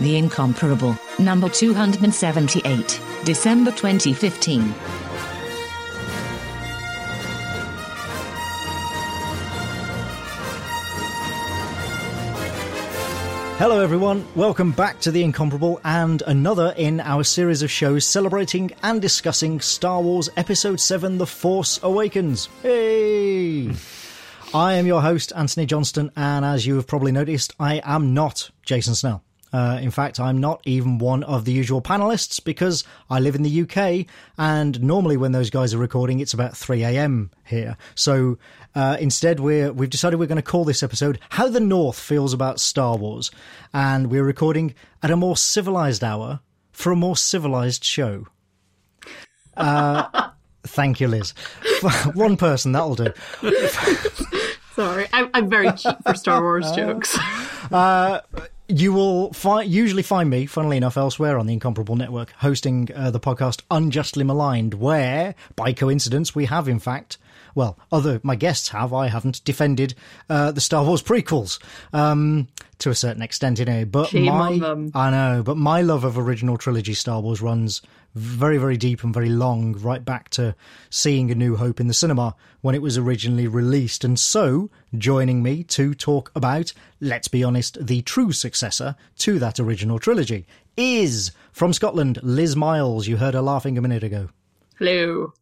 The Incomparable, number 278, December 2015. Hello, everyone. Welcome back to The Incomparable and another in our series of shows celebrating and discussing Star Wars Episode 7 The Force Awakens. Hey! I am your host, Antony Johnston, and as you have probably noticed, I am not Jason Snell. Uh, in fact, I'm not even one of the usual panelists because I live in the UK, and normally when those guys are recording, it's about 3 a.m. here. So uh, instead, we're, we've decided we're going to call this episode How the North Feels About Star Wars, and we're recording at a more civilized hour for a more civilized show. Uh, thank you, Liz. one person, that'll do. Sorry, I'm, I'm very cheap for Star Wars jokes. You will fi- usually find me, funnily enough, elsewhere on the Incomparable Network, hosting uh, the podcast Unjustly Maligned, where, by coincidence, we have, in fact, well, other my guests have, I haven't defended uh, the Star Wars prequels um, to a certain extent, anyway. But Shame my. I know, but my love of original trilogy Star Wars runs very, very deep and very long, right back to seeing A New Hope in the cinema when it was originally released. And so, joining me to talk about, let's be honest, the true successor to that original trilogy is from Scotland, Liz Miles. You heard her laughing a minute ago. Hello.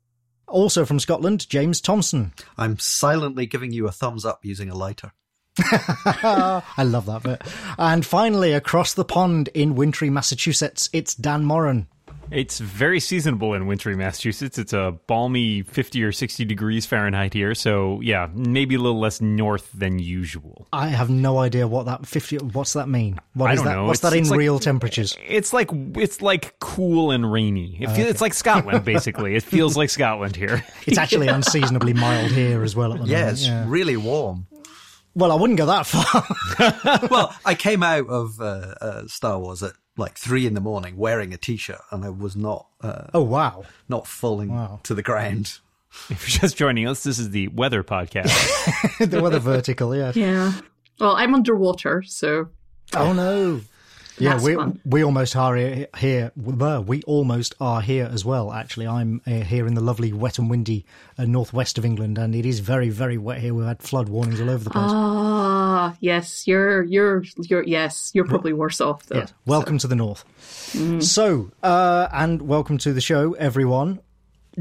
Also from Scotland, James Thomson. I'm silently giving you a thumbs up using a lighter. I love that bit. And finally, across the pond in wintry Massachusetts, it's Dan Moren. It's very seasonable in wintry Massachusetts. It's a balmy 50 or 60 degrees Fahrenheit here. So, yeah, maybe a little less north than usual. I have no idea what that 50 what's that mean? What I is don't that? know. What's It's- that in it's like- real temperatures? It's like it's like cool and rainy. It feels, It's like Scotland, basically. it feels like Scotland here. It's actually unseasonably mild here as well at the Yeah, moment. it's really warm. Well, I wouldn't go that far. well, I came out of uh, uh, Star Wars at like three in the morning wearing a t-shirt, and I was not uh, oh wow. not falling Wow. to the ground. if you're just joining us, this is the weather podcast. the weather vertical, yeah. Yeah. Well, I'm underwater, so Oh no. Yeah, That's we fun. we almost are here. we almost are here as well. Actually, I'm uh, here in the lovely wet and windy uh, northwest of England, and it is very, very wet here. We've had flood warnings all over the place. ah, yes, you're you're you're yes, you're probably worse off though. Yes. Welcome to the north. So, uh, and welcome to the show, everyone.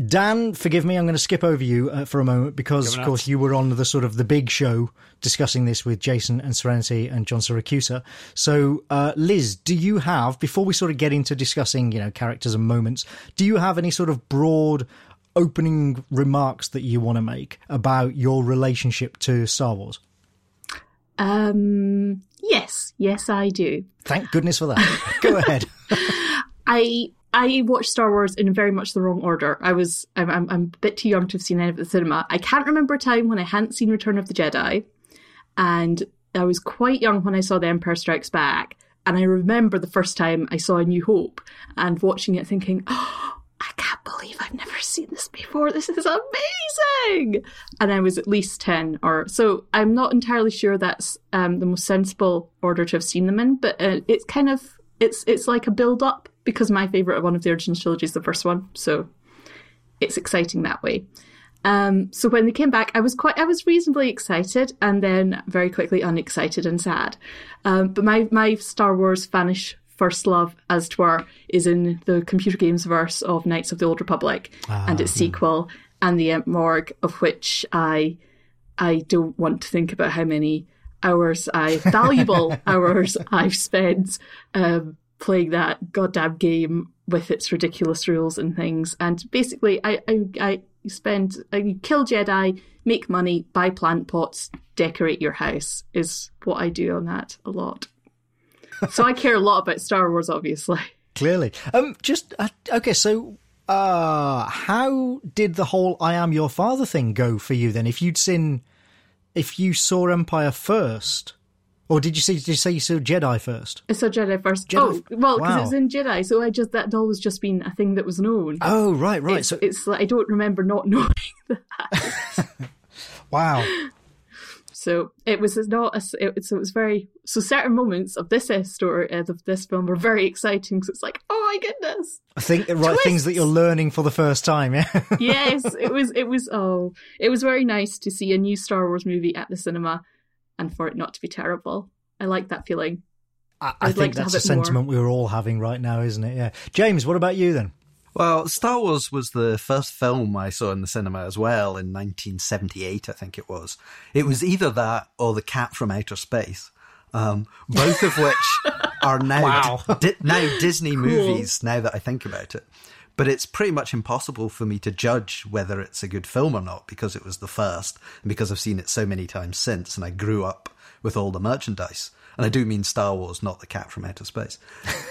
Dan, forgive me, I'm going to skip over you uh, for a moment because, of course, nuts. you were on the sort of the big show discussing this with Jason and Serenity and John Siracusa. So, uh, Liz, do you have, before we sort of get into discussing, you know, characters and moments, do you have any sort of broad opening remarks that you want to make about your relationship to Star Wars? Um. Yes. Yes, I do. Thank goodness for that. Go ahead. I I watched Star Wars in very much the wrong order. I was I'm, I'm I'm a bit too young to have seen any of the cinema. I can't remember a time when I hadn't seen Return of the Jedi, and I was quite young when I saw The Empire Strikes Back. And I remember the first time I saw A New Hope and watching it, thinking, "Oh, I can't believe I've never seen this before. This is amazing!" And I was at least ten, or so. I'm not entirely sure that's um, the most sensible order to have seen them in, but uh, it's kind of it's it's like a build up because my favorite one of the original trilogy is the first one, so it's exciting that way. Um, so when they came back, I was quite, I was reasonably excited, and then very quickly unexcited and sad. Um, but my my Star Wars Vanish first love, as it were, is in the computer games verse of Knights of the Old Republic and its sequel, and the Imp Morg, of which I I don't want to think about how many hours I valuable hours I've spent um, playing that goddamn game with its ridiculous rules and things. And basically, I I, I spend I kill Jedi, make money, buy plant pots, decorate your house is what I do on that a lot. so I care a lot about Star Wars, obviously. Clearly. Um, just uh, okay. So, uh, how did the whole "I am your father" thing go for you then? If you'd seen, if you saw Empire first, or did you see? Did you say you saw Jedi first? I saw Jedi first. Jedi- oh, well, because wow. it was in Jedi, so I just that always just been a thing that was known. Oh, right, right. it's, so, it's like I don't remember not knowing that. wow. So it was not a, it, so it was very so certain moments of this story uh, of this film were very exciting because it's like oh my goodness I think right things that you're learning for the first time. Yeah. yes it was it was oh it was very nice to see a new Star Wars movie at the cinema and for it not to be terrible I like that feeling I, I think like to that's have a it more. sentiment we're all having right now, isn't it? Yeah. James, what about you then? Well, Star Wars was the first film I saw in the cinema as well in 1978, I think it was. It was either that or The Cat from Outer Space, um, both of which are now di- now Disney movies. Now that I think about it, but it's pretty much impossible for me to judge whether it's a good film or not because it was the first, and because I've seen it so many times since, and I grew up with all the merchandise. And I do mean Star Wars, not The Cat from Outer Space.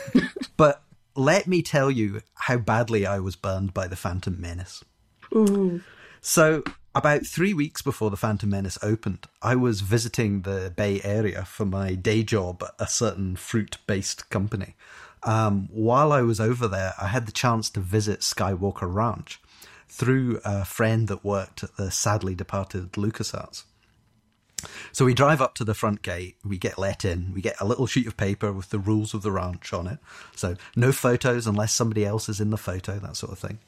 but let me tell you how badly I was burned by The Phantom Menace. Ooh. So, about three weeks before The Phantom Menace opened, I was visiting the Bay Area for my day job at a certain fruit based company. Um, while I was over there, I had the chance to visit Skywalker Ranch through a friend that worked at the sadly departed LucasArts. So we drive up to the front gate, we get let in, we get a little sheet of paper with the rules of the ranch on it. So no photos unless somebody else is in the photo, that sort of thing.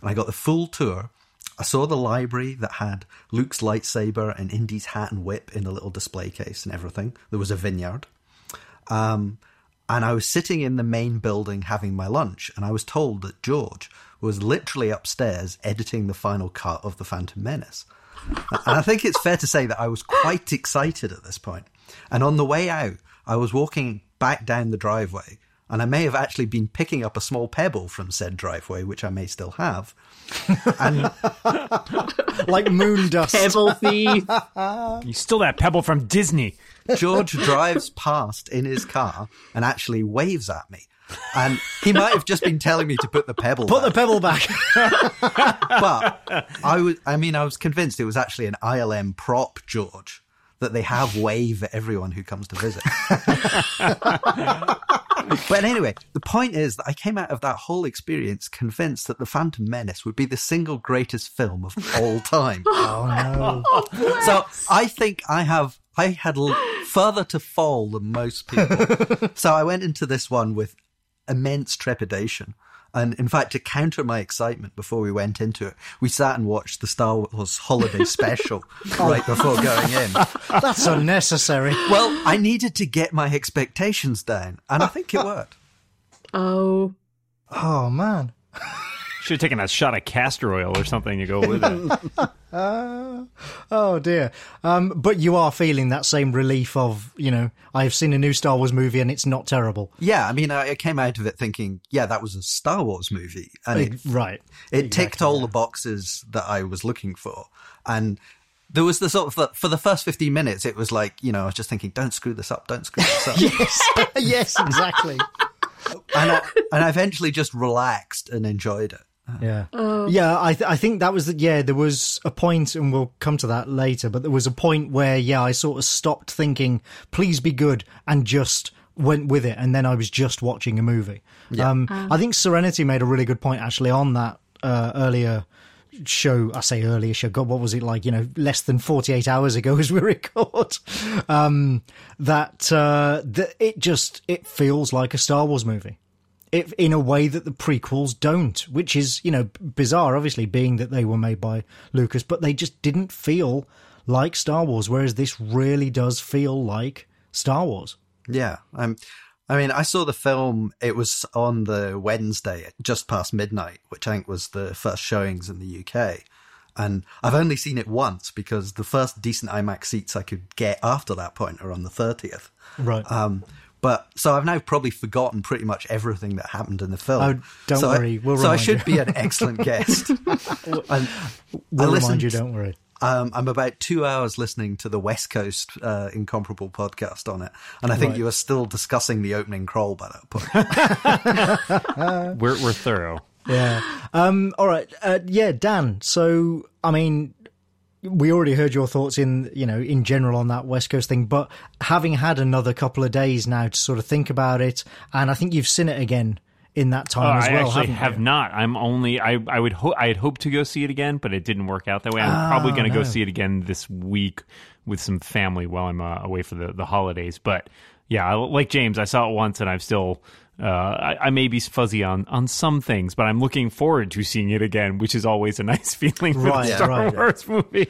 And I got the full tour. I saw the library that had Luke's lightsaber and Indy's hat and whip in a little display case and everything. There was a vineyard. Um, and I was sitting in the main building having my lunch, and I was told that George was literally upstairs editing the final cut of The Phantom Menace. And I think it's fair to say that I was quite excited at this point. And on the way out, I was walking back down the driveway, and I may have actually been picking up a small pebble from said driveway, which I may still have. And Like moon dust. Pebble thief. You stole that pebble from Disney. George drives past in his car and actually waves at me. And he might have just been telling me to put the pebble Put the back, pebble back. but I was I mean I was convinced it was actually an ILM prop George that they have wave at everyone who comes to visit. but anyway, the point is that I came out of that whole experience convinced that The Phantom Menace would be the single greatest film of all time. oh no. Oh, so I think I have I had l- further to fall than most people. so I went into this one with immense trepidation. And in fact, to counter my excitement before we went into it, we sat and watched the Star Wars holiday special right before going in. That's unnecessary. Well, I needed to get my expectations down, and I think it worked. Oh. Oh man. Should have taken a shot of castor oil or something to go with it. Oh dear. Um, but you are feeling that same relief of, you know, I've seen a new Star Wars movie and it's not terrible. Yeah, I mean, I I came out of it thinking, yeah, that was a Star Wars movie, and it right. It ticked all the boxes that I was looking for. And there was the sort of, for the first 15 minutes, it was like, you know, I was just thinking, don't screw this up, don't screw this up. Yes. yes, exactly. and, I, and I eventually just relaxed and enjoyed it. Yeah. Yeah, I th- I think that was the yeah, there was a point and we'll come to that later, but there was a point where yeah, I sort of stopped thinking please be good and just went with it and then I was just watching a movie. Um I think Serenity made a really good point actually on that uh, earlier show I say earlier show God what was it like you know less than 48 hours ago as we record um that uh that it just it feels like a Star Wars movie it, in a way that the prequels don't, which is, you know, bizarre, obviously, being that they were made by Lucas, but they just didn't feel like Star Wars, whereas this really does feel like Star Wars. Yeah. Um, I mean, I saw the film, it was on the Wednesday, just past midnight, which I think was the first showings in the UK. And I've only seen it once because the first decent IMAX seats I could get after that point are on the 30th. Right. Um, but so I've now probably forgotten pretty much everything that happened in the film. Oh, don't so worry, I, we'll so I remind should you. be an excellent guest. and I we'll listened- remind you, don't worry. um, I'm about two hours listening to the West Coast uh, Incomparable podcast on it, and I think Right. you are still discussing the opening crawl by that point. We're, we're thorough. Yeah. Um, all right. Uh, yeah, Dan. So, I mean, we already heard your thoughts in, you know, in general on that West Coast thing, but having had another couple of days now to sort of think about it, and I think you've seen it again in that time Oh, as I well. actually haven't you? not. I'm only. I. I would. Ho- I had hoped to go see it again, but it didn't work out that way. I'm probably Ah, going to no. go see it again this week with some family while I'm uh, away for the the holidays. But yeah, I- like James, I saw it once, and I've still. Uh, I, I may be fuzzy on on some things, but I'm looking forward to seeing it again, which is always a nice feeling for Right, a Star right. Wars movie.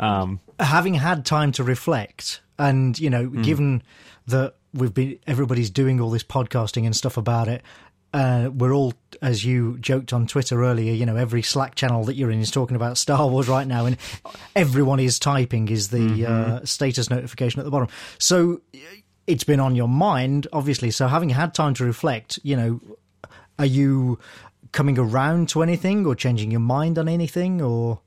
uh, having had time to reflect and you know Hmm. given that we've been everybody's doing all this podcasting and stuff about it uh, we're all as you joked on twitter earlier you know every slack channel that you're in is talking about star wars right now and everyone is typing is the Mm-hmm. uh, status notification at the bottom so it's been on your mind obviously. So having had time to reflect you know are you coming around to anything or changing your mind on anything or?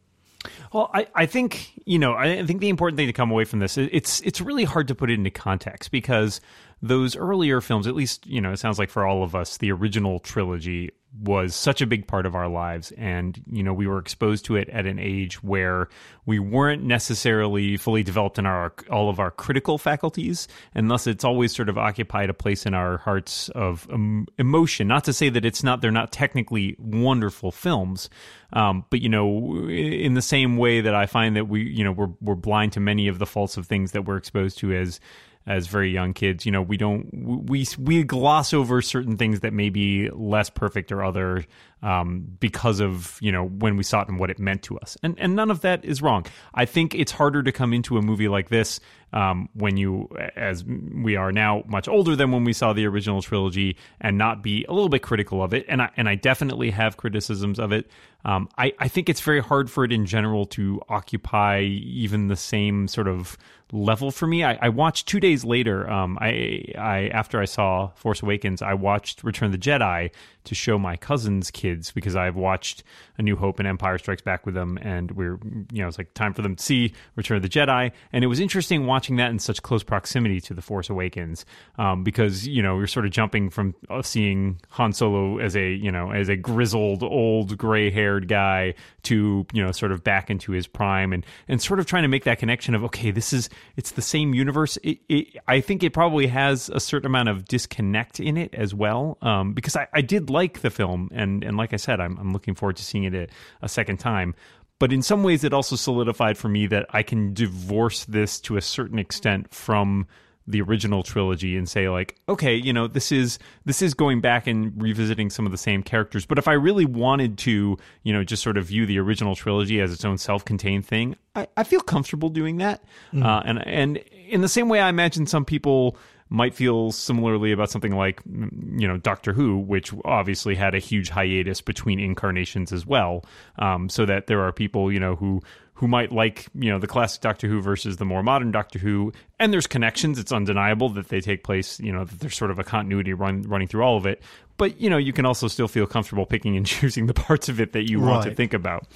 Well, I, I think you know I think the important thing to come away from this it's it's really hard to put it into context because those earlier films, at least you know, it sounds like for all of us, the original trilogy was such a big part of our lives, and you know we were exposed to it at an age where we weren't necessarily fully developed in our all of our critical faculties, and thus it's always sort of occupied a place in our hearts of um, emotion. Not to say that it's not they're not technically wonderful films, um, but you know, in the same way that I find that we, you know, we're we're blind to many of the faults of things that we're exposed to as as very young kids. You know, we don't we we gloss over certain things that may be less perfect or other um, because of you know when we saw it and what it meant to us, and and none of that is wrong. I think it's harder to come into a movie like this um, when you, as we are now, much older than when we saw the original trilogy, and not be a little bit critical of it. And I and I definitely have criticisms of it. Um, I I think it's very hard for it in general to occupy even the same sort of level for me. I, I watched two days later. Um, I I after I saw Force Awakens, I watched Return of the Jedi to show my cousins' kids because I've watched A New Hope and Empire Strikes Back with them, and we're you know it's like time for them to see Return of the Jedi, and it was interesting watching that in such close proximity to the Force Awakens um, because you know you're sort of jumping from uh, seeing Han Solo as a you know as a grizzled old gray haired guy to you know sort of back into his prime and and sort of trying to make that connection of okay this is it's the same universe. It, it, I think it probably has a certain amount of disconnect in it as well um, because I, I did like the film and and like I said I'm, I'm looking forward to seeing it a, a second time. But in some ways it also solidified for me that I can divorce this to a certain extent from the original trilogy and say like okay you know this is this is going back and revisiting some of the same characters. But if i really wanted to you know just sort of view the original trilogy as its own self-contained thing i, I feel comfortable doing that. Uh, and and in the same way i imagine some people might feel similarly about something like you know Doctor Who, which obviously had a huge hiatus between incarnations as well. Um, so that there are people you know who who might like you know the classic Doctor Who versus the more modern Doctor Who, and there's connections. It's undeniable that they take place. You know that there's sort of a continuity run, running through all of it. But you know you can also still feel comfortable picking and choosing the parts of it that you want to think about.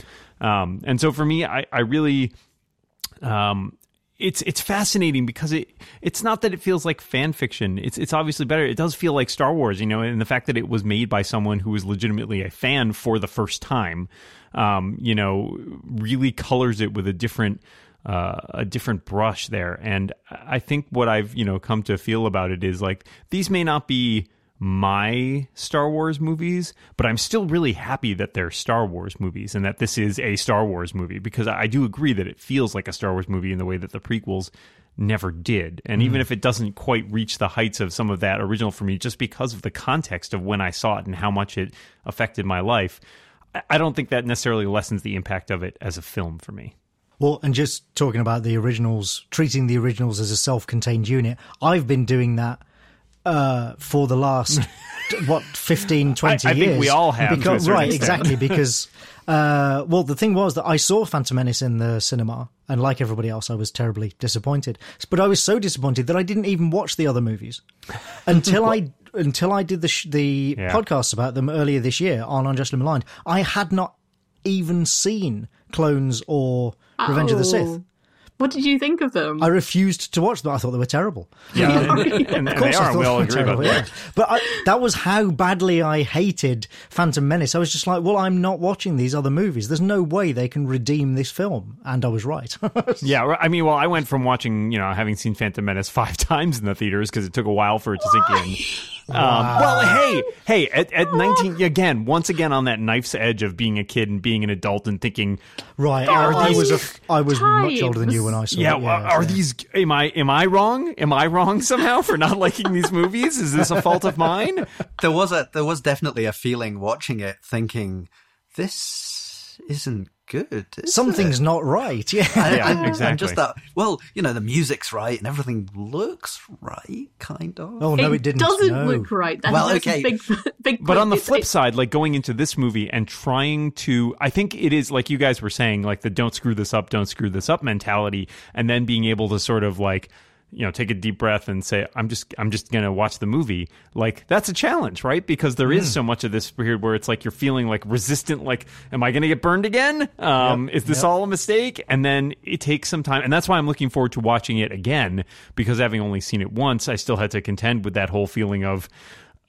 Um, and so for me, I, I really um, it's it's fascinating because it it's not that it feels like fan fiction. It's it's obviously better. It does feel like Star Wars, you know, and the fact that it was made by someone who was legitimately a fan for the first time, um, you know, really colors it with a different uh, a different brush there. And I think what I've you know come to feel about it is like these may not be my Star Wars movies, but I'm still really happy that they're Star Wars movies and that this is a Star Wars movie because I do agree that it feels like a Star Wars movie in the way that the prequels never did. And even mm. if it doesn't quite reach the heights of some of that original for me, just because of the context of when I saw it and how much it affected my life, I- don't think that necessarily lessens the impact of it as a film for me. Well, and just talking about the originals, treating the originals as a self-contained unit, I've been doing that uh, for the last what 15, 20 I- I think years. we all have, Because, right, extent. exactly. Because uh, well, the thing was that I saw Phantom Menace in the cinema, and like everybody else, I was terribly disappointed. But I was so disappointed that I didn't even watch the other movies until I until I did the sh- the Yeah. podcast about them earlier this year on Unjustly Maligned. I had not even seen Clones or Revenge of the Sith. What did you think of them? I refused to watch them. I thought they were terrible. Yeah, and, and Of they course, I are. thought We all they were agree about terrible, that. yeah. But I, that was how badly I hated Phantom Menace. I was just like, well, I'm not watching these other movies. There's no way they can redeem this film. And I was right. Yeah. I mean, well, I went from watching, you know, having seen Phantom Menace five times in the theaters because it took a while for it to sink in. Um, well, hey, hey, at, at 19, again, once again on that knife's edge of being a kid and being an adult and thinking, Right, Are I, I was a, these I was much older than you when I saw yeah, it. are yeah. these, am I, am I wrong? Am I wrong somehow for not liking these movies? Is this a fault of mine? there was a there was definitely a feeling watching it, thinking this isn't good. is Something's it?" not right. Yeah. And, Yeah, and- and exactly. just that. Well, you know, the music's right and everything looks right, kind of. Oh no, it, didn't. doesn't no. look right. That, Well, a okay. big, big. But on the point. flip It's- side, like going into this movie and trying to, I think it is like you guys were saying, like the don't screw this up, don't screw this up mentality, and then being able to sort of like, you know, take a deep breath and say, I'm just, I'm just going to watch the movie. Like that's a challenge, right? Because there is so much of this period where it's like you're feeling like resistant, like, am I going to get burned again? Um, is this all a mistake? And then it takes some time. And that's why I'm looking forward to watching it again because having only seen it once, I still had to contend with that whole feeling of,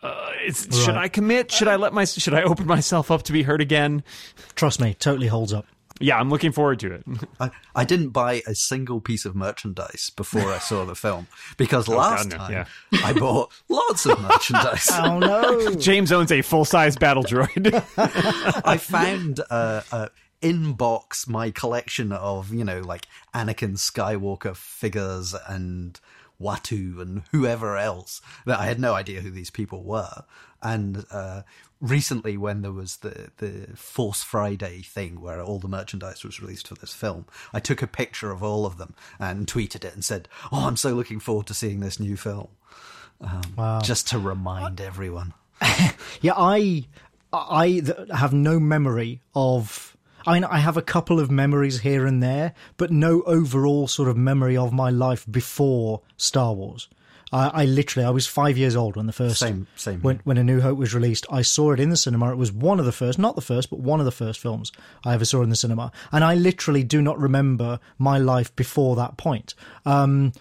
uh, it's, should I commit? Should I let my should I open myself up to be hurt again? Trust me, totally holds up. Yeah, I'm looking forward to it. I, I didn't buy a single piece of merchandise before I saw the film because last no, time yeah. I bought lots of merchandise. Oh no! James owns a full size battle droid. I found uh, uh, in box my collection of you know like Anakin Skywalker figures and Watto and whoever else that I had no idea who these people were. And uh, recently, when there was the the Force Friday thing where all the merchandise was released for this film, I took a picture of all of them and tweeted it and said, "Oh, I'm so looking forward to seeing this new film." Um, Wow. Just to remind everyone. Yeah, I I have no memory of. I mean, I have a couple of memories here and there, but no overall sort of memory of my life before Star Wars. I, I literally, I was five years old when the first Same- same when when A New Hope was released. I saw it in the cinema. It was one of the first, not the first, but one of the first films I ever saw in the cinema, and I literally do not remember my life before that point. Um,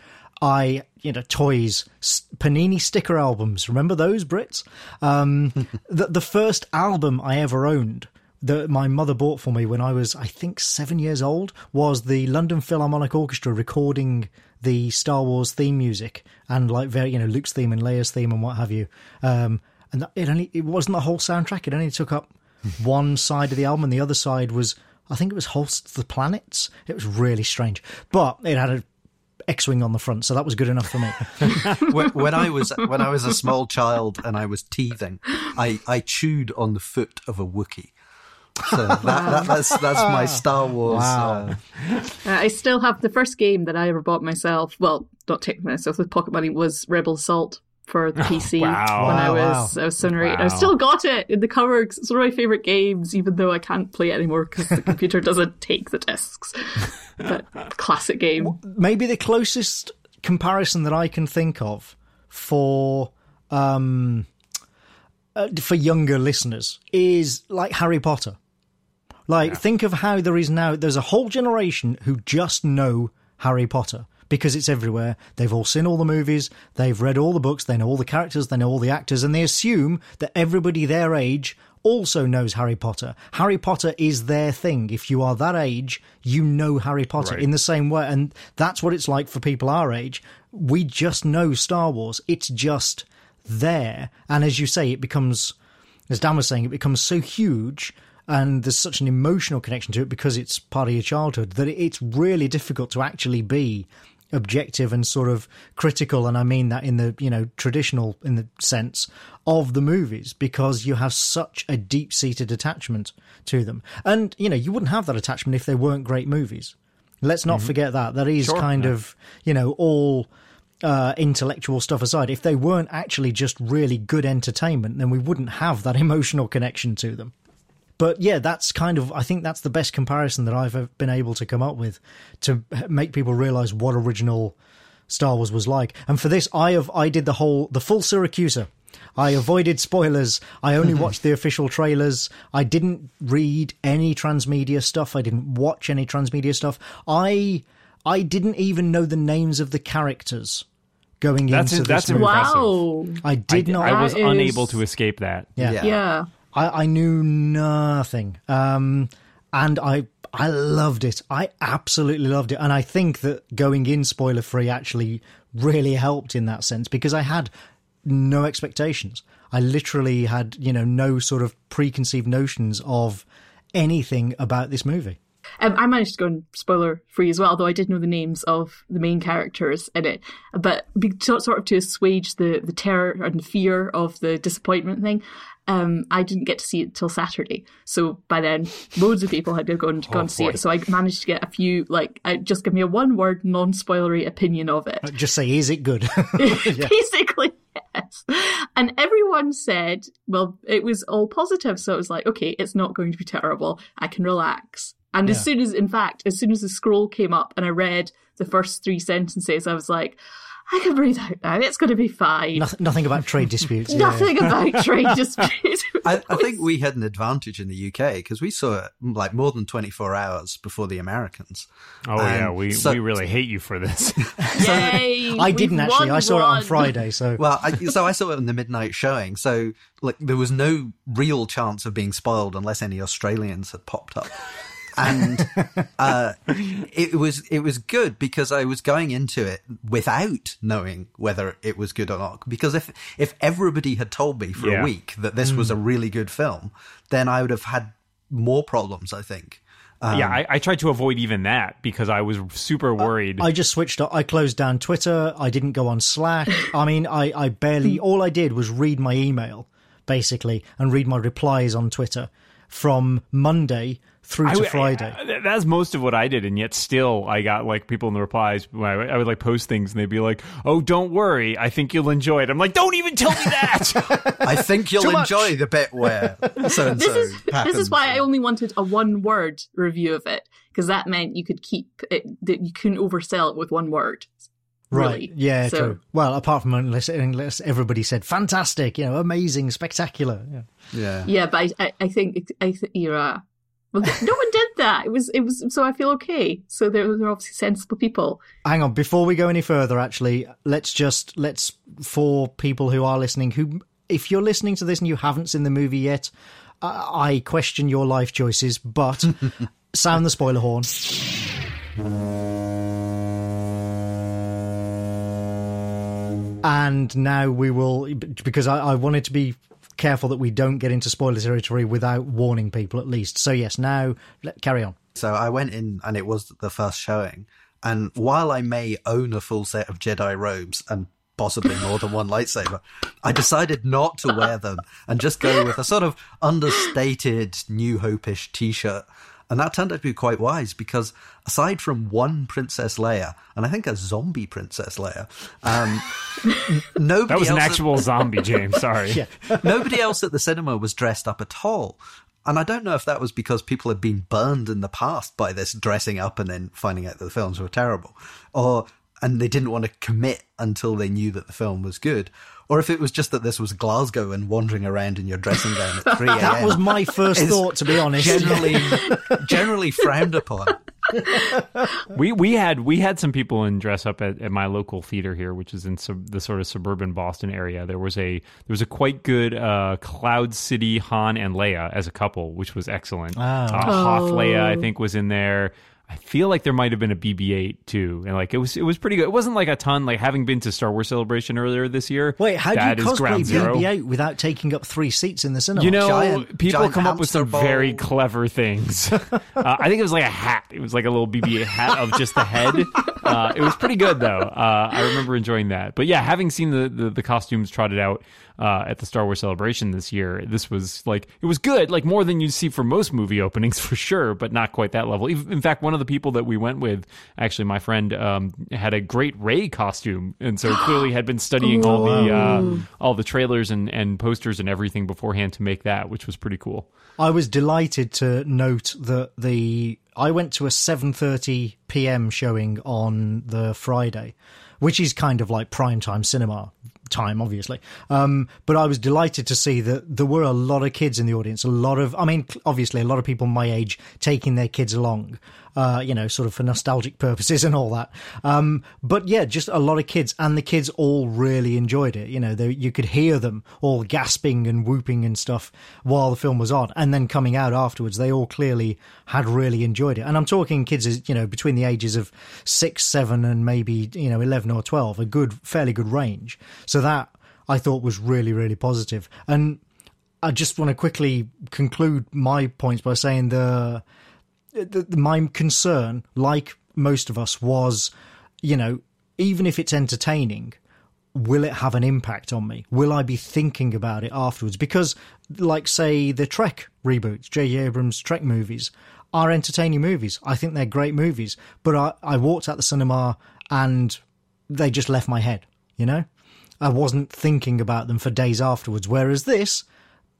I, you know, toys, Panini sticker albums. Remember those Brits? Um, the the first album I ever owned that my mother bought for me when I was, I think, seven years old was the London Philharmonic Orchestra recording the Star Wars theme music and like very, you know, Luke's theme and Leia's theme and what have you. Um, and it only it wasn't the whole soundtrack. It only took up one side of the album, and the other side was, I think it was Holst the Planets. It was really strange, but it had a X-wing on the front, so that was good enough for me. when, when I was when I was a small child and I was teething, I, I chewed on the foot of a Wookiee. So that, that, that's that's my Star Wars. Wow. Uh, Uh, I still have the first game that I ever bought myself. Well, not technically myself with pocket money was Rebel Assault for the PC wow. when I Wow, was I was seven or eight. Wow. I still got it in the cover. 'cause It's one of my favorite games, even though I can't play it anymore because the computer doesn't take the discs. But classic game. maybe the closest comparison that I can think of for um uh, for younger listeners is like Harry Potter. Like think of how there is now there's a whole generation who just know Harry Potter because it's everywhere. They've all seen all the movies, they've read all the books, they know all the characters, they know all the actors and they assume that everybody their age also knows Harry Potter. Harry Potter is their thing. If you are that age, you know Harry Potter Right. in the same way. And that's what it's like for people our age. We just know Star Wars. It's just there. And as you say, it becomes, as Dan was saying, it becomes so huge and there's such an emotional connection to it because it's part of your childhood that it's really difficult to actually be objective and sort of critical and i mean that in the you know traditional in the sense of the movies because you have such a deep-seated attachment to them. And you know you wouldn't have that attachment if they weren't great movies. Let's not forget that. That is Sure, kind yeah. of you know all uh, intellectual stuff aside. If they weren't actually just really good entertainment then we wouldn't have that emotional connection to them but yeah, that's kind of I think that's the best comparison that I've been able to come up with to make people realize what original Star Wars was like. And for this, I have I did the whole the full Siracusa. I avoided spoilers. I only mm-hmm. watched the official trailers. I didn't read any transmedia stuff. I didn't watch any transmedia stuff. I I didn't even know the names of the characters going That's into it- that's this movie. impressive. Wow. I did I, not. I was That is- unable to escape that. yeah. Yeah. Yeah. I, I knew nothing. Um, and I I loved it. I absolutely loved it. And I think that going in spoiler free actually really helped in that sense because I had no expectations. I literally had, you know, no sort of preconceived notions of anything about this movie. Um, I managed to go in spoiler free as well, although I did know the names of the main characters in it. But sort of to assuage the, the terror and fear of the disappointment thing, um, I didn't get to see it till Saturday. So by then, loads of people had gone to, gone to see boy. it. So I managed to get a few, like, uh, just give me a one word, non spoilery opinion of it. Just say, is it good? Basically, yes. And everyone said, well, it was all positive. So it was like, okay, it's not going to be terrible. I can relax. And as soon as, in fact, as soon as the scroll came up and I read the first three sentences, I was like, I can breathe out now. It's going to be fine. nothing, nothing about trade disputes. yeah. Nothing about trade disputes. I, I think we had an advantage in the UK because we saw it like more than 24 hours before the Americans. Oh yeah, we so- we really hate you for this. Yay! I didn't actually. won I saw it on. Friday, so Well, I, so I saw it in the midnight showing. So like there was no real chance of being spoiled unless any Australians had popped up. And uh, it was it was good because I was going into it without knowing whether it was good or not. Because if if everybody had told me for Yeah. a week that this was a hmm. really good film, then I would have had more problems. I think. yeah, um, I, I tried to avoid even that because I was super uh, worried. I just switched. I closed down Twitter. I didn't go on Slack. I mean, I, I barely. Hmm. All I did was read my email, basically, and read my replies on Twitter from Monday through to w- Friday. I- I- that's most of what I did, and yet still, I got like people in the replies. I, I would like post things, and they'd be like, "Oh, don't worry, I think you'll enjoy it." I'm like, "Don't even tell me that." I think you'll enjoy the bit where so and This so is this is why I only wanted a one word review of it because that meant you could keep it that you couldn't oversell it with one word. Right. Really. Yeah, So- true. Well, apart from unless, unless everybody said fantastic, you know, amazing, spectacular. Yeah. yeah. Yeah, but I, I, I think I think yeah. Well, no one did that. It was it was so I feel okay. So they're they're obviously sensible people. Hang on, before we go any further, actually, let's just let's for people who are listening, who if you're listening to this and you haven't seen the movie yet, uh, I question your life choices, but sound the spoiler horn. And now we will, because I, I wanted to be careful that we don't get into spoiler territory without warning people at least. So yes, now let, carry on. So I went in and it was the first showing. And while I may own a full set of Jedi robes and possibly more than one lightsaber, I decided not to wear them and just go with a sort of understated New Hope-ish t-shirt. And that turned out to be quite wise because aside from one Princess Leia, and I think a zombie Princess Leia, um, n- nobody that was an else at- actual zombie, James. Sorry. Yeah. Nobody else at the cinema was dressed up at all. And I don't know if that was because people had been burned in the past by this dressing up and then finding out that the films were terrible, or and they didn't want to commit until they knew that the film was good, or if it was just that this was Glasgow and wandering around in your dressing gown at three a.m. That was my first thought, to be honest. generally generally frowned upon. we we had we had some people in dress up at, at my local theater here, which is in sub, the sort of suburban Boston area. There was a there was a quite good uh, Cloud City Han and Leia as a couple, which was excellent. Ah. Uh, Hoth Leia, I think, was in there. I feel like there might have been a BB-8 too, and like it was it was pretty good. It wasn't like a ton. Like having been to Star Wars Celebration earlier this year. Wait, how do you cosplay BB-8 without taking up three seats in the cinema? You know, Giant- people giant come up with some very clever things. uh, I think it was like a hat. It was like a little BB-8 hat of just the head. Uh, it was pretty good though. Uh, I remember enjoying that. But yeah, having seen the the, the costumes trotted out uh, at the Star Wars Celebration this year, this was like it was good. Like more than you see for most movie openings for sure, but not quite that level. In fact, one of the people that we went with, actually, my friend um, had a great Rey costume, and so clearly had been studying all the uh, all the trailers and and posters and everything beforehand to make that, which was pretty cool. I was delighted to note that the I went to a 7:30 p.m. showing on the Friday, which is kind of like prime time cinema time obviously. Um, but I was delighted to see that there were a lot of kids in the audience, a lot of I mean obviously a lot of people my age taking their kids along. Uh, you know, sort of for nostalgic purposes and all that. Um, but yeah, just a lot of kids, and the kids all really enjoyed it. You know, they, you could hear them all gasping and whooping and stuff while the film was on, and then coming out afterwards, they all clearly had really enjoyed it. And I'm talking kids, you know, between the ages of six, seven, and maybe you know eleven or twelve, a good, fairly good range. So that I thought was really, really positive. And I just want to quickly conclude my points by saying the, the, the my concern, like most of us, was, you know, even if it's entertaining, will it have an impact on me? Will I be thinking about it afterwards? Because, like, say, the Trek reboots, J.J. Abrams' Trek movies, are entertaining movies. I think they're great movies. But I, I walked out the cinema and they just left my head, you know? I wasn't thinking about them for days afterwards. Whereas this,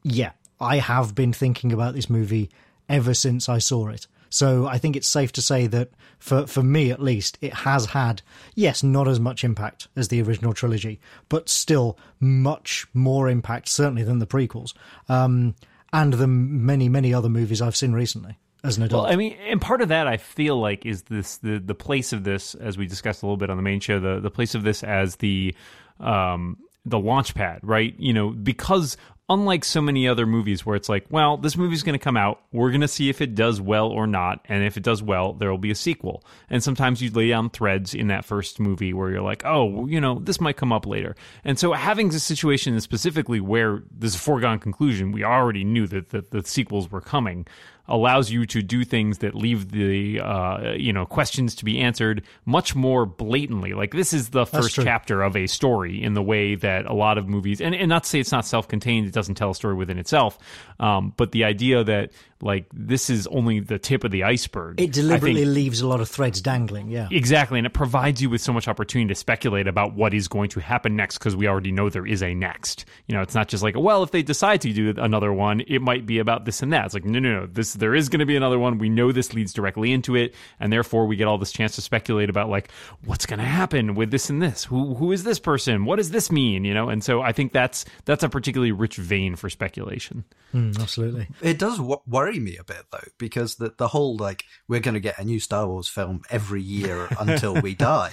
yeah, I have been thinking about this movie ever since I saw it. So I think it's safe to say that for for me at least, it has had yes, not as much impact as the original trilogy, but still much more impact certainly than the prequels, um, and the many many other movies I've seen recently as an adult. Well, I mean, and part of that I feel like is this the the place of this, as we discussed a little bit on the main show, the the place of this as the um the launch pad, right? You know, because unlike so many other movies where it's like, well, this movie's going to come out, we're going to see if it does well or not, and if it does well, there will be a sequel. And sometimes you lay down threads in that first movie where you're like, oh, you know, this might come up later. And so having a situation specifically where there's a foregone conclusion, we already knew that the, the sequels were coming allows you to do things that leave the uh, you know questions to be answered much more blatantly. Like this is the first chapter of a story in the way that a lot of movies, and, and not to say it's not self-contained, it doesn't tell a story within itself, um, but the idea that like this is only the tip of the iceberg. It deliberately think, leaves a lot of threads dangling, yeah. Exactly, and it provides you with so much opportunity to speculate about what is going to happen next because we already know there is a next. You know, it's not just like, well, if they decide to do another one, it might be about this and that. It's like, no, no, no, this there is going to be another one. We know this leads directly into it, and therefore we get all this chance to speculate about like what's going to happen with this and this. Who who is this person? What does this mean? You know, and so I think that's that's a particularly rich vein for speculation. Mm, absolutely, it does worry worry me a bit though, because the the whole like we're going to get a new Star Wars film every year until we die,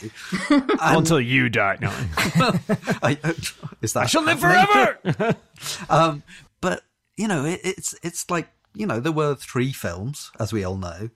and, until you die. No, I, is that I shall live forever. um, but you know, it, it's it's like you know there were three films, as we all know,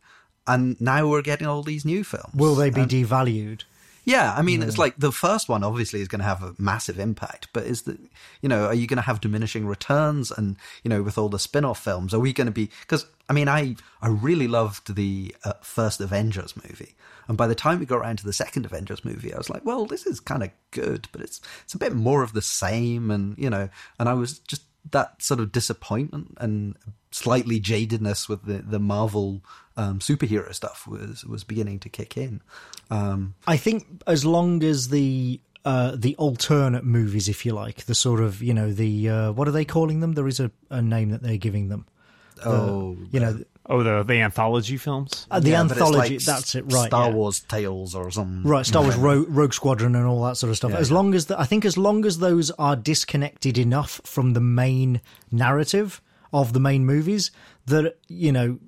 and now we're getting all these new films. Will they be and, devalued? Yeah, I mean, it's like the first one obviously is going to have a massive impact, but is the, you know, are you going to have diminishing returns? And, you know, with all the spin off films, are we going to be, because, I mean, I, I really loved the uh, first Avengers movie. And by the time we got around to the second Avengers movie, I was like, well, this is kind of good, but it's, it's a bit more of the same. And, you know, and I was just that sort of disappointment and slightly jadedness with the, the Marvel um, superhero stuff was was beginning to kick in. Um, I think as long as the uh, the alternate movies, if you like, the sort of you know the uh, what are they calling them? There is a, a name that they're giving them. Oh, you know. Oh, the the anthology films. Uh, the yeah, anthology. Like that's it, right? Star yeah. Wars Tales or something. Right, Star Wars Rogue, Rogue Squadron and all that sort of stuff. Yeah, as long as the, I think, as long as those are disconnected enough from the main narrative of the main movies, that you know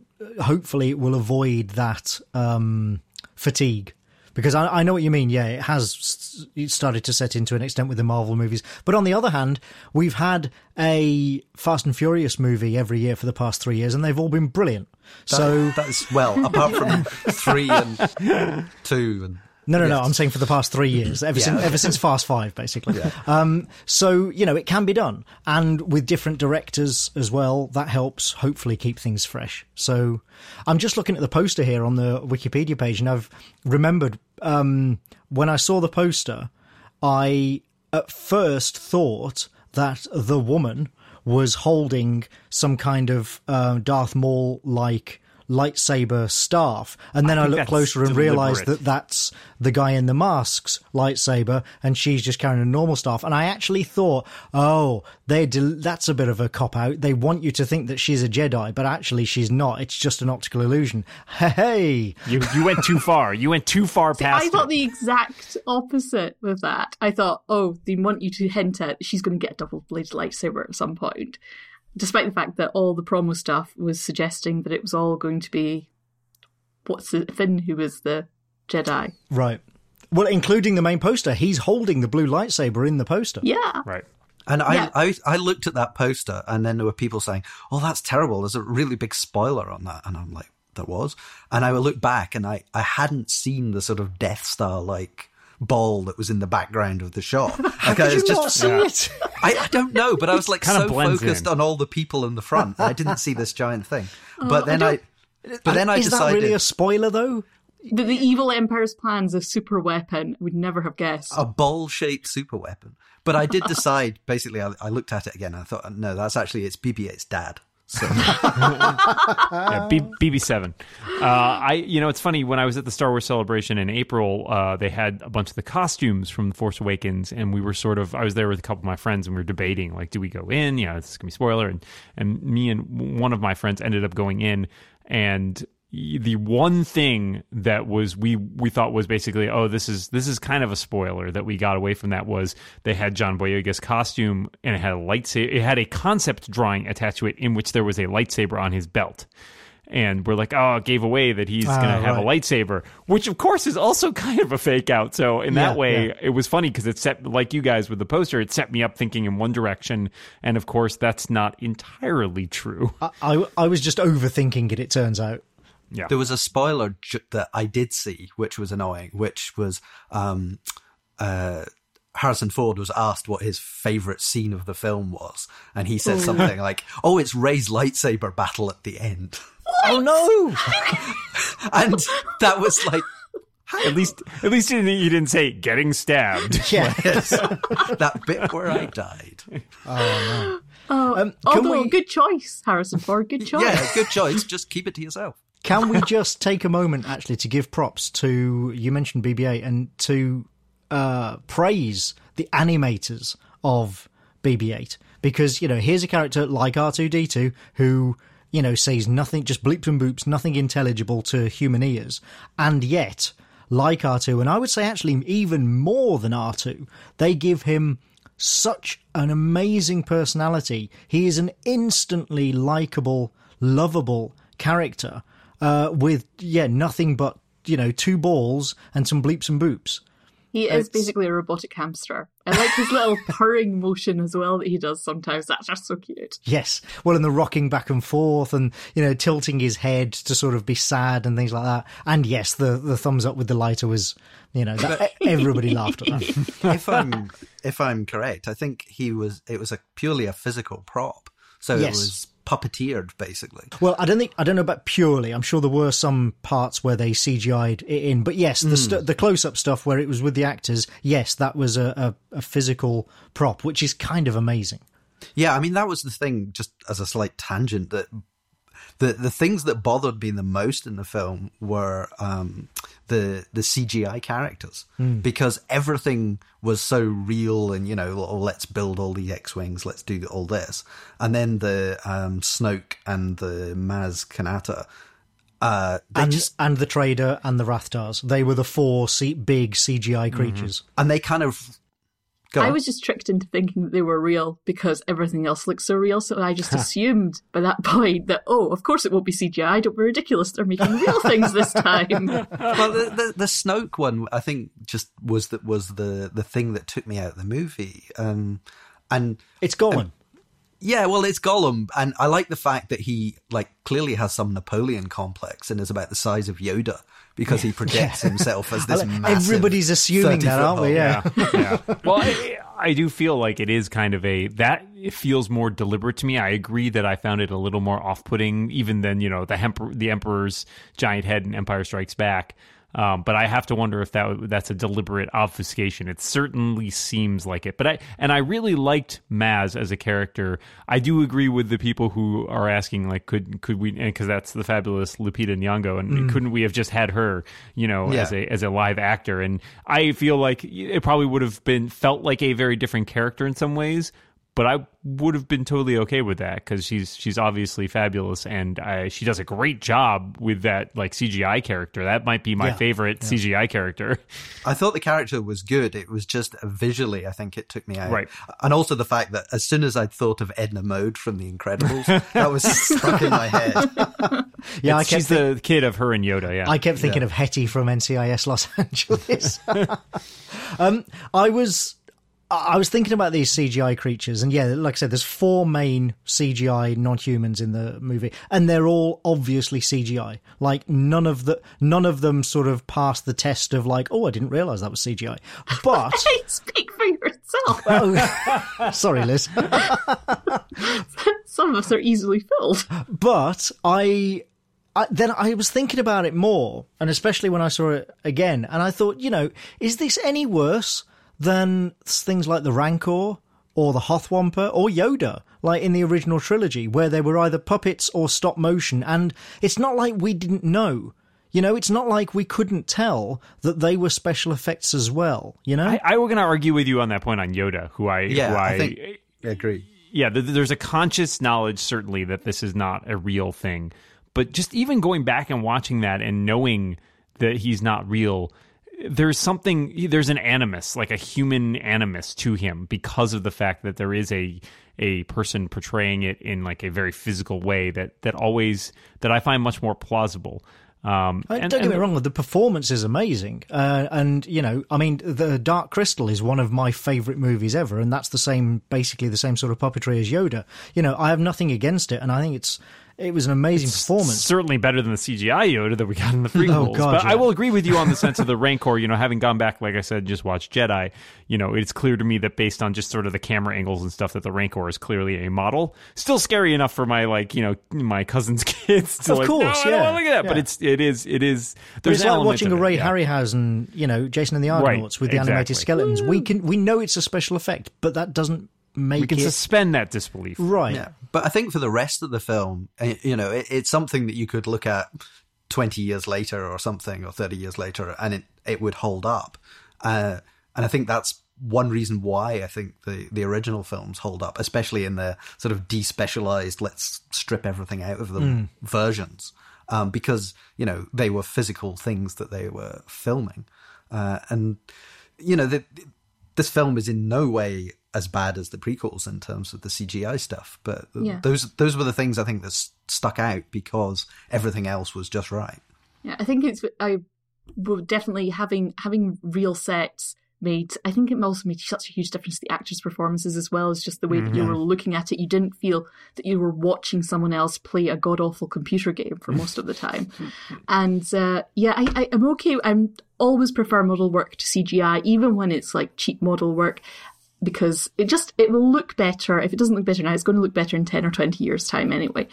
hopefully it will avoid that um, fatigue because I, I, know what you mean. Yeah, it has started to set into an extent with the Marvel movies. But on the other hand, we've had a Fast and Furious movie every year for the past three years, and they've all been brilliant. That, so that's well, apart from three and two and no, no, yes. no. I'm saying for the past three years, ever yeah, since ever since Fast Five, basically. Yeah. Um, so you know, it can be done, and with different directors as well, that helps hopefully keep things fresh. So I'm just looking at the poster here on the Wikipedia page, and I've remembered um, when I saw the poster, I at first thought that the woman was holding some kind of uh, Darth Maul like lightsaber staff. And then I, I looked closer and realize that that's the guy in the mask's lightsaber and she's just carrying a normal staff. And I actually thought, oh, they del- that's a bit of a cop out. They want you to think that she's a Jedi, but actually she's not. It's just an optical illusion. Hey, you you went too far. You went too far See, past. I thought it. the exact opposite with that. I thought, oh, they want you to hint at she's going to get a double bladed lightsaber at some point despite the fact that all the promo stuff was suggesting that it was all going to be what's it, Finn who was the Jedi. Right. Well, including the main poster, he's holding the blue lightsaber in the poster. Yeah. Right. And yeah. I, I, I looked at that poster, and then there were people saying, "Oh, that's terrible." There's a really big spoiler on that, and I'm like, "There was." And I would look back, and I, I hadn't seen the sort of Death Star like ball that was in the background of the shot. Like, Did I was you not just, see it? I, I don't know, but I was like Kinda so blends focused in. on all the people in the front, I didn't see this giant thing. But oh, then I, but then I Is decided that really a spoiler, though? The, the evil empire's plans a super weapon. I would never have guessed. a ball-shaped super weapon. But I did decide. Basically, I, I looked at it again. And I thought, no, that's actually it's BB-8's dad. So yeah, B- BB7. Uh, I, you know, it's funny when I was at the Star Wars celebration in April, uh, they had a bunch of the costumes from The Force Awakens, and we were sort of, I was there with a couple of my friends, and we were debating, like, do we go in? You know, this is gonna be spoiler, and and me and one of my friends ended up going in, and the one thing that was we we thought was basically oh this is this is kind of a spoiler that we got away from that was they had John Boyega's costume and it had a lightsaber it had a concept drawing attached to it in which there was a lightsaber on his belt. And we're like oh it gave away that he's Ah, gonna have a lightsaber which of course is also kind of a fake out. So in that way yeah. it was funny because it set like you guys with the poster it set me up thinking in one direction. And of course that's not entirely true. I, I, I was just overthinking it, it turns out. Yeah there was a spoiler ju- that I did see, which was annoying, which was um, uh, Harrison Ford was asked what his favorite scene of the film was, and he said something like, "Oh, it's Rey's lightsaber battle at the end," Oh no! and that was like. at least at least you didn't, you didn't say getting stabbed. Yes, that bit where I died. oh, can although we- good choice, Harrison Ford. Good choice. Yeah, good choice. Just keep it to yourself. Can we just take a moment actually to give props to you mentioned BB-8 and to uh, praise the animators of BB-8 because you know here's a character like R2D2 who you know says nothing, just bleeps and boops, nothing intelligible to human ears, and yet like R2, and I would say actually even more than R2, they give him such an amazing personality. He is an instantly likable, lovable character uh, with yeah nothing but you know two balls and some bleeps and boops. He is basically a robotic hamster. I like his little purring motion as well that he does sometimes. That's just so cute. Yes, well, and the rocking back and forth, and you know tilting his head to sort of be sad and things like that. And yes, the the thumbs up with the lighter was you know that, everybody laughed at that. if I'm if I'm correct, I think he was. It was a purely a physical prop, so Yes. it was puppeteered basically. Well, I don't think I don't know about purely. I'm sure there were some parts where they CGI'd it in, but yes, the hmm. stu- the close up stuff where it was with the actors, yes, that was a, a, a physical prop, which is kind of amazing. Yeah, I mean that was the thing. Just as a slight tangent, that the the things that bothered me the most in the film were um, the the CGI characters because everything was so real, and you know, oh, let's build all the X wings, let's do all this, and then the um, Snoke and the Maz Kanata. Uh, And just and the trader and the Rathtars, they were the four C- big CGI creatures. and they kind of go I on. was just tricked into thinking that they were real because everything else looks so real. So I just assumed by that point that, oh, of course it won't be CGI. Don't be ridiculous. They're making real things this time. well, the, the the Snoke one, I think, just was that was the the thing that took me out of the movie. Um, and It's Gollum. yeah, well, it's Gollum, and I like the fact that he like clearly has some Napoleon complex and is about the size of Yoda because he projects himself as this. Massive everybody's assuming that, aren't we? Hulk. Yeah. yeah. Well, I, I do feel like it is kind of a that it feels more deliberate to me. I agree that I found it a little more off-putting, even than you know the Hemper, the Emperor's giant head in Empire Strikes Back. Um, but I have to wonder if that that's a deliberate obfuscation. It certainly seems like it. But I and I really liked Maz as a character. I do agree with the people who are asking, like, could could we? Because that's the fabulous Lupita Nyong'o, and couldn't we have just had her, you know, Yeah. as a as a live actor? And I feel like it probably would have been felt like a very different character in some ways. But I would have been totally okay with that because she's she's obviously fabulous and I, she does a great job with that like CGI character. That might be my Yeah. favorite CGI character. I thought the character was good. It was just visually, I think it took me out. Right. And also the fact that as soon as I'd thought of Edna Mode from The Incredibles, that was stuck in my head. Yeah, I It's- she's the kid of her and Yoda. Yeah, I kept thinking of Hetty from NCIS Los Angeles. um, I was. I was thinking about these CGI creatures, and yeah, like I said, there's four main CGI non-humans in the movie, and they're all obviously CGI. Like none of the none of them sort of passed the test of like, oh, I didn't realize that was CGI. But speak for yourself. Oh, sorry, Liz. Some of us are easily filled. but I, I then I was thinking about it more, and especially when I saw it again, and I thought, you know, is this any worse than things like the Rancor or the Hoth wampa or Yoda, like in the original trilogy, where they were either puppets or stop motion, and it's not like we didn't know. You know, it's not like we couldn't tell that they were special effects as well. You know, I, I was going to argue with you on that point on Yoda, who I, Yeah, who I think I agree. yeah, th- there's a conscious knowledge certainly that this is not a real thing. But just even going back and watching that and knowing that he's not real, there's something there's an animus, like a human animus to him because of the fact that there is a a person portraying it in like a very physical way that that always that I find much more plausible. Um, and- don't get me wrong, the performance is amazing. Uh, and, you know, I mean, The Dark Crystal is one of my favourite movies ever, and that's the same, basically the same sort of puppetry as Yoda. You know, I have nothing against it, and I think it's it was an amazing performance. Certainly better than the CGI Yoda that we got in the prequels. Oh, God, but I will agree with you on the sense of the Rancor. You know, having gone back, like I said, just watched Jedi. You know, it's clear to me that based on just sort of the camera angles and stuff, that the Rancor is clearly a model. Still scary enough for my like, you know, my cousin's kids. To Of like, course, no, yeah, look at that. But it's it is it is. There's it's like watching a Ray yeah. Harryhausen, you know, Jason and the Right, Argonauts with the animated exactly. skeletons. We can we know it's a special effect, but that doesn't make We can it suspend that disbelief. right. Yeah, but I think for the rest of the film, eh, you know, it, it's something that you could look at twenty years later or something, or thirty years later, and it it would hold up. Uh, and I think that's one reason why I think the the original films hold up, especially in the sort of despecialized, let's strip everything out of them versions, um, because you know they were physical things that they were filming, uh, and you know the, this film is in no way as bad as the prequels in terms of the CGI stuff, but Yeah. those those were the things I think that s- stuck out because everything else was just right. Yeah, I think it's I will definitely having having real sets made. I think it also made such a huge difference to the actors' performances as well as just the way that you were looking at it. You didn't feel that you were watching someone else play a god awful computer game for most of the time. and uh, yeah, I, I, I'm okay. I'm always prefer model work to CGI, even when it's like cheap model work. Because it just it will look better if it doesn't look better now. It's going to look better in ten or twenty years' time anyway,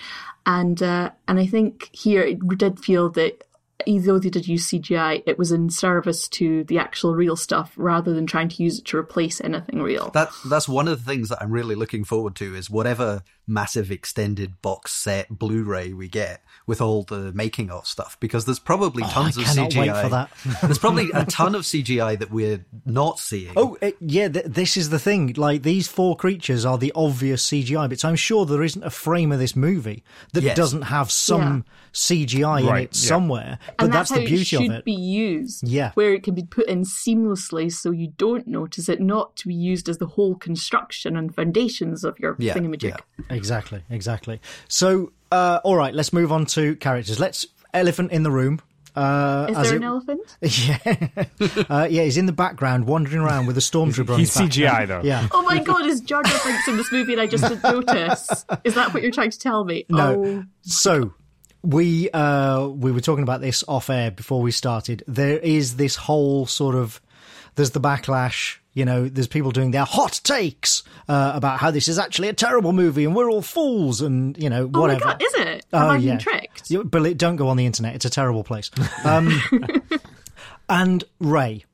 and uh, and I think here it did feel that although they did use CGI, it was in service to the actual real stuff rather than trying to use it to replace anything real. That that's one of the things that I'm really looking forward to is whatever massive extended box set Blu-ray we get with all the making of stuff because there's probably oh, tons I of cannot CGI. wait for that. there's probably a ton of CGI that we're not seeing. Oh, it, yeah, th- this is the thing. Like, these four creatures are the obvious CGI bits. I'm sure there isn't a frame of this movie that Yes. doesn't have some CGI in it yeah. somewhere. But and that's, that's, the how beauty it should of it. be used. Yeah. Where it can be put in seamlessly so you don't notice it, not to be used as the whole construction and foundations of your Yeah, thingamajig. yeah. Exactly, exactly. So, uh, all right, let's move on to characters. Let's elephant in the room. Uh, Is there it- an elephant? Yeah, uh, yeah, he's in the background, wandering around with a stormtrooper. on He's his back. CGI though. Yeah, Oh my god, is Jar Jar Binks in this movie and I just didn't notice? Is that what you're trying to tell me? No. Oh, So we uh we were talking about this off air before we started. There is this whole sort of there's the backlash. You know, there's people doing their hot takes uh, about how this is actually a terrible movie and we're all fools and you know oh whatever. my god, is it? Am Oh, I yeah. tricked? You- But don't go on the internet. It's a terrible place. Um, and Rey.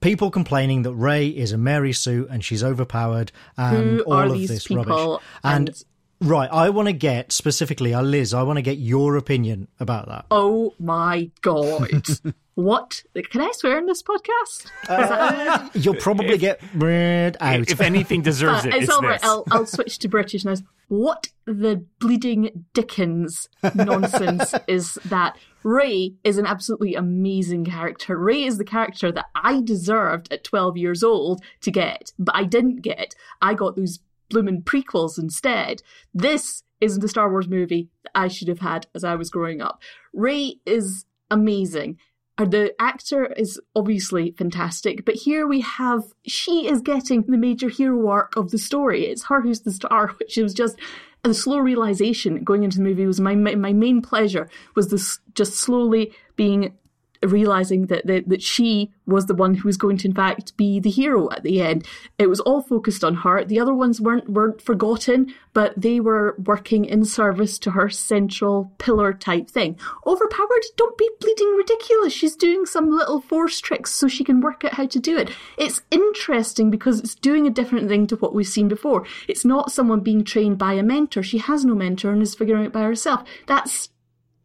People complaining that Rey is a Mary Sue and she's overpowered and Who all of this people? rubbish. And, And- right, I want to get specifically, uh, Liz, I want to get your opinion about that. Oh my god. what? Can I swear in this podcast? Is that You'll probably get red out. If anything deserves Uh, it, it's, it's all right. this. I'll, I'll switch to British now. What the bleeding Dickens nonsense is that? Rey is an absolutely amazing character. Rey is the character that I deserved at 12 years old to get, but I didn't get. I got those bloomin' prequels instead. This is the Star Wars movie that I should have had as I was growing up. Rey is amazing. Uh, The actor is obviously fantastic, but here we have she is getting the major hero arc of the story. It's her who's the star, which was just a slow realization going into the movie was my my my main pleasure was this just slowly being realizing that, that that she was the one who was going to in fact be the hero at the end. It was all focused on her. The other ones weren't weren't forgotten, but they were working in service to her central pillar type thing. Overpowered, don't be bleeding ridiculous. She's doing some little force tricks so she can work out how to do it. It's interesting because it's doing a different thing to what we've seen before. It's not someone being trained by a mentor. She has no mentor and is figuring it by herself. That's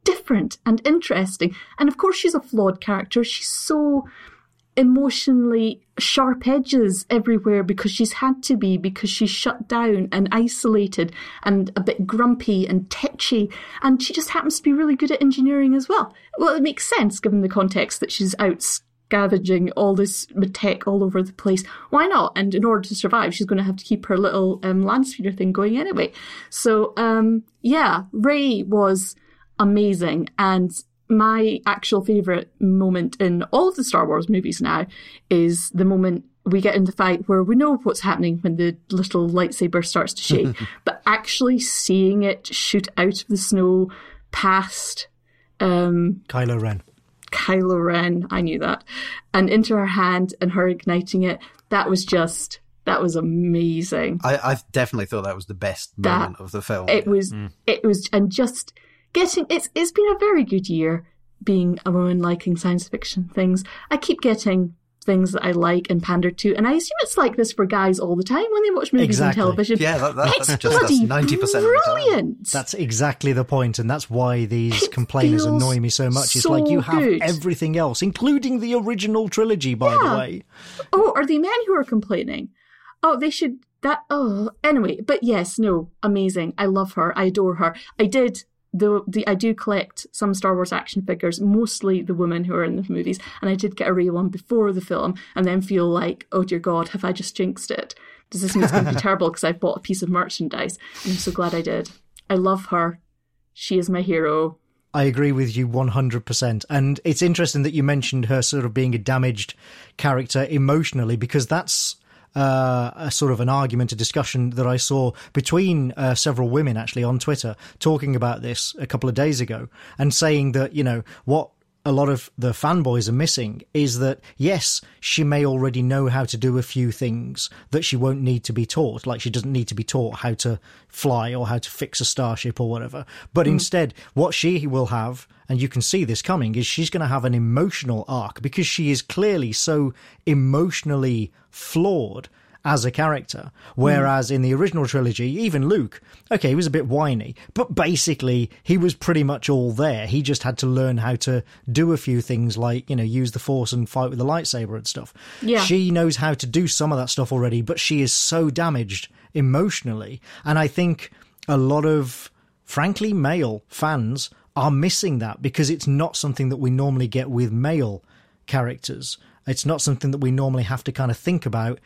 different and interesting. And of course, she's a flawed character. She's so emotionally sharp edges everywhere because she's had to be because she's shut down and isolated and a bit grumpy and tetchy. And she just happens to be really good at engineering as well. Well it makes sense given the context that she's out scavenging all this tech all over the place. Why not? And in order to survive she's going to have to keep her little um, land speeder thing going anyway. So um yeah Rey was amazing. And my actual favorite moment in all of the Star Wars movies now is the moment we get in the fight where we know what's happening when the little lightsaber starts to shake, but actually seeing it shoot out of the snow past um, Kylo Ren. Kylo Ren, I knew that, and into her hand and her igniting it, that was just that was amazing. I, I definitely thought that was the best That- moment of the film. It was it was and just getting it's it's been a very good year being a woman liking science fiction things. I keep getting things that I like and pander to, and I assume it's like this for guys all the time when they watch movies Exactly. on television. yeah, that, that, it's that's just bloody that's ninety percent of the time. brilliant. That's exactly the point, and that's why these It complainers annoy me so much. It's so like you have good. everything else, including the original trilogy, by Yeah. the way. Oh, are they men who are complaining? Oh, they should that oh anyway, but yes, no, amazing. I love her. I adore her. I did the the I do collect some Star Wars action figures, mostly the women who are in the movies, and I did get a Rey one before the film, and then feel like, oh dear God, have I just jinxed it? Does this mean it's going to be terrible because I've bought a piece of merchandise? And I'm so glad I did. I love her. She is my hero. I agree with you 100%. And it's interesting that you mentioned her sort of being a damaged character emotionally because that's uh, a sort of an argument, a discussion that I saw between uh, several women actually on Twitter talking about this a couple of days ago and saying that, you know, what a lot of the fanboys are missing is that yes, she may already know how to do a few things that she won't need to be taught. Like she doesn't need to be taught how to fly or how to fix a starship or whatever. But instead, what she will have, and you can see this coming, is she's going to have an emotional arc because she is clearly so emotionally flawed as a character. Hmm. Whereas in the original trilogy, even Luke, okay, he was a bit whiny, but basically he was pretty much all there. He just had to learn how to do a few things like, you know, use the force and fight with the lightsaber and stuff. Yeah. She knows how to do some of that stuff already, but she is so damaged emotionally. And I think a lot of, frankly, male fans are missing that because it's not something that we normally get with male characters. It's not something that we normally have to kind of think about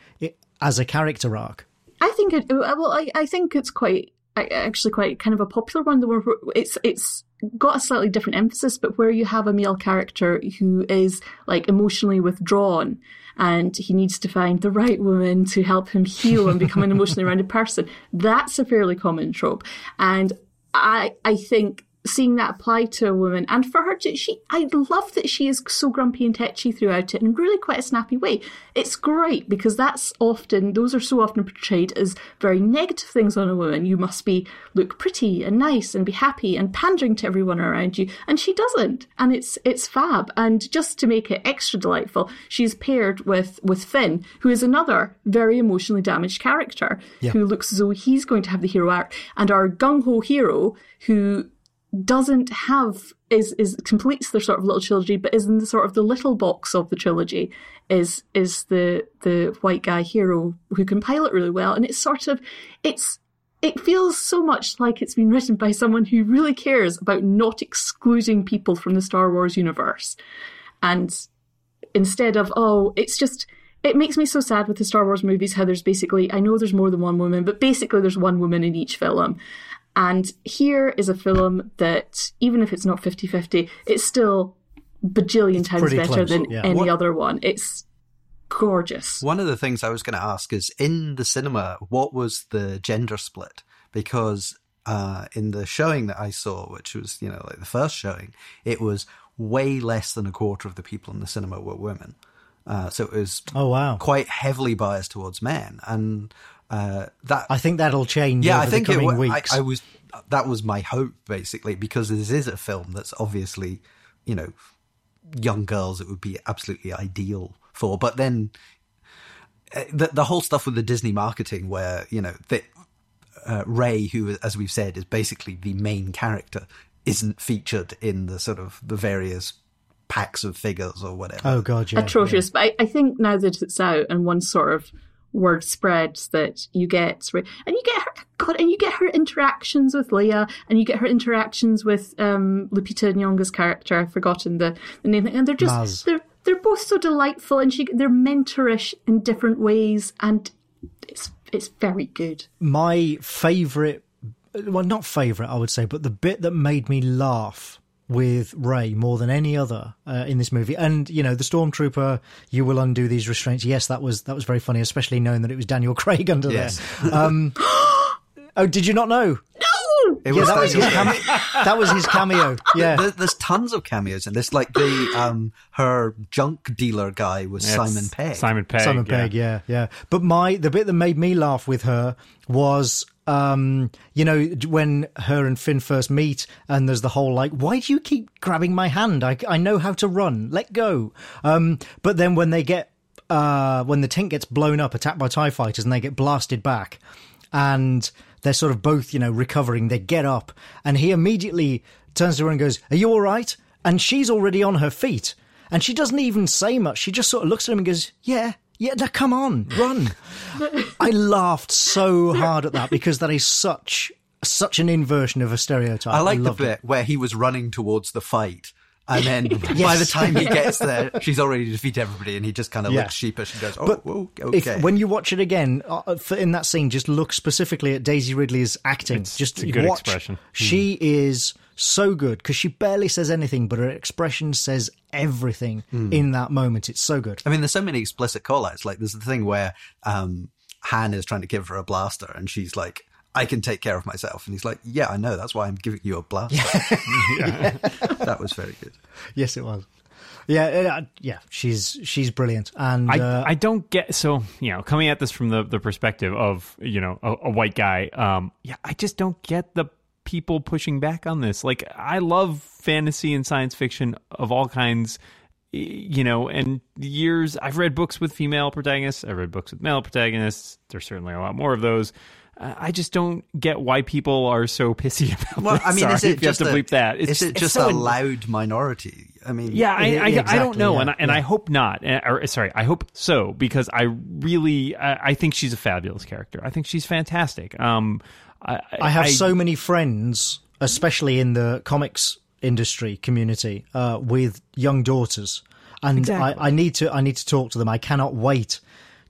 as a character arc. I think it. Uh, well, I, I think it's quite actually quite kind of a popular one. Where it's it's got a slightly different emphasis, but where you have a male character who is like emotionally withdrawn. And he needs to find the right woman to help him heal and become an emotionally rounded person. That's a fairly common trope. And I I think seeing that apply to a woman and for her to she I love that she is so grumpy and tetchy throughout it in really quite a snappy way. It's great because that's often those are so often portrayed as very negative things on a woman. You must be look pretty and nice and be happy and pandering to everyone around you. And she doesn't. And it's it's fab. And just to make it extra delightful, she's paired with with Finn, who is another very emotionally damaged character who looks as though he's going to have the hero arc, and our gung ho hero who doesn't have is is completes their sort of little trilogy, but is in the sort of the little box of the trilogy is is the the white guy hero who can pilot really well, and it's sort of it's it feels so much like it's been written by someone who really cares about not excluding people from the Star Wars universe, and instead of oh it's just it makes me so sad with the Star Wars movies how there's basically I know there's more than one woman, but basically there's one woman in each film. And here is a film that, even if it's not 50 50, it's still bajillion times better close, than yeah. any What- other one. It's gorgeous. One of the things I was going to ask is in the cinema, what was the gender split? Because uh, in the showing that I saw, which was, you know, like the first showing, it was way less than a quarter of the people in the cinema were women. Uh, so it was Oh wow! quite heavily biased towards men. And uh, that I think that'll change. yeah, over I think the it, coming wa- I, weeks. I was that was my hope basically because this is a film that's obviously you know young girls it would be absolutely ideal for, but then uh, the the whole stuff with the Disney marketing where you know that uh, Rey, who as we've said is basically the main character, isn't featured in the sort of the various packs of figures or whatever. oh god, yeah, atrocious. But I, I think now that it's out and one sort of word spreads that you get, and you get her, God, and you get her interactions with Leia, and you get her interactions with um, Lupita Nyong'o's character. I've forgotten the, the name, and they're just Maz. they're they're both so delightful, and she they're mentorish in different ways, and it's it's very good. my favorite well not favorite i would say but the bit that made me laugh with Rey more than any other uh, in this movie and you know the stormtrooper you will undo these restraints yes that was that was very funny especially knowing that it was daniel craig under Yes. there um oh did you not know No. it yeah was that was his cameo that was his cameo yeah There, there's tons of cameos in this. Like the um her junk dealer guy was It's Simon Pegg. Simon Pegg. Simon yeah. Pegg, yeah, yeah. But my the bit that made me laugh with her was um you know when her and Finn first meet and there's the whole like why do you keep grabbing my hand? I I know how to run. Let go. Um but then when they get uh when the tank gets blown up attacked by tie fighters and they get blasted back and they're sort of both you know recovering they get up and he immediately turns to her and goes are you all right? And she's already on her feet. And she doesn't even say much. She just sort of looks at him and goes yeah yeah now come on run i laughed so hard at that because that is such such an inversion of a stereotype I like the loved it. bit where he was running towards the fight. And then by the time he gets there, she's already defeated everybody, and he just kind of Yeah. looks sheepish and goes, "Oh, But whoa, okay." If when you watch it again, uh, for, in that scene, just look specifically at Daisy Ridley's acting. It's- just it's a good watch. expression. She is so good because she barely says anything, but her expression says everything in that moment. It's so good. I mean, there's so many explicit callouts. Like there's the thing where um, Han is trying to give her a blaster, and she's like, "I can take care of myself," and he's like, "Yeah, I know. That's why I'm giving you a blaster." that was very good. Yes, it was. Yeah, uh, yeah. She's she's brilliant, and I, uh, I don't get so you know coming at this from the the perspective of you know a, a white guy um yeah I just don't get the people pushing back on this like I love fantasy and science fiction of all kinds you know and years I've read books with female protagonists I've read books with male protagonists there's certainly a lot more of those I just don't get why people are so pissy about Well, this. I mean, Sorry is it have just to a, bleep that? It's, is it just so a loud minority? I mean, yeah, I, Yeah, I, I don't know, yeah, and I, and I hope not. Uh, Or sorry, I hope so because I really I, I think she's a fabulous character. I think she's fantastic. Um, I, I have so many friends, especially in the comics industry community, uh, with young daughters, and Exactly. I, I need to I need to talk to them. I cannot wait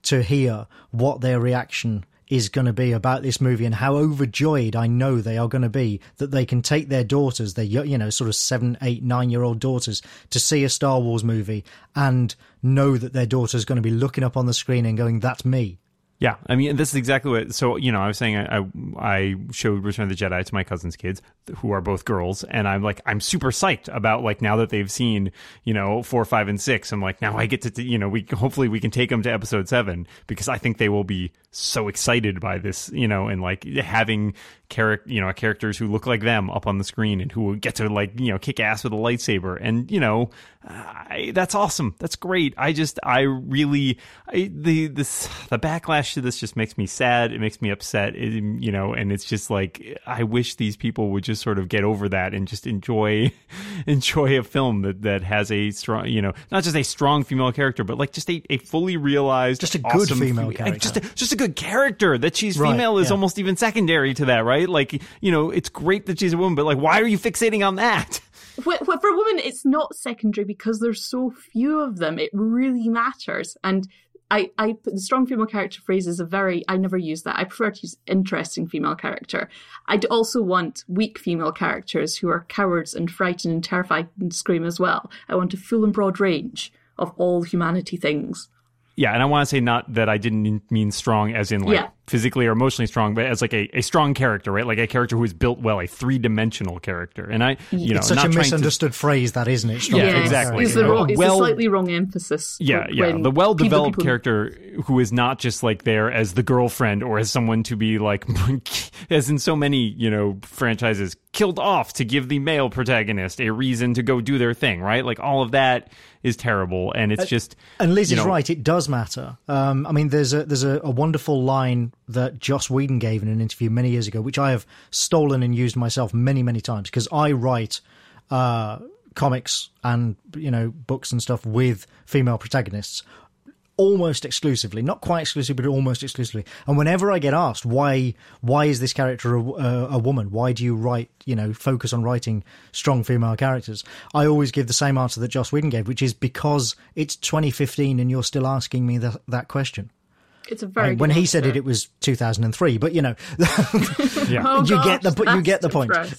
to hear what their reaction is going to be about this movie and how overjoyed I know they are going to be that they can take their daughters, their you know sort of seven, eight, nine year old daughters, to see a Star Wars movie and know that their daughter's going to be looking up on the screen and going, "That's me." Yeah, I mean, this is exactly what. So, you know, I was saying I, I, I showed Return of the Jedi to my cousin's kids, who are both girls, and I'm like, I'm super psyched about like now that they've seen, you know, four, five, and six. I'm like, now I get to, you know, we hopefully we can take them to episode seven because I think they will be so excited by this, you know, and like having character, you know, characters who look like them up on the screen and who will get to like, you know, kick ass with a lightsaber, and you know, I, that's awesome. That's great. I just, I really, I, the this the backlash to this just makes me sad. It makes me upset. It, you know, and it's just like I wish these people would just sort of get over that and just enjoy, enjoy a film that that has a strong, you know, not just a strong female character, but like just a, a fully realized, Just a good awesome female fe- character. Just a, just a good character. That she's Right, female is yeah. almost even secondary to that, right? Like, you know, it's great that she's a woman, but like, why are you fixating on that? Wh- For women, it's not secondary because there's so few of them. It really matters. And I, I the strong female character phrase is a very I never use that. I prefer to use interesting female character. I'd also want weak female characters who are cowards and frightened and terrified and scream as well. I want a full and broad range of all humanity things. Yeah, and I want to say not that I didn't mean strong as in like Yeah. physically or emotionally strong, but as like a, a strong character, right? Like a character who is built well, a three dimensional character. And I, you know, It's such not a trying to- misunderstood phrase, that isn't it? Strong Yeah, female exactly. It's, the wrong, it's Well- a slightly wrong emphasis. Yeah, yeah. The well developed people- character who is not just like there as the girlfriend or as someone to be like, as in so many, you know, franchises, killed off to give the male protagonist a reason to go do their thing, right? Like all of that is terrible. And it's uh, just. And Liz you is know, right; it does matter. Um, I mean, there's a there's a, a wonderful line that Joss Whedon gave in an interview many years ago, which I have stolen and used myself many many times because I write uh, comics and you know books and stuff with female protagonists almost exclusively not quite exclusively but almost exclusively. And whenever i get asked why why is this character a, a, a woman? Why do you write you know focus on writing strong female characters? I always give the same answer that joss whedon gave which is because it's 2015 and you're still asking me that, that question It's a very And when good he said it it was 2003 but you know Yeah. Oh, you get gosh, the- you get the point. gross.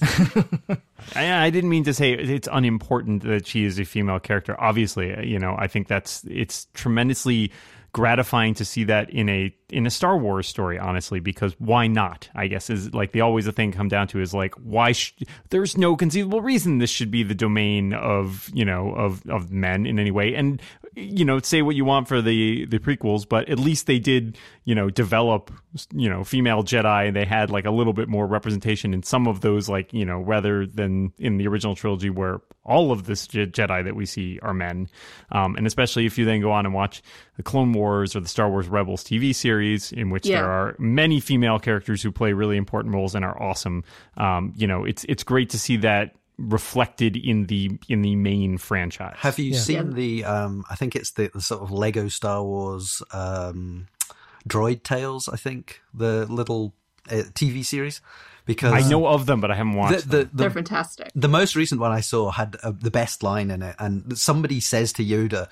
I, I didn't mean to say it's unimportant that she is a female character. Obviously, uh, you know, I think that's it's tremendously gratifying to see that in a in a Star Wars story. Honestly, because why not? I guess is like the always the thing come down to is like why sh- there's no conceivable reason this should be the domain of you know of of men in any way. And you know, say what you want for the the prequels, but at least they did you know develop you know female Jedi. and They had like a little bit more representation in some of those, like you know, rather than in the original trilogy where all of this Je- Jedi that we see are men. Um, and especially if you then go on and watch the Clone Wars or the Star Wars Rebels TV series, in which Yeah. there are many female characters who play really important roles and are awesome. Um, you know, it's it's great to see that reflected in the in the main franchise. Have you seen Yeah. the? Um, I think it's the, the sort of Lego Star Wars um, Droid Tales. I think the little uh, TV series because I know of them, but I haven't watched the, them. the, They're fantastic. the most recent one I saw had uh, the best line in it, and somebody says to Yoda,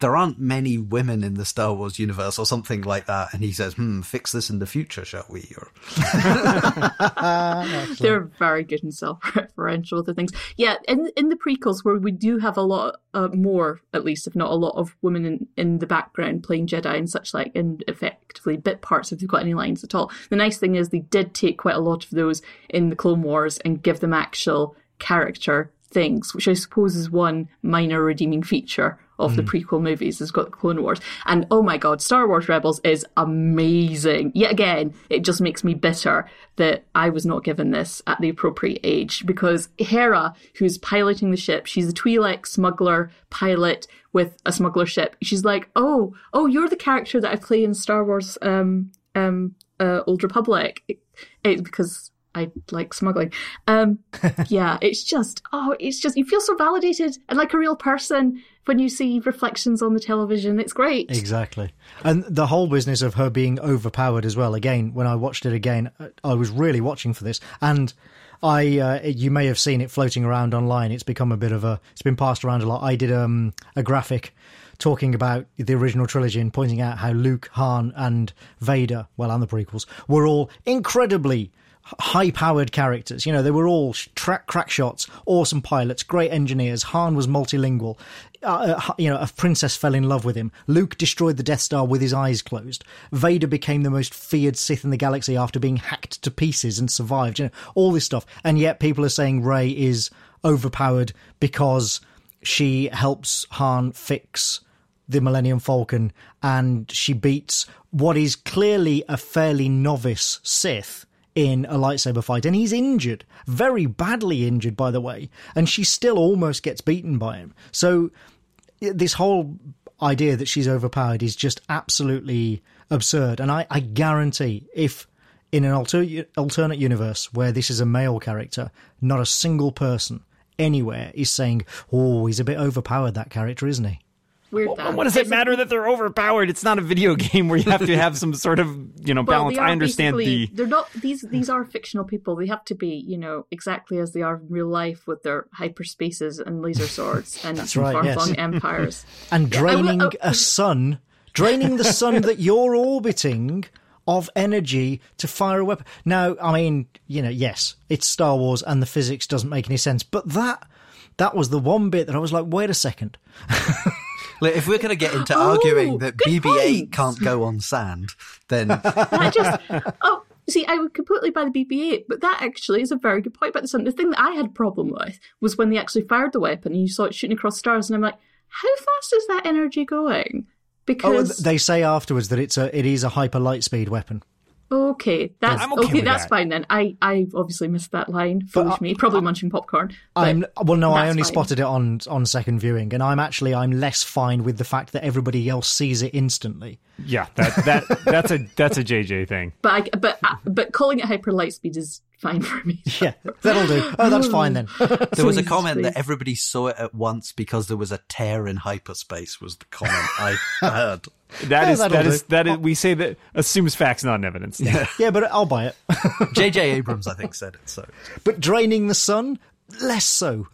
"There aren't many women in the Star Wars universe," or something like that, and he says, "Hmm, fix this in the future, shall we?" Or They're very good and self-referential with the things. Yeah, in in the prequels where we do have a lot uh, more, at least if not a lot of women in, in the background playing Jedi and such like, and effectively bit parts if they've got any lines at all. The nice thing is they did take quite a lot of those in the Clone Wars and give them actual character things, which I suppose is one minor redeeming feature of the prequel movies has got the Clone Wars. And oh my god, Star Wars Rebels is amazing. Yet again, it just makes me bitter that I was not given this at the appropriate age because Hera, who's piloting the ship, she's a Twi'lek smuggler pilot with a smuggler ship. She's like, oh, oh, you're the character that I play in Star Wars um, um, uh, Old Republic. It, it- because I like smuggling. Um, yeah, it's just oh, it's just you feel so validated and like a real person when you see reflections on the television. It's great. Exactly. And the whole business of her being overpowered as well. Again, when I watched it again, I was really watching for this. And I, uh, you may have seen it floating around online. It's become a bit of a, it's been passed around a lot. I did um, a graphic talking about the original trilogy and pointing out how Luke, Han, and Vader, well, and the prequels, were all incredibly high powered characters. You know, they were all track crack shots, awesome pilots, great engineers. Han was multilingual. Uh, uh, you know, a princess fell in love with him. Luke destroyed the Death Star with his eyes closed. Vader became the most feared Sith in the galaxy after being hacked to pieces and survived. You know, all this stuff. And yet people are saying Rey is overpowered because she helps Han fix the Millennium Falcon and she beats what is clearly a fairly novice Sith in a lightsaber fight and he's injured very badly injured by the way and she still almost gets beaten by him. So this whole idea that she's overpowered is just absolutely absurd and i, I guarantee if in an alter- alternate universe where this is a male character not a single person anywhere is saying oh he's a bit overpowered that character isn't he Weird. that. what does it It's- matter that they're overpowered? It's not a video game where you have to have some sort of you know balance. they I understand the They're not these. These are fictional people. They have to be, you know, exactly as they are in real life with their hyperspaces and laser swords and right, yes. far-flung empires. and I will- draining oh, a sun draining the sun that you're orbiting of energy to fire a weapon. Now, I mean, you know, yes, it's Star Wars and the physics doesn't make any sense, but that that was the one bit that I was like, wait a second. Like, if we're going to get into Oh, arguing that good BB-8 point. can't go on sand, then I just oh see, I would completely buy the BB-8, but that actually is a very good point about the sun. The thing that I had a problem with was when they actually fired the weapon and you saw it shooting across stars, and I'm like, how fast is that energy going? Oh, Because they say afterwards that it's a it is a hyper light speed weapon. Okay, that's I'm okay okay, with that's that. fine then. I I obviously missed that line. Foolish me, probably munching popcorn. I'm well, no, I only fine. spotted it on on second viewing, and I'm actually I'm less fine with the fact that everybody else sees it instantly. Yeah, that that that's a that's a JJ thing. But I, but uh, but calling it hyper light speed is fine for me. Yeah, that'll do. Oh, that's fine then. there was a comment that everybody saw it at once because there was a tear in hyperspace was the comment I heard. That Yeah, is that'll that do. is that is we say that assumes facts, not evidence. Yeah. yeah, but I'll buy it. J.J. Abrams, I think, said it. So, but draining the sun, less so.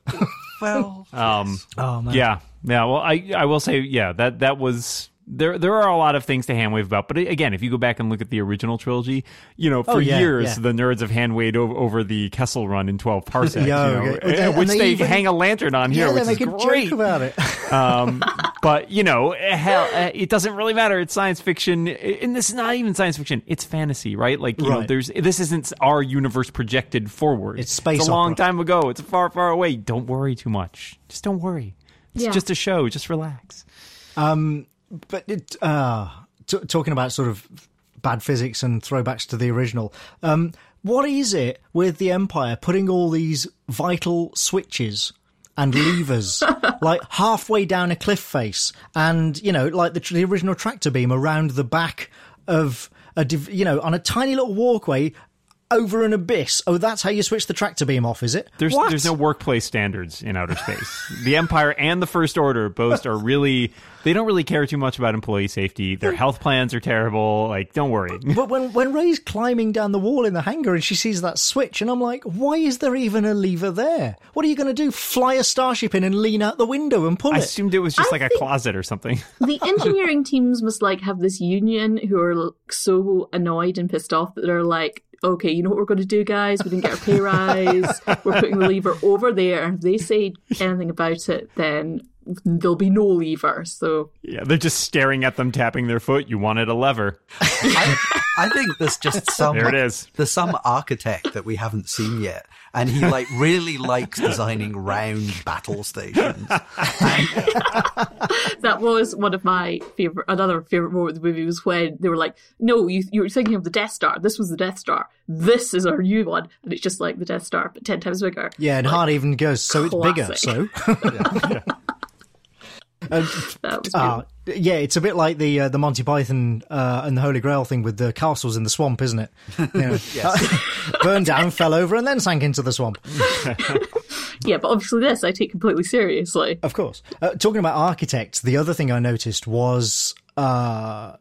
well, Um, Oh man. yeah, yeah. Well, I I will say, yeah, that that was there. There are a lot of things to handwave about, but again, if you go back and look at the original trilogy, you know, for Oh, yeah, years yeah. the nerds have handwaved over, over the Kessel Run in twelve parsecs, Yeah, you know, okay. eh, And which they they, even- hang a lantern on here, Yeah, which they is a great. joke about it. um, but you know, hell, uh, it doesn't really matter. It's science fiction, and this is not even science fiction. It's fantasy, right? Like you know, there's this isn't our universe projected forward. It's space It's a long time ago. It's far, far away. Don't worry too much. Just don't worry. It's Yeah. just a show. Just relax. But it, uh, t- talking about sort of bad physics and throwbacks to the original, um, what is it with the Empire putting all these vital switches and levers like halfway down a cliff face, and you know, like the, the original tractor beam around the back of a, div- you know, on a tiny little walkway over an abyss? Oh, that's how you switch the tractor beam off, is it? There's What? there's no workplace standards in outer space. the Empire and the First Order both are really they don't really care too much about employee safety. Their health plans are terrible. Like, don't worry. But when when Rey's climbing down the wall in the hangar and she sees that switch, and I'm like, why is there even a lever there? What are you going to do? Fly a starship in and lean out the window and pull I it? I assumed it was just I like a closet or something. the engineering teams must like have this union who are like, so annoyed and pissed off that they're like, okay, you know what we're going to do, guys? We didn't get our pay rise. We're putting the lever over there, if they say anything about it, then there'll be no lever. So Yeah, they're just staring at them, tapping their foot. You wanted a lever. I, I think there's just some There it is. There's some architect that we haven't seen yet, and he like really likes designing round battle stations. that was one of my favorite. Another favorite moment of the movie was when they were like, "No, you you were thinking of the Death Star. This was the Death Star. This is our new one, and it's just like the Death Star, but ten times bigger." yeah, and Han even goes, so it's bigger. classic. So That was good. Ah, yeah, it's a bit like the uh, the Monty Python uh, and the Holy Grail thing with the castles in the swamp, isn't it? You know, burned down, fell over, and then sank into the swamp. Yeah, but obviously this I take completely seriously. Of course. Uh, talking about architects, the other thing I noticed was uh,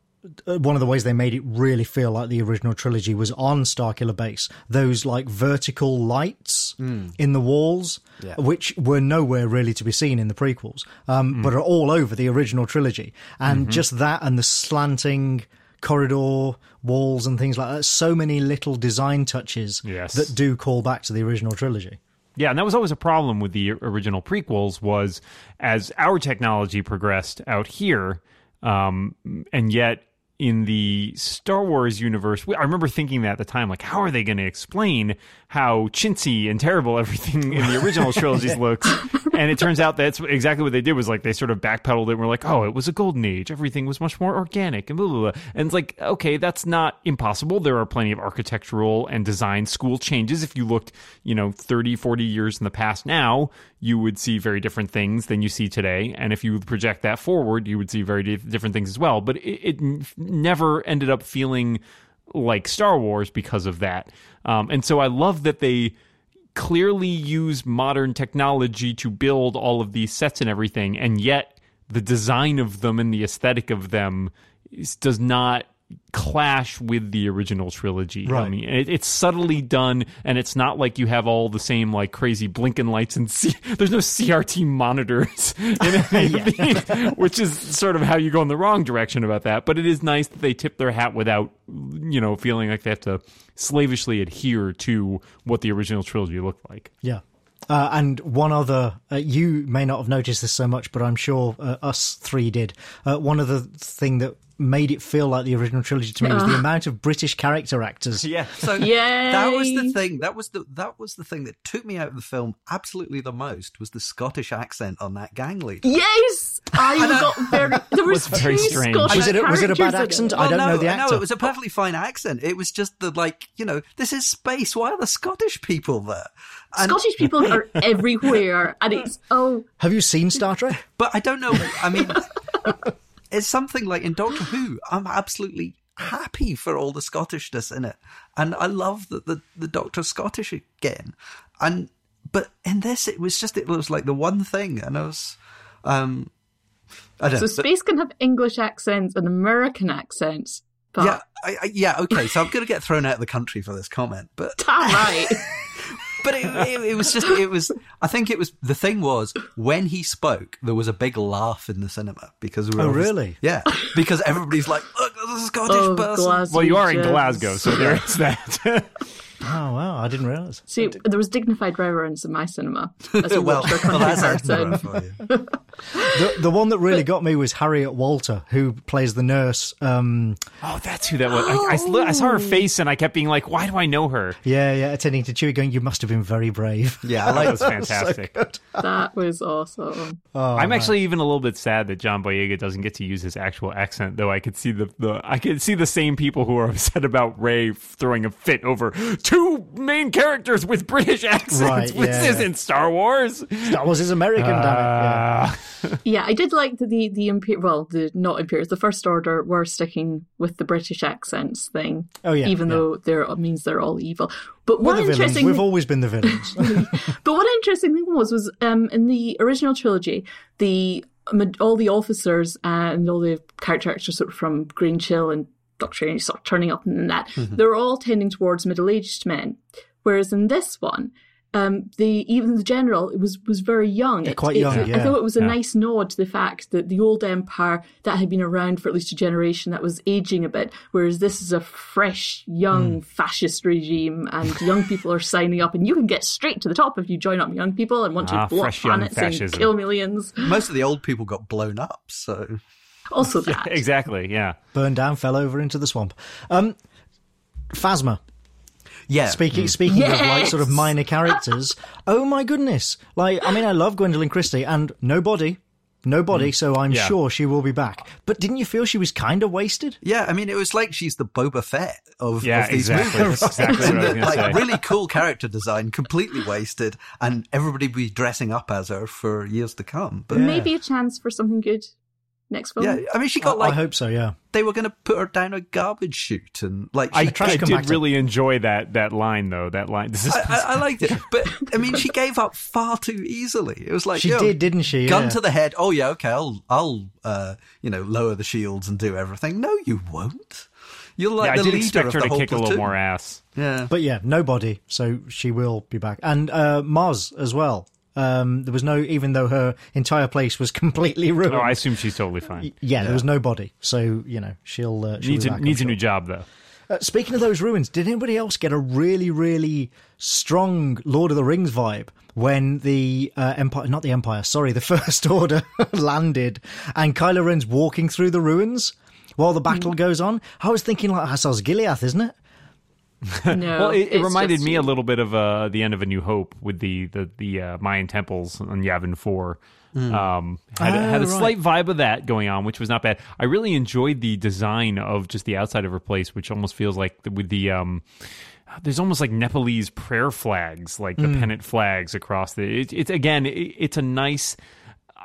one of the ways they made it really feel like the original trilogy was on Starkiller Base. Those like vertical lights in the walls, Yeah. which were nowhere really to be seen in the prequels, um, but are all over the original trilogy. And just that and the slanting corridor walls and things like that. So many little design touches Yes. that do call back to the original trilogy. Yeah, and that was always a problem with the original prequels was as our technology progressed out here, um, and yet in the Star Wars universe, I remember thinking that at the time, like, how are they going to explain how chintzy and terrible everything in the original trilogies looks? And it turns out that's exactly what they did was like they sort of backpedaled it and were like, oh, it was a golden age. Everything was much more organic and blah, blah, blah. And it's like, okay, that's not impossible. There are plenty of architectural and design school changes. If you looked, you know, 30, 40 years in the past now, you would see very different things than you see today. And if you project that forward, you would see very di- different things as well. But it, it never ended up feeling like Star Wars because of that. Um, and so I love that they clearly use modern technology to build all of these sets and everything, and yet the design of them and the aesthetic of them is, does not clash with the original trilogy. I mean, it, it's subtly done, and it's not like you have all the same like crazy blinking lights and C- there's no CRT monitors in any of these, which is sort of how you go in the wrong direction about that. But it is nice that they tip their hat without, you know, feeling like they have to slavishly adhere to what the original trilogy looked like. Yeah. Uh, and one other, uh, you may not have noticed this so much, but I'm sure uh, us three did. Uh, one other thing that made it feel like the original trilogy to me was the ah. amount of British character actors. Yeah. So Yay! that was the thing. That was the that was the thing that took me out of the film absolutely the most was the Scottish accent on that gang leader. Yes, I got very. There was, was very two strange. Scottish Was it a- was it a bad accent? it. I don't no, know the No, it was a perfectly fine accent. It was just the like, you know, this is space. Why are the Scottish people there? And, Scottish people are everywhere, and it's oh, Have you seen Star Trek? but I don't know. I mean, it's something like in Doctor Who. I'm absolutely happy for all the Scottishness in it, and I love that the the Doctor's Scottish again. And but in this, it was just it was like the one thing, and I was, um, I don't so know. but- space can have English accents and American accents, but yeah, I, I, yeah, okay. So I'm going to get thrown out of the country for this comment, but damn right. but it, it, it was just it was i think it was the thing was when he spoke there was a big laugh in the cinema because we were Oh, obvious- really? yeah because everybody's like look there's a scottish oh, person Glaswegians. Well, you are in Glasgow, so there is that. Oh, wow. I didn't realize. See, there was dignified reverence in my cinema as we well, watched our well, country that's person. For you. The, the one that really got me was Harriet Walter, who plays the nurse. Um, oh, that's who that was. I, I, I saw her face, and I kept being like, "Why do I know her?" yeah, yeah, attending to Chewie, going, "You must have been very brave." yeah i like That like was fantastic. That was awesome. I'm actually even a little bit sad that John Boyega doesn't get to use his actual accent, though. I could see the, the I could see the same people who are upset about Rey throwing a fit over two main characters with British accents. Right, this yeah. isn't Star Wars. Star Wars is American, damn it. Yeah. Uh, Yeah, I did like that the the Imper- well, the not Imperials, the First Order were sticking with the British accents thing. Oh, yeah, even yeah. though they're it means they're all evil. But We're one the villains. interesting, We've always been the villains. but one interesting thing was was um in the original trilogy, the all the officers and all the character actors sort of from Green Chill and Doctor Strange sort of turning up and that Mm-hmm. they're all tending towards middle aged men, whereas in this one. Um, the even the general it was was very young. It- quite it- young, I yeah. thought it was a Yeah. nice nod to the fact that the old empire that had been around for at least a generation that was aging a bit, whereas this is a fresh, young fascist regime, and young people are signing up, and you can get straight to the top if you join up young people and want Ah, to blow up planets and kill millions. most of the old people got blown up so Also, that exactly. Yeah. Burned down, fell over into the swamp. Um, Phasma. yeah Speaking speaking of like sort of minor characters, oh my goodness! Like I mean, I love Gwendoline Christie and nobody, nobody. So I'm Yeah. sure she will be back. But didn't you feel she was kind of wasted? yeah i mean it was like she's the boba fett of, Yeah, of these exactly. movies That's exactly what I was And, like say. really cool character design completely wasted and everybody be dressing up as her for years to come but maybe a chance for something good next film. yeah i mean she got like I hope so. Yeah. they were going to put her down a garbage chute and like I, she, trash I did compactor. really enjoy that that line though. That line. This is I, I, I liked it, but I mean, she gave up far too easily. It was like She did, didn't she? Gun Yeah. to the head. Oh yeah, okay. I'll, I'll, uh, you know, lower the shields and do everything. No, you won't. You're like yeah, I the did leader expect of her the to whole kick a little platoon. more ass. Yeah, But yeah, nobody. So she will be back. And uh, Maz as well. Um, there was no, even though her entire place was completely ruined. Oh, I assume she's totally fine. yeah, there was nobody. So you know, she'll, uh, she'll Needs be a, back, I'm needs a new job though. Uh, speaking of those ruins, did anybody else get a really, really strong Lord of the Rings vibe when the uh, Empire, not the Empire, sorry, the First Order landed and Kylo Ren's walking through the ruins while the battle goes on? I was thinking like Osgiliath, isn't it? No, Well, it, it reminded me a little bit of uh, the end of A New Hope with the the, the uh, Mayan temples on Yavin Four. Um, had, Oh, had a right. slight vibe of that going on, which was not bad. I really enjoyed the design of just the outside of her place, which almost feels like the, with the um, there's almost like Nepalese prayer flags, like the Hmm. pennant flags across the. It, it's again, it, it's a nice.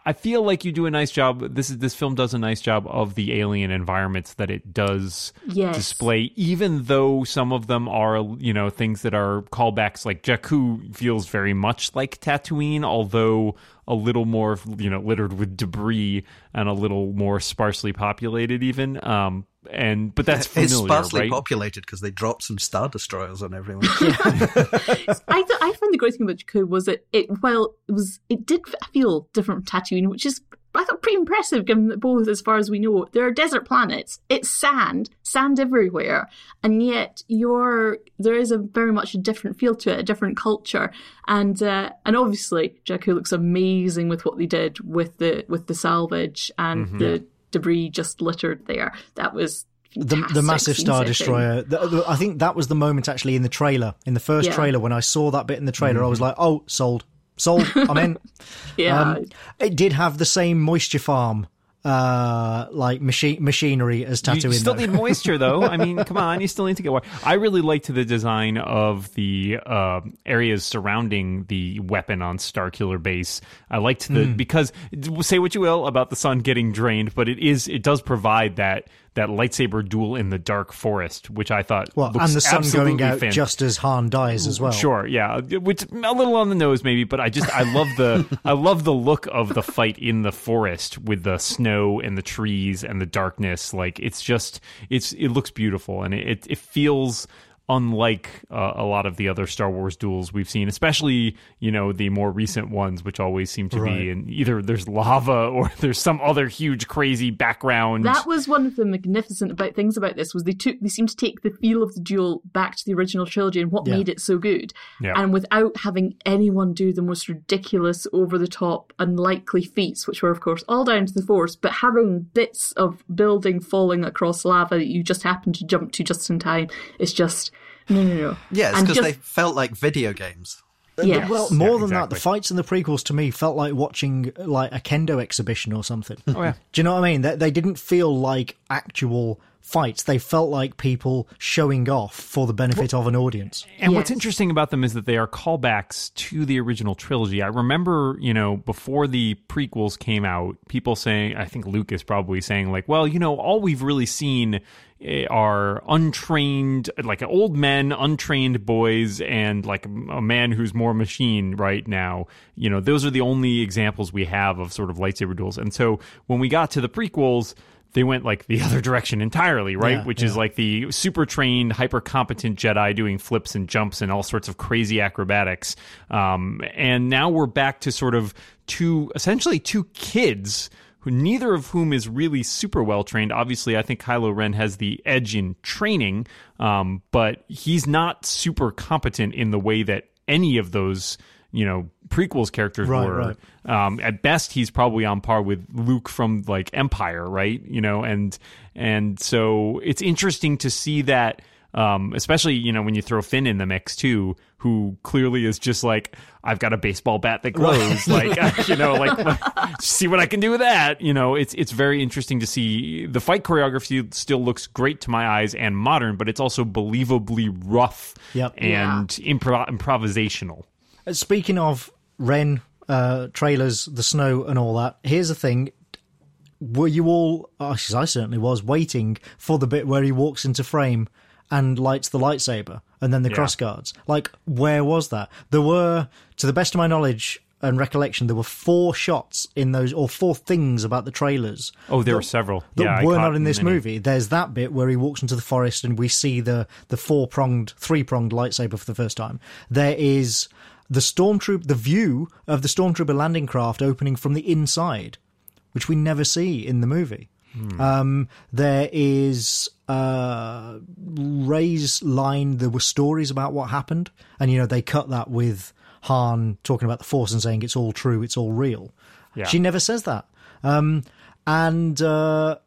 I feel like you do a nice job. This is this film does a nice job of the alien environments that it does Yes. display, even though some of them are you know things that are callbacks. Like Jakku feels very much like Tatooine, although a little more you know littered with debris and a little more sparsely populated, even. Um, and but that's familiar, it's sparsely right? populated because they dropped some star destroyers on everyone. I th- I found the great thing about Jakku was that it well it was it did feel different from Tatooine, which is I thought pretty impressive given that both, as far as we know, there are desert planets. It's sand, sand everywhere, and yet you're there is a very much a different feel to it, a different culture, and uh, and obviously Jakku looks amazing with what they did with the with the salvage and Mm-hmm. the debris just littered there. That was. the, the massive star destroyer. The, the- I think that was the moment actually in the trailer, in the first Yeah. trailer when I saw that bit in the trailer. I was like, "Oh, sold, sold. I'm in." Yeah, Um, it did have the same moisture farm, uh, like machine machinery as You Tatooine. still though. need moisture, though. I mean, come on, you still need to get water. I really liked the design of the uh, areas surrounding the weapon on Starkiller Base. I liked the Hmm. because say what you will about the sun getting drained, but it is it does provide that that lightsaber duel in the dark forest, which I thought well, and the sun going out fan- just as Han dies as well. Sure, yeah, which a little on the nose maybe, but I just I love the I love the look of the fight in the forest with the snow and the trees and the darkness. Like it's just it's it looks beautiful and it it, it feels unlike uh, a lot of the other Star Wars duels we've seen, especially you know the more recent ones, which always seem to Right. be in either there's lava or there's some other huge crazy background. That was one of the magnificent about things about this was they took they seemed to take the feel of the duel back to the original trilogy and what Yeah. made it so good. Yeah. And without having anyone do the most ridiculous, over the top, unlikely feats, which were of course all down to the force, but having bits of building falling across lava that you just happen to jump to just in time is just no no no. Yeah, it's And because just- they felt like video games. Yes. Well, more Yeah, than that, the fights in the prequels to me felt like watching like a kendo exhibition or something. oh yeah. Do you know what I mean? They, they didn't feel like actual fights. They felt like people showing off for the benefit of an audience. And what's interesting about them is that they are callbacks to the original trilogy. I remember, you know, before the prequels came out, people saying, I think Lucas probably saying, like, well, you know, all we've really seen eh, are untrained, like old men, untrained boys, and like a man who's more machine right now. You know, those are the only examples we have of sort of lightsaber duels. And so when we got to the prequels, they went like the other direction entirely, right? Yeah, Which is like the super trained, hyper competent Jedi doing flips and jumps and all sorts of crazy acrobatics. Um, and now we're back to sort of two, essentially two kids. Who, neither of whom is really super well trained. Obviously, I think Kylo Ren has the edge in training, um, but he's not super competent in the way that any of those, you know, prequels characters Right, were. right. Um, at best, he's probably on par with Luke from like Empire, right? You know, and and so it's interesting to see that, um, especially you know when you throw Finn in the mix too, who clearly is just like I've got a baseball bat that glows, like you know, like see what I can do with that. You know, it's it's very interesting to see the fight choreography still looks great to my eyes and modern, but it's also believably rough Yep. and impro- improvisational. Uh, Speaking of Ren uh, trailers, the snow, and all that, here's the thing. Were you all, oh, I certainly was, waiting for the bit where he walks into frame and lights the lightsaber and then the Yeah. cross guards? Like, where was that? There were, to the best of my knowledge and recollection, there were four shots in those, or four things about the trailers Oh, there were several that yeah, were not in this many. movie. There's that bit where he walks into the forest and we see the the four pronged, three pronged lightsaber for the first time. There is the stormtroop, the view of the stormtrooper landing craft opening from the inside, which we never see in the movie. Um, there is uh, Rey's line. There were stories about what happened, and you know they cut that with Han talking about the Force and saying it's all true, it's all real. She never says that. Um, and uh,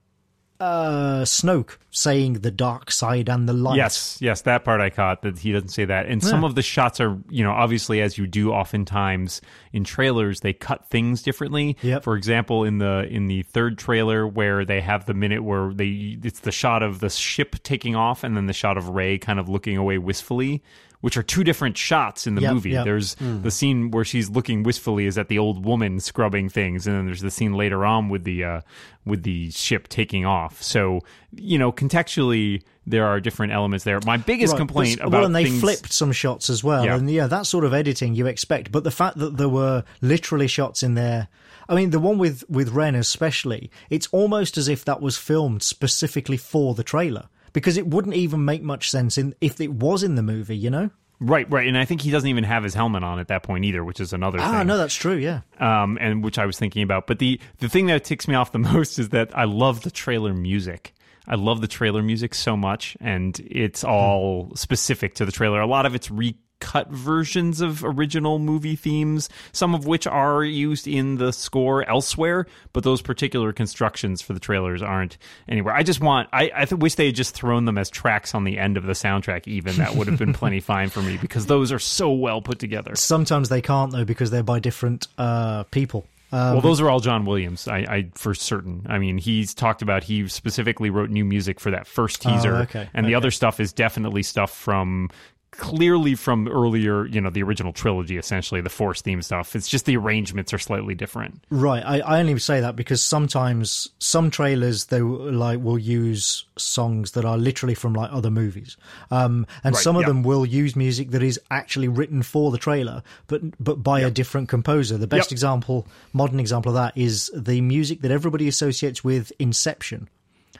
uh, Snoke saying the dark side and the light. Yes, yes, that part I caught that he doesn't say that. And some of the shots are, you know, obviously as you do oftentimes in trailers, they cut things differently. Yep. For example, in the in the third trailer where they have the minute where they it's the shot of the ship taking off and then the shot of Rey kind of looking away wistfully. Which are two different shots in the Yep, movie. yep. There's the scene where she's looking wistfully is at the old woman scrubbing things, and then there's the scene later on with the uh, with the ship taking off. So you know, contextually, there are different elements there. My biggest Right, complaint about well, and they things, flipped some shots as well, Yeah. and yeah, that sort of editing you expect. But the fact that there were literally shots in there, I mean, the one with with Ren especially, it's almost as if that was filmed specifically for the trailer because it wouldn't even make much sense in if it was in the movie, you know. right, right, and I think he doesn't even have his helmet on at that point either, which is another Ah, thing. no, that's true. Yeah, um, and which I was thinking about. But the the thing that ticks me off the most is that I love the trailer music. I love the trailer music so much, and it's all specific to the trailer. A lot of it's recut versions of original movie themes, some of which are used in the score elsewhere, but those particular constructions for the trailers aren't anywhere. I just want, I, I th- wish they had just thrown them as tracks on the end of the soundtrack, even. That would have been plenty fine for me because those are so well put together. sometimes they can't though because they're by different uh, people. Um, well, those are all John Williams. I, I for certain. I mean, he's talked about he specifically wrote new music for that first teaser, Oh, okay, and the other stuff is definitely stuff from clearly from earlier, you know, the original trilogy. Essentially, the Force theme stuff. It's just the arrangements are slightly different. Right, I, I only say that because sometimes some trailers they like will use songs that are literally from like other movies, um, and Right, some of yeah. them will use music that is actually written for the trailer, but but by a different composer. The best Yep. example, modern example of that, is the music that everybody associates with Inception.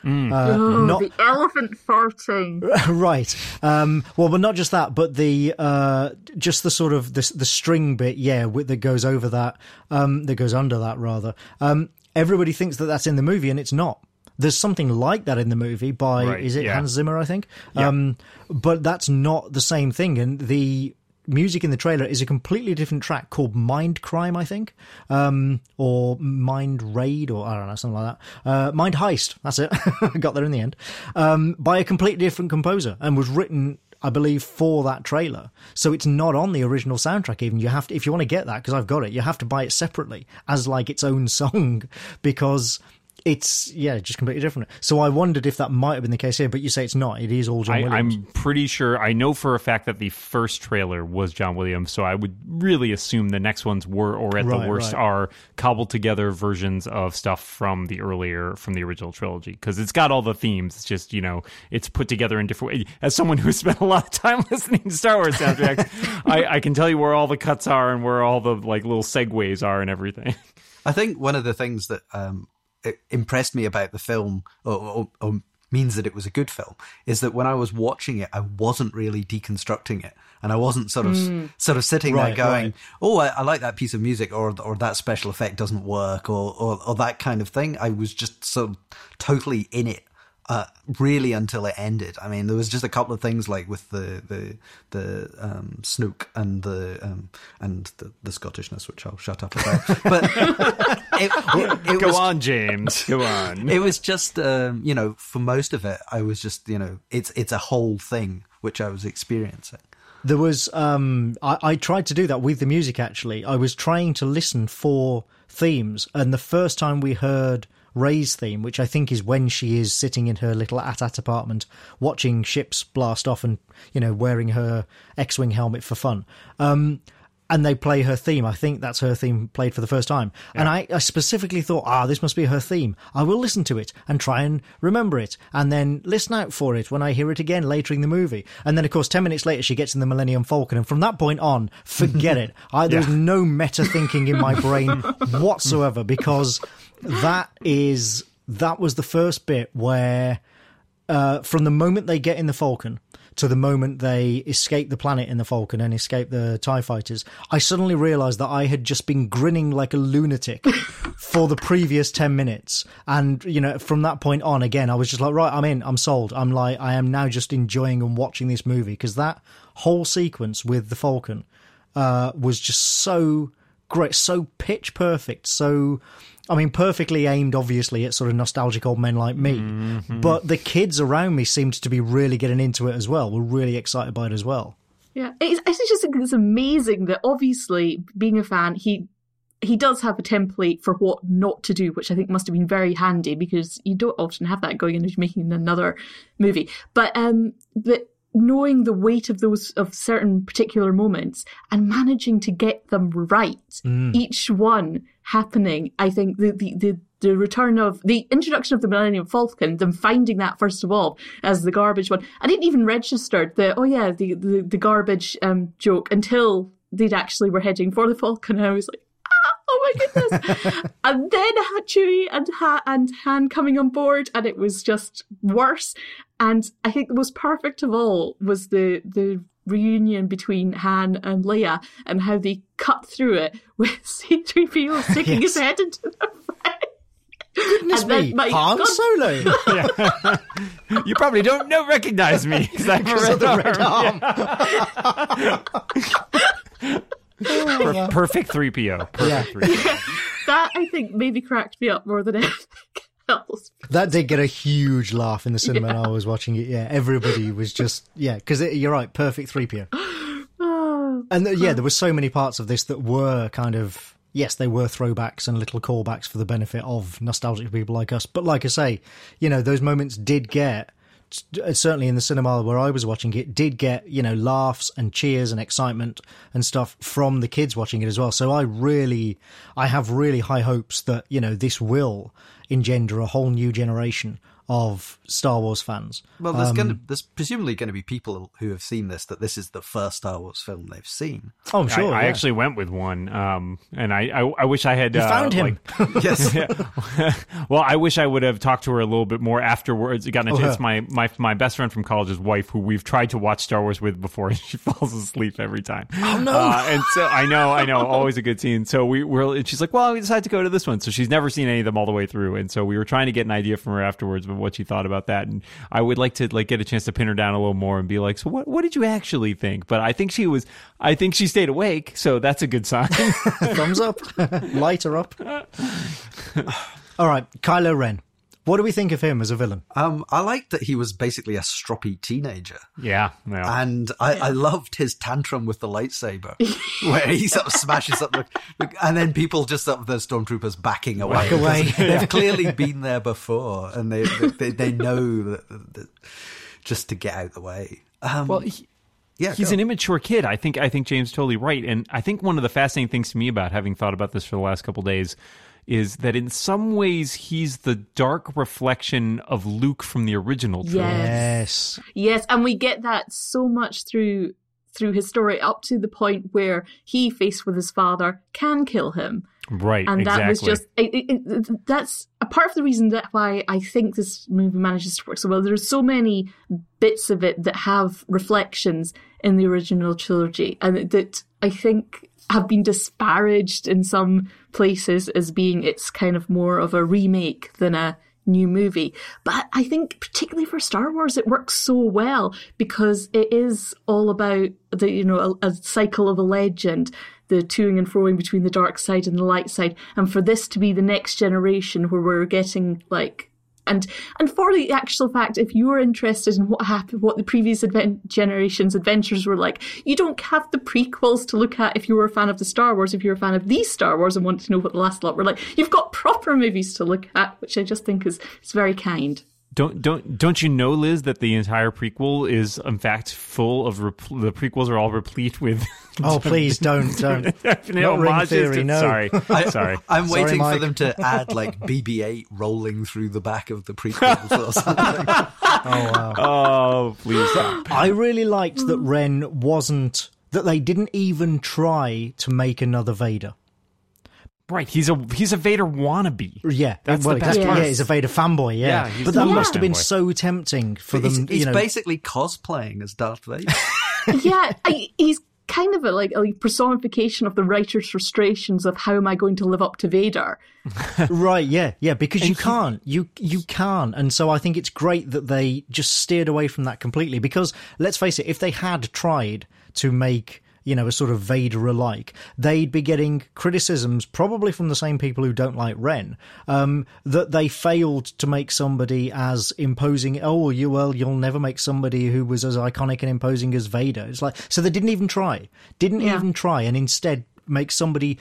Uh, not the elephant farting. right. Um, well, but not just that, but the uh, just the sort of the, the string bit, yeah, with, that goes over that, um, that goes under that rather. Um, everybody thinks that that's in the movie, and it's not. There's something like that in the movie by Right, is it yeah. Hans Zimmer, I think. Um, but that's not the same thing, and the music in the trailer is a completely different track called Mind Crime, I think, um, or Mind Raid, or I don't know, something like that. Uh, Mind Heist, that's it. Got there in the end. Um, by a completely different composer and was written. I believe for that trailer, so it's not on the original soundtrack. Even you have to, if you want to get that, because I've got it, you have to buy it separately as like its own song because it's yeah, just completely different. So I wondered if that might have been the case here, but you say it's not. It is all John I, Williams. I'm pretty sure. I know for a fact that the first trailer was John Williams, so I would really assume the next ones were, or at Right, the worst, right. are cobbled together versions of stuff from the earlier, from the original trilogy. Because it's got all the themes. It's just you know, it's put together in different ways. As someone who spent a lot of time listening to Star Wars soundtracks, I, I can tell you where all the cuts are and where all the like little segues are and everything. I think one of the things that um, it impressed me about the film, or, or, or means that it was a good film, is that when I was watching it, I wasn't really deconstructing it, and I wasn't sort of hmm. sort of sitting Right, there going, right. "Oh, I, I like that piece of music," or or that special effect doesn't work, or, or or that kind of thing. I was just sort of totally in it. Uh, really until it ended. I mean, there was just a couple of things like with the the the um, Snoke and the um, and the, the Scottishness, which I'll shut up about. But it, it, it Go was on, James. Go on. it was just um, you know for most of it i was just you know it's it's a whole thing which i was experiencing There was um I, I tried to do that with the music actually. I was trying to listen for themes and the first time we heard Rey's theme, which I think is when she is sitting in her little AT-AT apartment watching ships blast off and, you know, wearing her X-Wing helmet for fun. Um and they play her theme. I think that's her theme played for the first time. And I, I specifically thought, ah, this must be her theme. I will listen to it and try and remember it and then listen out for it when I hear it again later in the movie. And then, of course, 10 minutes later, she gets in the Millennium Falcon. And from that point on, forget it. I, there's no meta thinking in my brain whatsoever because that is, that was the first bit where, uh, from the moment they get in the Falcon to the moment they escape the planet in the Falcon and escape the TIE fighters, I suddenly realized that I had just been grinning like a lunatic for the previous 10 minutes. And, you know, from that point on, again, I was just like, right, I'm in, I'm sold. I'm like, I am now just enjoying and watching this movie because that whole sequence with the Falcon uh, was just so great, so pitch perfect, so. I mean, perfectly aimed, obviously, at sort of nostalgic old men like me. Mm-hmm. But the kids around me seemed to be really getting into it as well. Were really excited by it as well. Yeah, it's, I just think it's amazing that obviously, being a fan, he he does have a template for what not to do, which I think must have been very handy because you don't often have that going into making another movie. But um, but knowing the weight of those of certain particular moments and managing to get them right, each one happening, I think the the the the return of the introduction of the Millennium Falcon, them finding that first of all as the garbage one. I didn't even register the oh yeah the the, the garbage um, joke until they'd actually were heading for the Falcon. I was like. "Ah, Oh my goodness! and then had Chewie and ha- and Han coming on board, and it was just worse. And I think the most perfect of all was the the reunion between Han and Leia, and how they cut through it with C-3PO sticking his head into the fray. Goodness And me, my Han God- Solo You probably don't know recognize me. Is that because of the red arm. Per- oh, perfect 3PO. Perfect 3PO. That I think maybe cracked me up more than anything else. That did get a huge laugh in the cinema when I was watching it. Yeah, everybody was just yeah, because you're right, perfect three PO. Oh, And th- yeah, there were so many parts of this that were kind of yes, they were throwbacks and little callbacks for the benefit of nostalgic people like us. But like I say, you know, those moments did get uh, Uh, certainly in the cinema where I was watching it did get you know laughs and cheers and excitement and stuff from the kids watching it as well. So I really, I have really high hopes that you know this will engender a whole new generation of Star Wars fans. Well, there's going to Um, there's presumably going to be people who have seen this that this is the first Star Wars film they've seen. Oh, I'm sure. I, I actually went with one, um, and I, I, I wish I had You uh, found him. like- Yes, well, I wish I would have talked to her a little bit more afterwards. Gotten a Oh, chance. yeah. My, my my best friend from college's wife, who we've tried to watch Star Wars with before, and she falls asleep every time. Oh no! Uh, and so I know, I know, always a good scene. So we were. And she's like, "Well, we decided to go to this one." So she's never seen any of them all the way through, and so we were trying to get an idea from her afterwards of what she thought about that. And I would like to like get a chance to pin her down a little more and be like, "So what? What did you actually think?" But I think she was. I think she stayed awake, so that's a good sign. Thumbs up. Light her up. All right, Kylo Ren. What do we think of him as a villain? um, I liked that he was basically a stroppy teenager. yeah. yeah. And I, I loved his tantrum with the lightsaber, where he sort of smashes up the, and then people just sort of the stormtroopers backing away. Back away. They've clearly been there before, and they they, they know that, that just to get out of the way. Um, well, he, yeah, he's go. an immature kid. I think I think James totally right, and I think one of the fascinating things to me about having thought about this for the last couple days is that in some ways he's the dark reflection of Luke from the original trilogy. Yes. Yes, and we get that so much through through his story up to the point where he, faced with his father, can kill him. Right, and exactly. that was just it, it, it, that's a part of the reason that why I think this movie manages to work so well. There's so many bits of it that have reflections in the original trilogy, and that I think have been disparaged in some places as being it's kind of more of a remake than a new movie. But I think particularly for Star Wars, it works so well because it is all about the you know a, a cycle of a legend, the toing and froing between the dark side and the light side, and for this to be the next generation where we're getting like. And and for the actual fact, if you are interested in what happened, what the previous advent- generation's adventures were like, you don't have the prequels to look at if you were a fan of the Star Wars. If you're a fan of these Star Wars and want to know what the last lot were like, you've got proper movies to look at, which I just think is is very kind. Don't don't don't you know, Liz, that the entire prequel is in fact full of rep- the prequels are all replete with. Oh, please don't, don't. definite Not ring homages theory, no. Sorry, I, sorry. I'm Sorry, waiting for them to add like BB-8 rolling through the back of the prequel or something. Oh, wow! Oh please stop. I really liked that Ren wasn't, that they didn't even try to make another Vader. Right, he's a he's a Vader wannabe. Yeah, That's well, the best exactly. part. Yeah, he's a Vader fanboy. Yeah, Yeah, but that must have been fanboy. so tempting for he's them. he's you know, basically cosplaying as Darth Vader. yeah, I, he's kind of a like a personification of the writer's frustrations of how am I going to live up to Vader. right? Yeah, yeah, because you can't, you you can't, and so I think it's great that they just steered away from that completely. Because let's face it, if they had tried to make you know, a sort of Vader alike, they'd be getting criticisms, probably from the same people who don't like Ren, um, that they failed to make somebody as imposing. Oh, you well, you'll never make somebody who was as iconic and imposing as Vader. It's like so they didn't even try, didn't Yeah. even try, and instead make somebody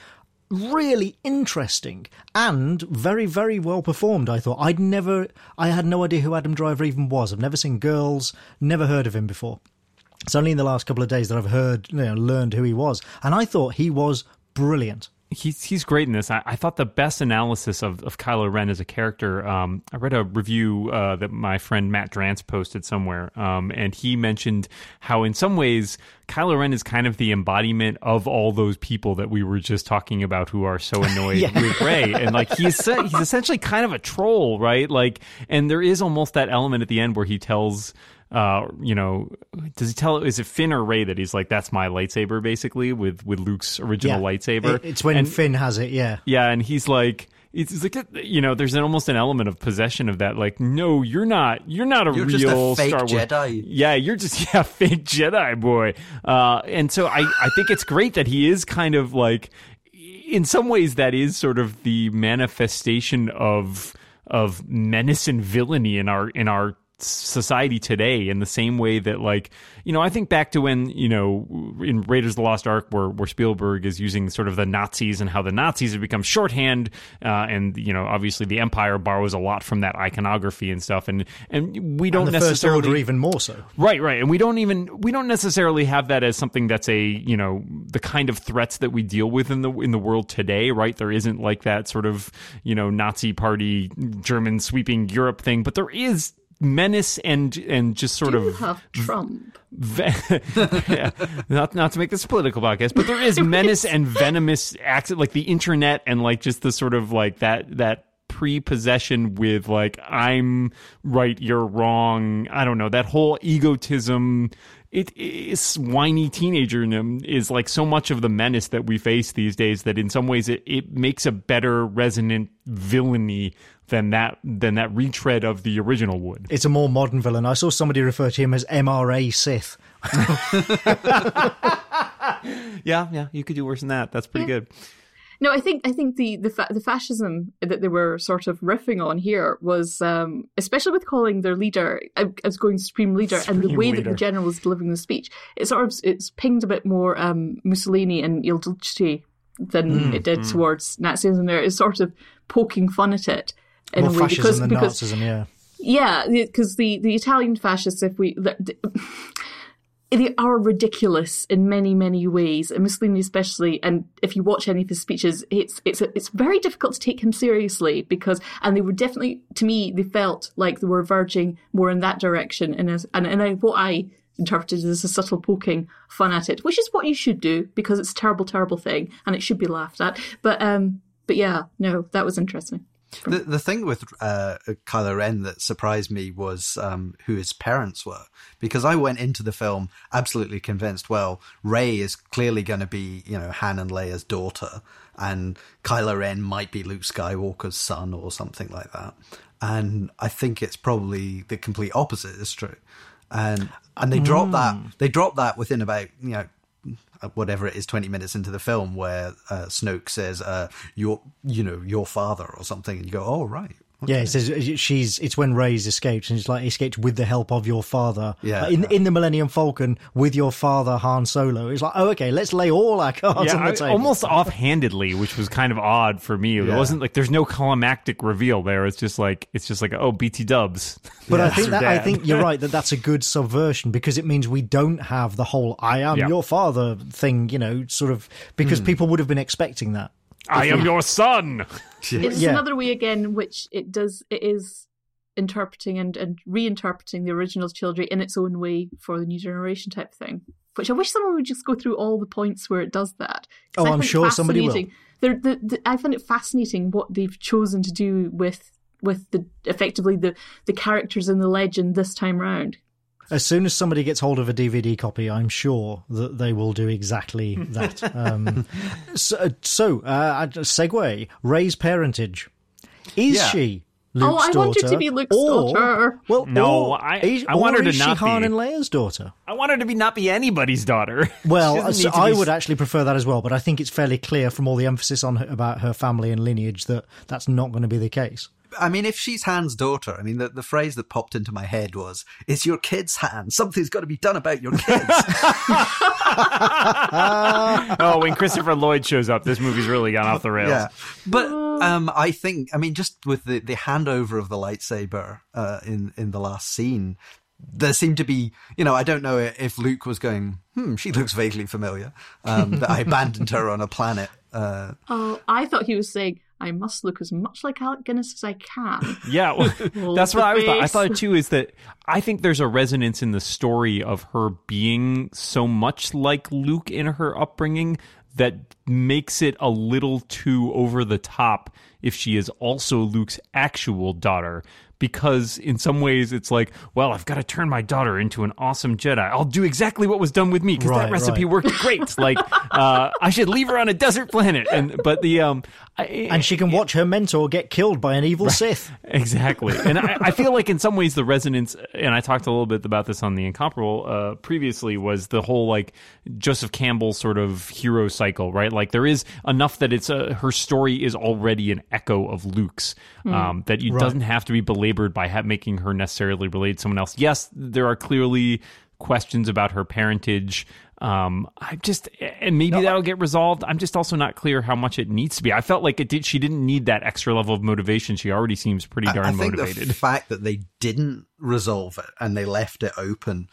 really interesting and very very well performed i thought i'd never i had no idea who adam driver even was i've never seen girls never heard of him before it's only in the last couple of days that i've heard you know learned who he was and i thought he was brilliant he's he's great in this. I, I thought the best analysis of, of Kylo Ren as a character. Um, I read a review uh, that my friend Matt Drance posted somewhere, um, and he mentioned how in some ways Kylo Ren is kind of the embodiment of all those people that we were just talking about who are so annoyed Yeah. with Rey, and like he's he's essentially kind of a troll, right? Like, and there is almost that element at the end where he tells uh, you know, does he tell? Is it Finn or Rey that he's like, "That's my lightsaber," basically with with Luke's original lightsaber? It- it's when And- finn has it yeah yeah, and he's like, it's, it's like you know, there's an, almost an element of possession of that. Like, no, you're not. You're not a You're real just a fake Star Wars Jedi. Yeah, you're just yeah, fake Jedi boy. Uh, and so I I think it's great that he is kind of like, in some ways, that is sort of the manifestation of of menace and villainy in our in our society today in the same way that like you know i think back to when you know in raiders of the lost ark where, where spielberg is using sort of the nazis and how the nazis have become shorthand uh, and you know obviously the empire borrows a lot from that iconography and stuff and and we don't and necessarily even more so Right, right. And we don't even we don't necessarily have that as something that's a, you know, the kind of threats that we deal with in the in the world today, right? There isn't like that sort of, you know, Nazi party German sweeping Europe thing, but there is menace and and just sort You of have Trump. ve- yeah, not not to make this a political podcast, but there is menace and venomous acts like the internet and like just the sort of like that that prepossession with like I'm right, you're wrong. I don't know that whole egotism. It is whiny teenager in him is like so much of the menace that we face these days that in some ways it, it makes a better resonant villainy than that than that retread of the original would. it's a more modern villain i saw somebody refer to him as mra sith Yeah, yeah, you could do worse than that. That's pretty hmm. good. No, I think I think the the, fa- the fascism that they were sort of riffing on here was, um, especially with calling their leader uh, as going supreme leader and the Supreme way that the general was delivering the speech. It sort of it's pinged a bit more um, Mussolini and Il Duce than it did towards Nazism. There is sort of poking fun at it in more a way fascism because because nazism yeah yeah, because the, the Italian fascists, if we, they are ridiculous in many many ways, and Mussolini especially. And if you watch any of his speeches, it's it's it's very difficult to take him seriously because, and they were definitely to me they felt like they were verging more in that direction, and as, and and what I interpreted as a subtle poking fun at it, which is what you should do because it's a terrible terrible thing and it should be laughed at. But um, but yeah, no, that was interesting. The the thing with uh, Kylo Ren that surprised me was um, who his parents were, because I went into the film absolutely convinced. Well, Rey is clearly going to be, you know, Han and Leia's daughter, and Kylo Ren might be Luke Skywalker's son or something like that. And I think it's probably the complete opposite is true. And and they drop that they drop that within about you know whatever it is, 20 minutes into the film where uh, Snoke says, uh, your, you know, your father or something. And you go, oh, right. Yeah, it says uh, she's. It's when Rey's escaped, and it's like escaped with the help of your father. Yeah. In in the Millennium Falcon with your father Han Solo. It's like, oh, okay, let's lay all our cards yeah, on the I- table. almost offhandedly, which was kind of odd for me. It wasn't like there's no climactic reveal there. It's just like it's just like oh BT Dubs. But I think that I think you're right that that's a good subversion because it means we don't have the whole "I am Yeah. your father" thing. You know, sort of because people would have been expecting that. I am your son. It's Yeah. another way again which it does it is interpreting and, and reinterpreting the original trilogy in its own way for the new generation type thing. Which I wish someone would just go through all the points where it does that. Oh, I I'm find it sure somebody will. fascinating. They're, the, the, I find it fascinating what they've chosen to do with with the effectively the the characters in the legend this time round. As soon as somebody gets hold of a DVD copy, I'm sure that they will do exactly that. um, so, so uh, segue: Rey's parentage. Is Yeah. she Luke's daughter? oh, I daughter. wanted to be Luke's or- daughter. Well, No, or I- is- I want her to is she not Han be. and Leia's daughter. I want her to be not be anybody's daughter. Well, so I be would actually prefer that as well, but I think it's fairly clear from all the emphasis on her, about her family and lineage that that's not going to be the case. I mean, if she's Han's daughter, I mean, the, the phrase that popped into my head was, "It's your kids, Han. Something's got to be done about your kids." oh, when Christopher Lloyd shows up, this movie's really gone off the rails. yeah, but um, I think, I mean, just with the, the handover of the lightsaber uh, in in the last scene, there seemed to be, you know, I don't know if Luke was going, "Hmm, she looks vaguely familiar." Um, that I abandoned her on a planet. Uh, Oh, I thought he was saying, I must look as much like Alec Guinness as I can. Yeah, well, that's what I was thought. I thought too is that I think there's a resonance in the story of her being so much like Luke in her upbringing that makes it a little too over the top if she is also Luke's actual daughter. Because in some ways it's like, well, I've got to turn my daughter into an awesome Jedi. I'll do exactly what was done with me because Right, that recipe right. worked great. like, uh, I should leave her on a desert planet. And but the um, I, And she can watch her mentor get killed by an evil Sith. Exactly. And I, I feel like in some ways the resonance, and I talked a little bit about this on the Incomparable uh, previously, was the whole like Joseph Campbell sort of hero cycle, right? Like there is enough that it's a, her story is already an echo of Luke's, um, that it doesn't have to be belabored by ha- making her necessarily relate to someone else. Yes, there are clearly questions about her parentage. Um, I just, and maybe that'll get resolved. I'm just also not clear how much it needs to be. I felt like it did. She didn't need that extra level of motivation. She already seems pretty darn I think motivated. the fact that they didn't resolve it and they left it open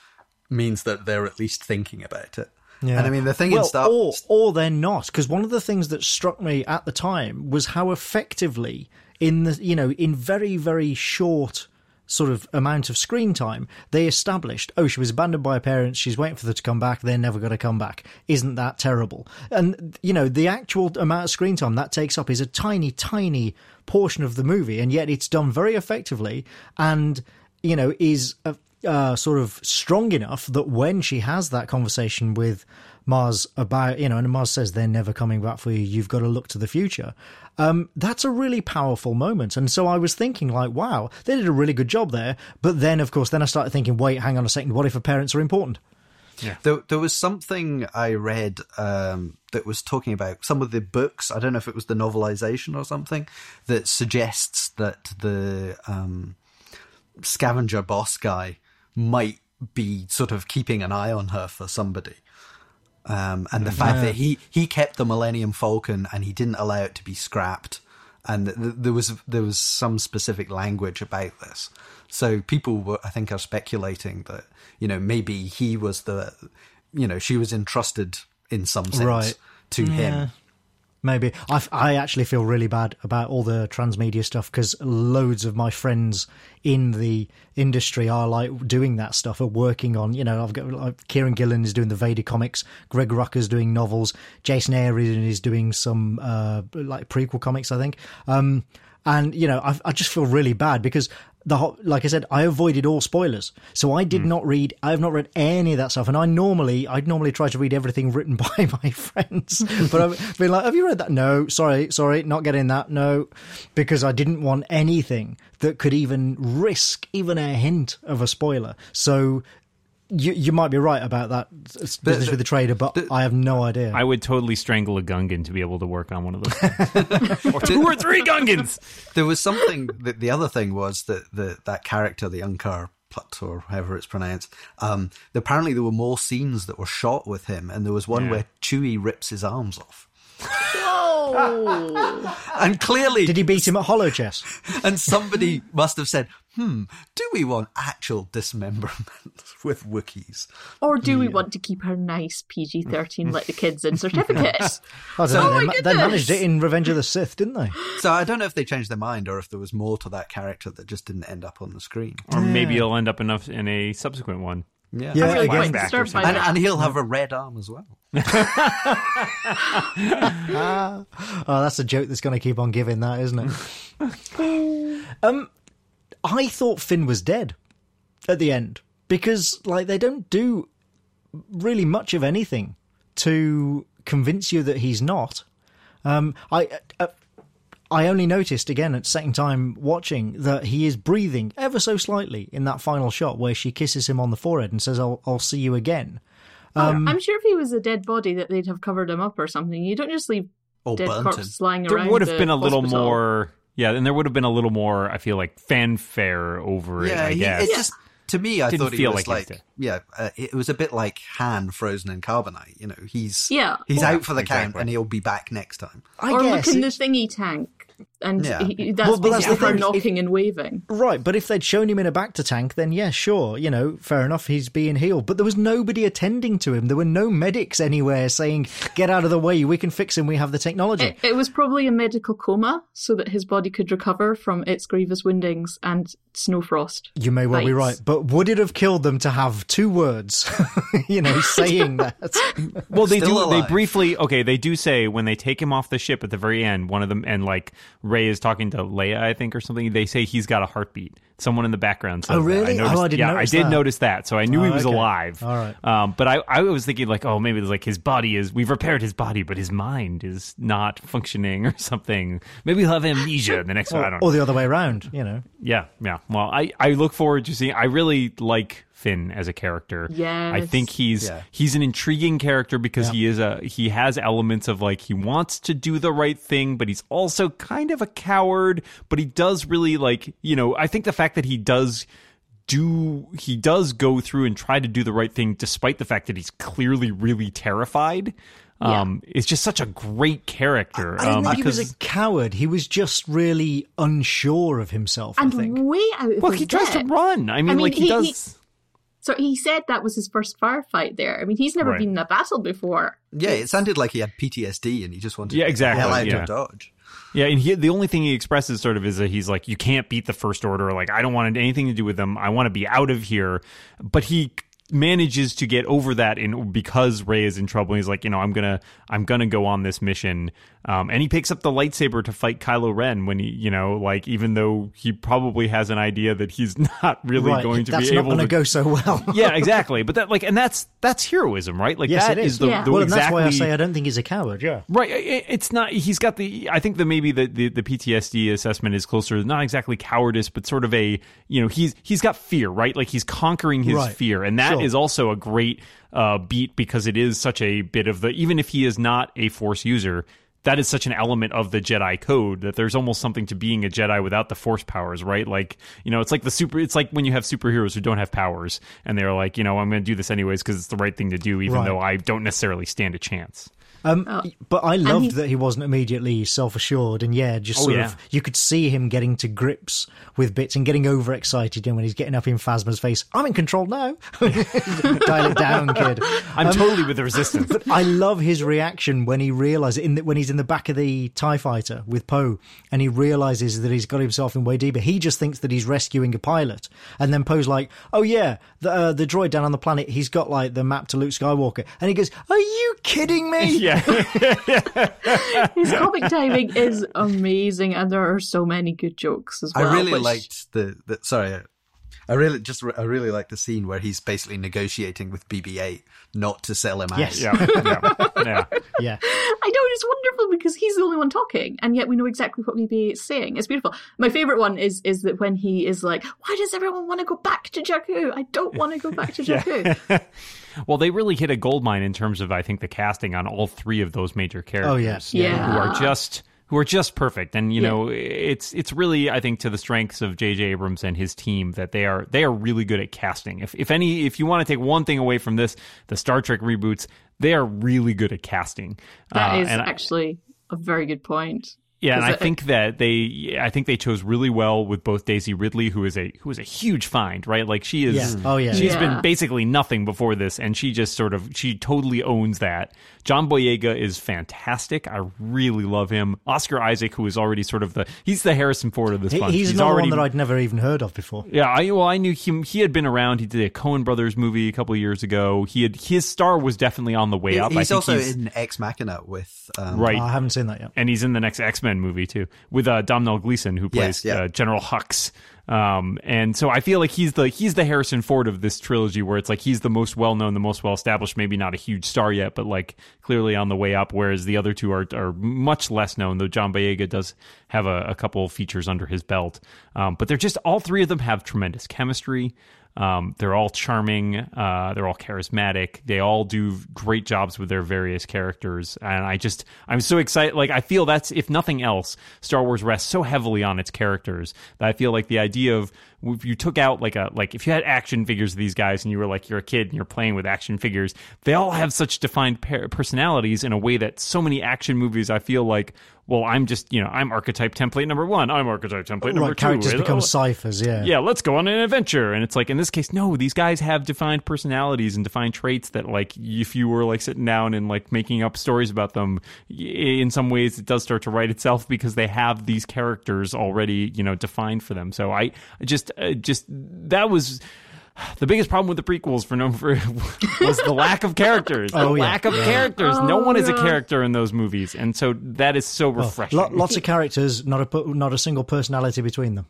means that they're at least thinking about it. And I mean, the thing well, in Star or or they're not, because one of the things that struck me at the time was how effectively, in the you know, in very very short sort of amount of screen time, they established, oh, she was abandoned by her parents, she's waiting for them to come back, they're never going to come back. Isn't that terrible? And you know, the actual amount of screen time that takes up is a tiny, tiny portion of the movie, and yet it's done very effectively, and you know, is. A, uh, sort of strong enough that when she has that conversation with Maz about, you know, and Maz says they're never coming back for you, you've got to look to the future. Um, that's a really powerful moment. And so I was thinking, like, wow, they did a really good job there. But then, of course, then I started thinking, wait, hang on a second, what if her parents are important? Yeah. There, there was something I read um, that was talking about some of the books. I don't know if it was the novelization or something that suggests that the um, scavenger boss guy might be sort of keeping an eye on her for somebody. Um, and the fact that he, he kept the Millennium Falcon and he didn't allow it to be scrapped, and th- th- there was there was some specific language about this. So people were, I think, are speculating that you know maybe he was the, you know, she was entrusted in some sense Right. to him. Maybe I, I actually feel really bad about all the transmedia stuff because loads of my friends in the industry are like doing that stuff, are working on. You know, I've got like, Kieron Gillen is doing the Vader comics, Greg Rucka's doing novels, Jason Aaron is doing some uh, like prequel comics, I think. Um, and you know, I, I just feel really bad because the ho- like I said, I avoided all spoilers, so I did hmm. not read. I have not read any of that stuff, and I normally, I'd normally try to read everything written by my friends. but I've been like, "Have you read that? No, sorry, sorry, not getting that. No, because I didn't want anything that could even risk even a hint of a spoiler. So. You, you might be right about that s- business with the trader, but I have no idea. I would totally strangle a Gungan to be able to work on one of those. or two or three Gungans. There was something that the other thing was that the that character, the Unkar Plut or however it's pronounced, um, apparently there were more scenes that were shot with him, and there was one Yeah. where Chewie rips his arms off. Whoa! And clearly, Did he beat him at Holochess? and somebody must have said, "Hmm, do we want actual dismemberment with Wookiees?" or do we want to keep her nice PG 13, let the kids in certificate? I don't. Oh They, they managed it in Revenge of the Sith, didn't they? So I don't know if they changed their mind or if there was more to that character that just didn't end up on the screen. Or maybe it'll end up enough in a subsequent one. Yeah, Yeah, really again- quite Flashback or disturbed by and, and he'll have a red arm as well. Oh, that's a joke that's going to keep on giving, that isn't it? um, I thought Finn was dead at the end because, like, they don't do really much of anything to convince you that he's not. Um, I. Uh, I only noticed again at second time watching that he is breathing ever so slightly in that final shot where she kisses him on the forehead and says, "I'll, I'll see you again." Um, I'm sure if he was a dead body that they'd have covered him up or something. You don't just leave Or dead burnt corpses lying there around. would have the been a little more yeah and there would have been a little more i feel like fanfare over it Yeah, i he, guess it just to me, I Didn't thought he feel was like he was like, dead. yeah, uh, it was a bit like Han frozen in carbonite. You know, he's Yeah. he's Yeah, out for the count and he'll be back next time. I or guess look in the thingy tank, and Yeah. he, that's Well, but that's the her thing, if- knocking and waving. Right, but if they'd shown him in a bacta tank, then yeah, sure, you know, fair enough, he's being healed. But there was nobody attending to him. There were no medics anywhere saying, "Get out of the way, we can fix him. We have the technology." It, it was probably a medical coma so that his body could recover from its grievous woundings and snow frost. you may well be right, but would it have killed them to have two words, you know, saying that? Well, they Still do. They briefly. Okay, they do say when they take him off the ship at the very end, one of them and like Rey is talking to Leia, I think, or something. They say he's got a heartbeat. Someone in the background says Oh, that. really? I noticed, Oh, I didn't yeah, notice I did that. notice that, so I knew Oh, he was okay. alive. All right. Um, but I, I was thinking like, oh, maybe it's like his body is. We've repaired his body, but his mind is not functioning or something. Maybe he'll have amnesia in the next one. I don't know. or the other way around, you know. Yeah, yeah. Well, I, I look forward to seeing. I really like Finn as a character. Yes. I think he's Yeah. he's an intriguing character because he is a he has elements of like he wants to do the right thing, but he's also kind of a coward. But he does really like you know. I think the fact that he does do he does go through and try to do the right thing despite the fact that he's clearly really terrified. Um, it's just such a great character. I didn't um, think he was a coward. He was just really unsure of himself. I think. And way out of well, he tries to run. I mean, mean, like he, he- does. he- So he said that was his first firefight there. I mean, he's never Right. been in a battle before. Yeah, it sounded like he had PTSD and he just wanted Yeah, to exactly, get hell out yeah. of Dodge. Yeah, and he, the only thing he expresses sort of is that he's like, you can't beat the First Order. Like, I don't want anything to do with them. I want to be out of here. But he manages to get over that in because Rey is in trouble. He's like, you know, I'm gonna, I'm gonna go on this mission. Um, and he picks up the lightsaber to fight Kylo Ren when he, you know, like even though he probably has an idea that he's not really right, going to that's be not able to to go so well. yeah, exactly. But that, like, and that's that's heroism, right? Like yes, that it is. the, Yeah. the well, and that's why I say I don't think he's a coward. Yeah. Right, it's not. He's got the. I think that maybe the, the the PTSD assessment is closer, not exactly cowardice, but sort of a. You know, he's he's got fear, right? Like he's conquering his Right. fear, and that is also a great uh, beat because it is such a bit of the. Even if he is not a Force user, that is such an element of the Jedi code that there's almost something to being a Jedi without the Force powers, right? Like you know, it's like the super. It's like when you have superheroes who don't have powers, and they're like, you know, I'm going to do this anyways because it's the right thing to do, even Right. though I don't necessarily stand a chance. Um, but I loved he- that he wasn't immediately self-assured, and yeah, just Oh, sort yeah. of you could see him getting to grips with bits and getting overexcited. And when he's getting up in Phasma's face, I'm in control now. Dial it down, kid. I'm totally with the resistance. But I love his reaction when he realizes in the, when he's in the back of the Tie Fighter with Poe, and he realizes that he's got himself in way deeper. He just thinks that he's rescuing a pilot, and then Poe's like, "Oh yeah, the uh, the droid down on the planet, he's got like the map to Luke Skywalker," and he goes, "Are you kidding me?" yeah. His comic timing is amazing, and there are so many good jokes as well. I really which- liked the, the sorry, I really just I really like the scene where he's basically negotiating with BB-8 not to sell him out. Yes. yeah, yeah, yeah. yeah. I know it's wonderful because he's the only one talking, and yet we know exactly what BB is saying. It's beautiful. My favorite one is is that when he is like, "Why does everyone want to go back to Jakku? I don't want to go back to Jakku." Well, they really hit a gold mine in terms of I think the casting on all three of those major oh, characters. Oh, yes. Yeah. who are just who are just perfect. And you know, it's it's really I think to the strengths of J.J. Abrams and his team that they are they are really good at casting. If if any if you want to take one thing away from this, the Star Trek reboots, they are really good at casting. That Uh, is actually a very good point. Yeah, and 'Cause I it- think that they, I think they chose really well with both Daisy Ridley, who is a who is a huge find, right? Like she is, Yeah. Oh, yeah. she's Yeah. been basically nothing before this, and she just sort of, she totally owns that. John Boyega is fantastic. I really love him. Oscar Isaac, who is already sort of the, he's the Harrison Ford of this He- bunch. he's another already one that I'd never even heard of before. yeah, I well, I knew him. He had been around. He did a Coen Brothers movie a couple of years ago. He had his star was definitely on the way He- up. I he's think also he's, in Ex Machina with um, right. I haven't seen that yet. and he's in the next X Men movie too with uh, Domhnall Gleeson, who plays Yes, yeah. uh, General Hux. Um, and so I feel like he's the he's the Harrison Ford of this trilogy, where it's like he's the most well known, the most well established, maybe not a huge star yet, but like clearly on the way up. Whereas the other two are are much less known, though John Boyega does have a, a couple features under his belt. Um, but they're just all three of them have tremendous chemistry. Um, they're all charming. Uh, they're all charismatic. They all do great jobs with their various characters. And I just, I'm so excited. Like, I feel that's, if nothing else, Star Wars rests so heavily on its characters that I feel like the idea of if you took out like a like if you had action figures of these guys and you were like you're a kid and you're playing with action figures they all have such defined personalities in a way that so many action movies i feel like well i'm just you know i'm archetype template number one. I'm archetype template number right, two. characters become ciphers, yeah. yeah let's go on an adventure. And it's like in this case no these guys have defined personalities and defined traits that like if you were like sitting down and like making up stories about them in some ways it does start to write itself because they have these characters already you know defined for them. So i I just uh, just that was the biggest problem with the prequels for no for was the lack of characters. The Oh, yeah. lack of characters. no one is a character in those movies, and so that is so refreshing. Lo- lots of characters, not a not a single personality between them.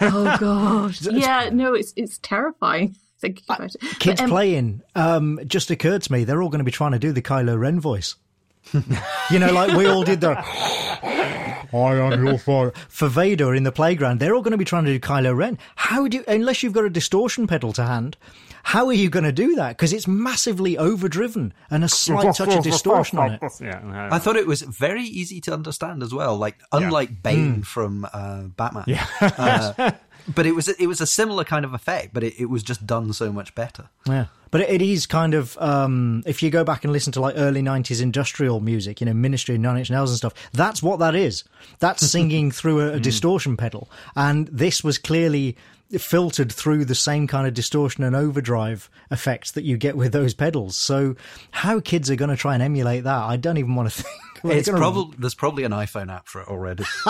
Oh gosh. yeah, no, it's it's terrifying. Thinking about it. Kids But, um, playing. Um, just occurred to me they're all going to be trying to do the Kylo Ren voice. You know, like we all did the. I am your father. For Vader in the playground, they're all going to be trying to do Kylo Ren. How do you, unless you've got a distortion pedal to hand, how are you going to do that? Because it's massively overdriven and a slight touch of distortion on it. Yeah, I thought it was very easy to understand as well. Like unlike Bane from uh, Batman, yeah. uh, but it was it was a similar kind of effect, but it, it was just done so much better. Yeah. But it is kind of, um, if you go back and listen to like early 90s industrial music, you know, Ministry, Nine Inch Nails and stuff, that's what that is. That's singing through a, a distortion pedal. And this was clearly filtered through the same kind of distortion and overdrive effects that you get with those pedals. So how kids are going to try and emulate that, I don't even want to think. They're It's probably there's probably an iPhone app for it already.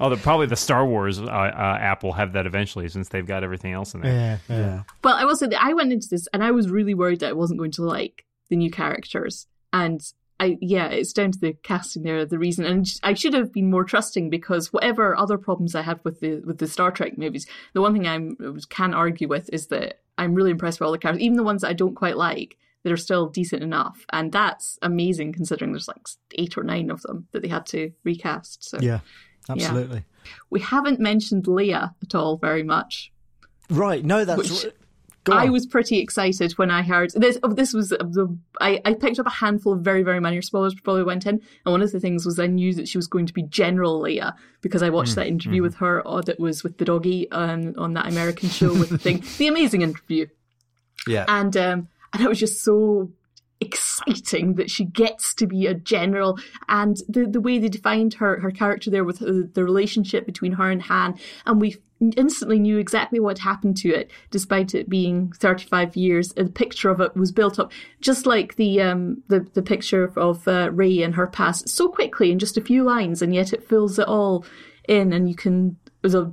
oh, the, probably the Star Wars uh, uh, app will have that eventually, since they've got everything else in there. Yeah, yeah. Well, I will say that I went into this and I was really worried that I wasn't going to like the new characters. And I, yeah, it's down to the casting there, the reason. And I should have been more trusting because whatever other problems I had with the with the Star Trek movies, the one thing I'm can argue with is that I'm really impressed with all the characters, even the ones that I don't quite like. That are still decent enough, and that's amazing considering there's like eight or nine of them that they had to recast. So Yeah, absolutely. we haven't mentioned Leia at all very much. Right. No, that's. Which- I was pretty excited when I heard this. Oh, this was the I, I picked up a handful of very very minor spoilers before we went in, and one of the things was I knew that she was going to be General Leia because I watched that interview with her or that was with the doggy um, on that American show with the thing, the amazing interview, Yeah, and um, and it was just so exciting that she gets to be a general. And the the way they defined her her character there with the, the relationship between her and Han and we instantly knew exactly what happened to it despite it being 35 years. A picture of it was built up just like the um the, the picture of uh, Rey and her past so quickly in just a few lines and yet it fills it all in and you can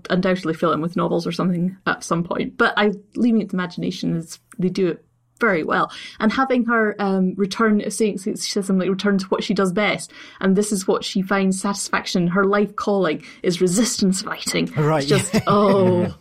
undoubtedly fill in with novels or something at some point. But I leaving it to imagination is they do it very well. And having her um, return, saying she says something like return to what she does best, and this is what she finds satisfaction. Her life calling is resistance fighting. Right, It's just oh,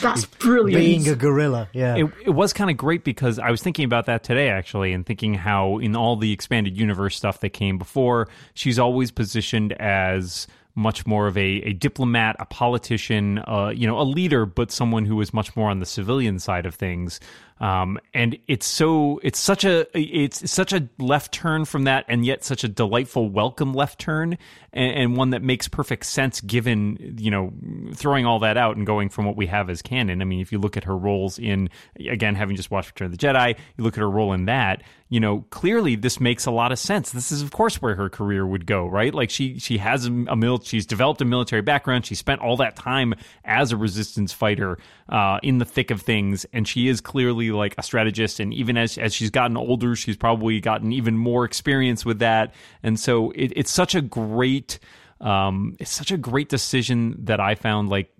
that's brilliant. being a guerrilla. Yeah. It, it was kind of great because I was thinking about that today actually, and thinking how in all the expanded universe stuff that came before, she's always positioned as much more of a, a diplomat, a politician, uh, you know, a leader, but someone who is much more on the civilian side of things. Um, and it's so it's such a it's such a left turn from that, and yet such a delightful, welcome left turn, and, and one that makes perfect sense given you know throwing all that out and going from what we have as canon. I mean, if you look at her roles in again having just watched Return of the Jedi, you look at her role in that, you know, clearly this makes a lot of sense. This is of course where her career would go, right? Like she she has a, a mil- she's developed a military background. She spent all that time as a resistance fighter uh, in the thick of things, and she is clearly like a strategist. And even as as she's gotten older, she's probably gotten even more experience with that. And so it, it's such a great um, it's such a great decision that I found like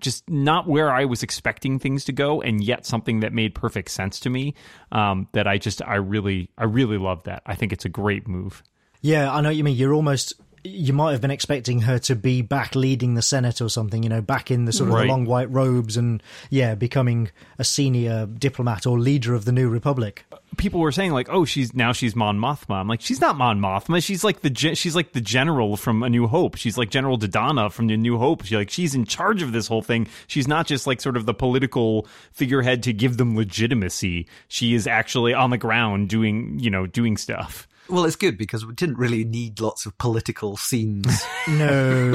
just not where I was expecting things to go, and yet something that made perfect sense to me. Um, that I just I really I really love that. I think it's a great move. Yeah, I know you mean. You're almost you might have been expecting her to be back leading the Senate or something, you know, back in the sort of Right. the long white robes and yeah, becoming a senior diplomat or leader of the new republic. people were saying like, "Oh, she's now she's Mon Mothma." I'm like, she's not Mon Mothma. She's like the ge- she's like the general from A New Hope. She's like General Dodonna from The New Hope. She like she's in charge of this whole thing. She's not just like sort of the political figurehead to give them legitimacy. She is actually on the ground doing you know doing stuff. Well, it's good because we didn't really need lots of political scenes. No,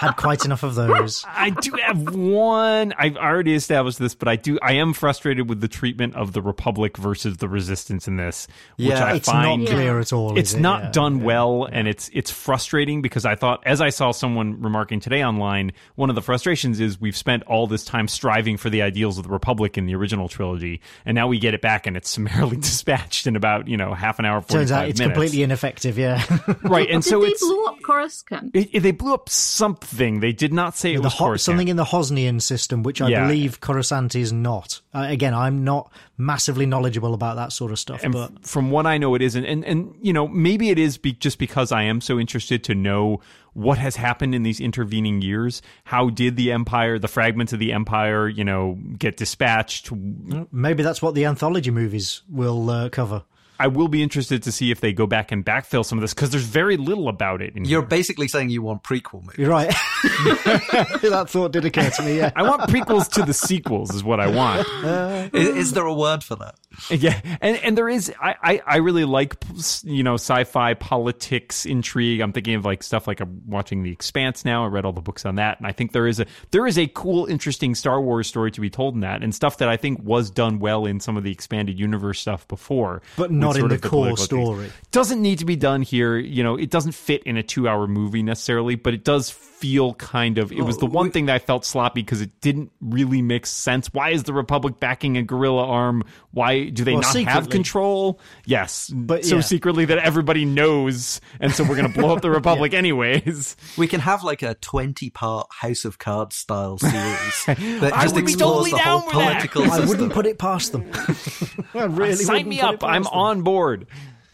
had quite enough of those. I do have one. I've already established this, but I do. I am frustrated with the treatment of the Republic versus the Resistance in this, which Yeah, I It's find not clear at all. it's is it? not Yeah. done well and it's it's frustrating because i thought as i saw someone remarking today online one of the frustrations is we've spent all this time striving for the ideals of the republic in the original trilogy and now we get it back and it's summarily dispatched in about you know half an hour 45 Turns out it's minutes completely ineffective. Yeah, right and Did so they it's blow up Coruscant? it, it- they blew up something they did not say it the was Ho- Coruscant. something in the Hosnian system, which I Yeah. believe Coruscant is not. Uh, again, I'm not massively knowledgeable about that sort of stuff, and but f- from what I know, it isn't. And and you know, maybe it is be- just because I am so interested to know what has happened in these intervening years. How did the empire, the fragments of the empire, you know, get dispatched? maybe that's what the anthology movies will uh, cover. I will be interested to see if they go back and backfill some of this because there's very little about it. In You're here. basically saying you want prequel movies. You're right. that thought did occur to me. Yeah. I want prequels to the sequels, is what I want. Is, is there a word for that? Yeah, and and there is I, I I really like you know sci-fi politics intrigue. I'm thinking of like stuff like I'm watching The Expanse now. I read all the books on that, and I think there is a there is a cool, interesting Star Wars story to be told in that, and stuff that I think was done well in some of the expanded universe stuff before, But with not in sort the of core political things. story. Doesn't need to be done here. You know, it doesn't fit in a two-hour movie necessarily, but it does feel kind of. It was oh, the one thing that I felt sloppy because it didn't really make sense. Why is the Republic backing a guerrilla arm? Why do they Well, not have control? Yes, But, so yeah. secretly that everybody knows, and so we're going to blow up the Republic anyways. We can have like a 20 part House of Cards style series that just would explores totally the whole political I wouldn't put it past them. really sign me up. I'm them. on board.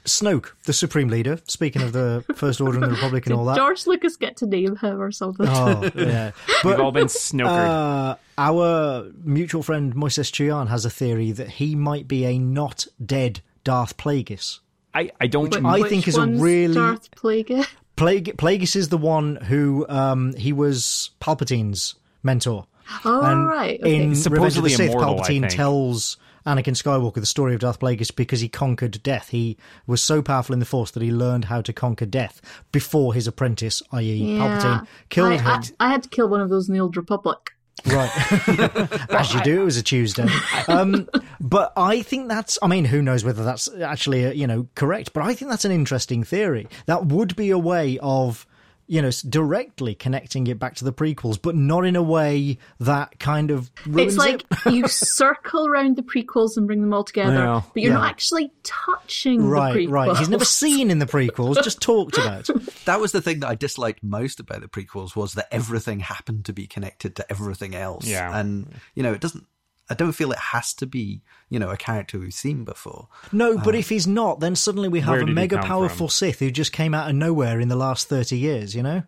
Snoke, the Supreme Leader. Speaking of the First Order and the Republic and all that. George Lucas get to name him or something? Oh, yeah. We've all been snookered. uh, our mutual friend Moisés Chiullan has a theory that he might be a not dead Darth Plagueis. I, I don't. I Which think is a really- Darth Plagueis. Plague- Plagueis is the one who um, he was Palpatine's mentor. Oh, And right. Okay. In He's Revenge of the supposedly Sith, immortal, Palpatine tells Anakin Skywalker the story of Darth Plagueis because he conquered death. He was so powerful in the Force that he learned how to conquer death before his apprentice, i.e., Palpatine, killed I, him. I, I had to kill one of those in the old Republic. Right. As you do, it was a Tuesday. Um, but I think that's, I mean, who knows whether that's actually, uh, you know, correct, but I think that's an interesting theory. That would be a way of, you know, directly connecting it back to the prequels, but not in a way that kind of ruins It's like it. you circle around the prequels and bring them all together, Yeah. but you're Yeah. not actually touching Right, the prequels. right. He's never seen in the prequels, just talked about. That was the thing that I disliked most about the prequels was that everything happened to be connected to everything else. Yeah. And, you know, it doesn't, I don't feel it has to be, you know, a character we've seen before. No, but if he's not, then suddenly we Uh, have a mega powerful from? Sith who just came out of nowhere in the last 30 years, you know?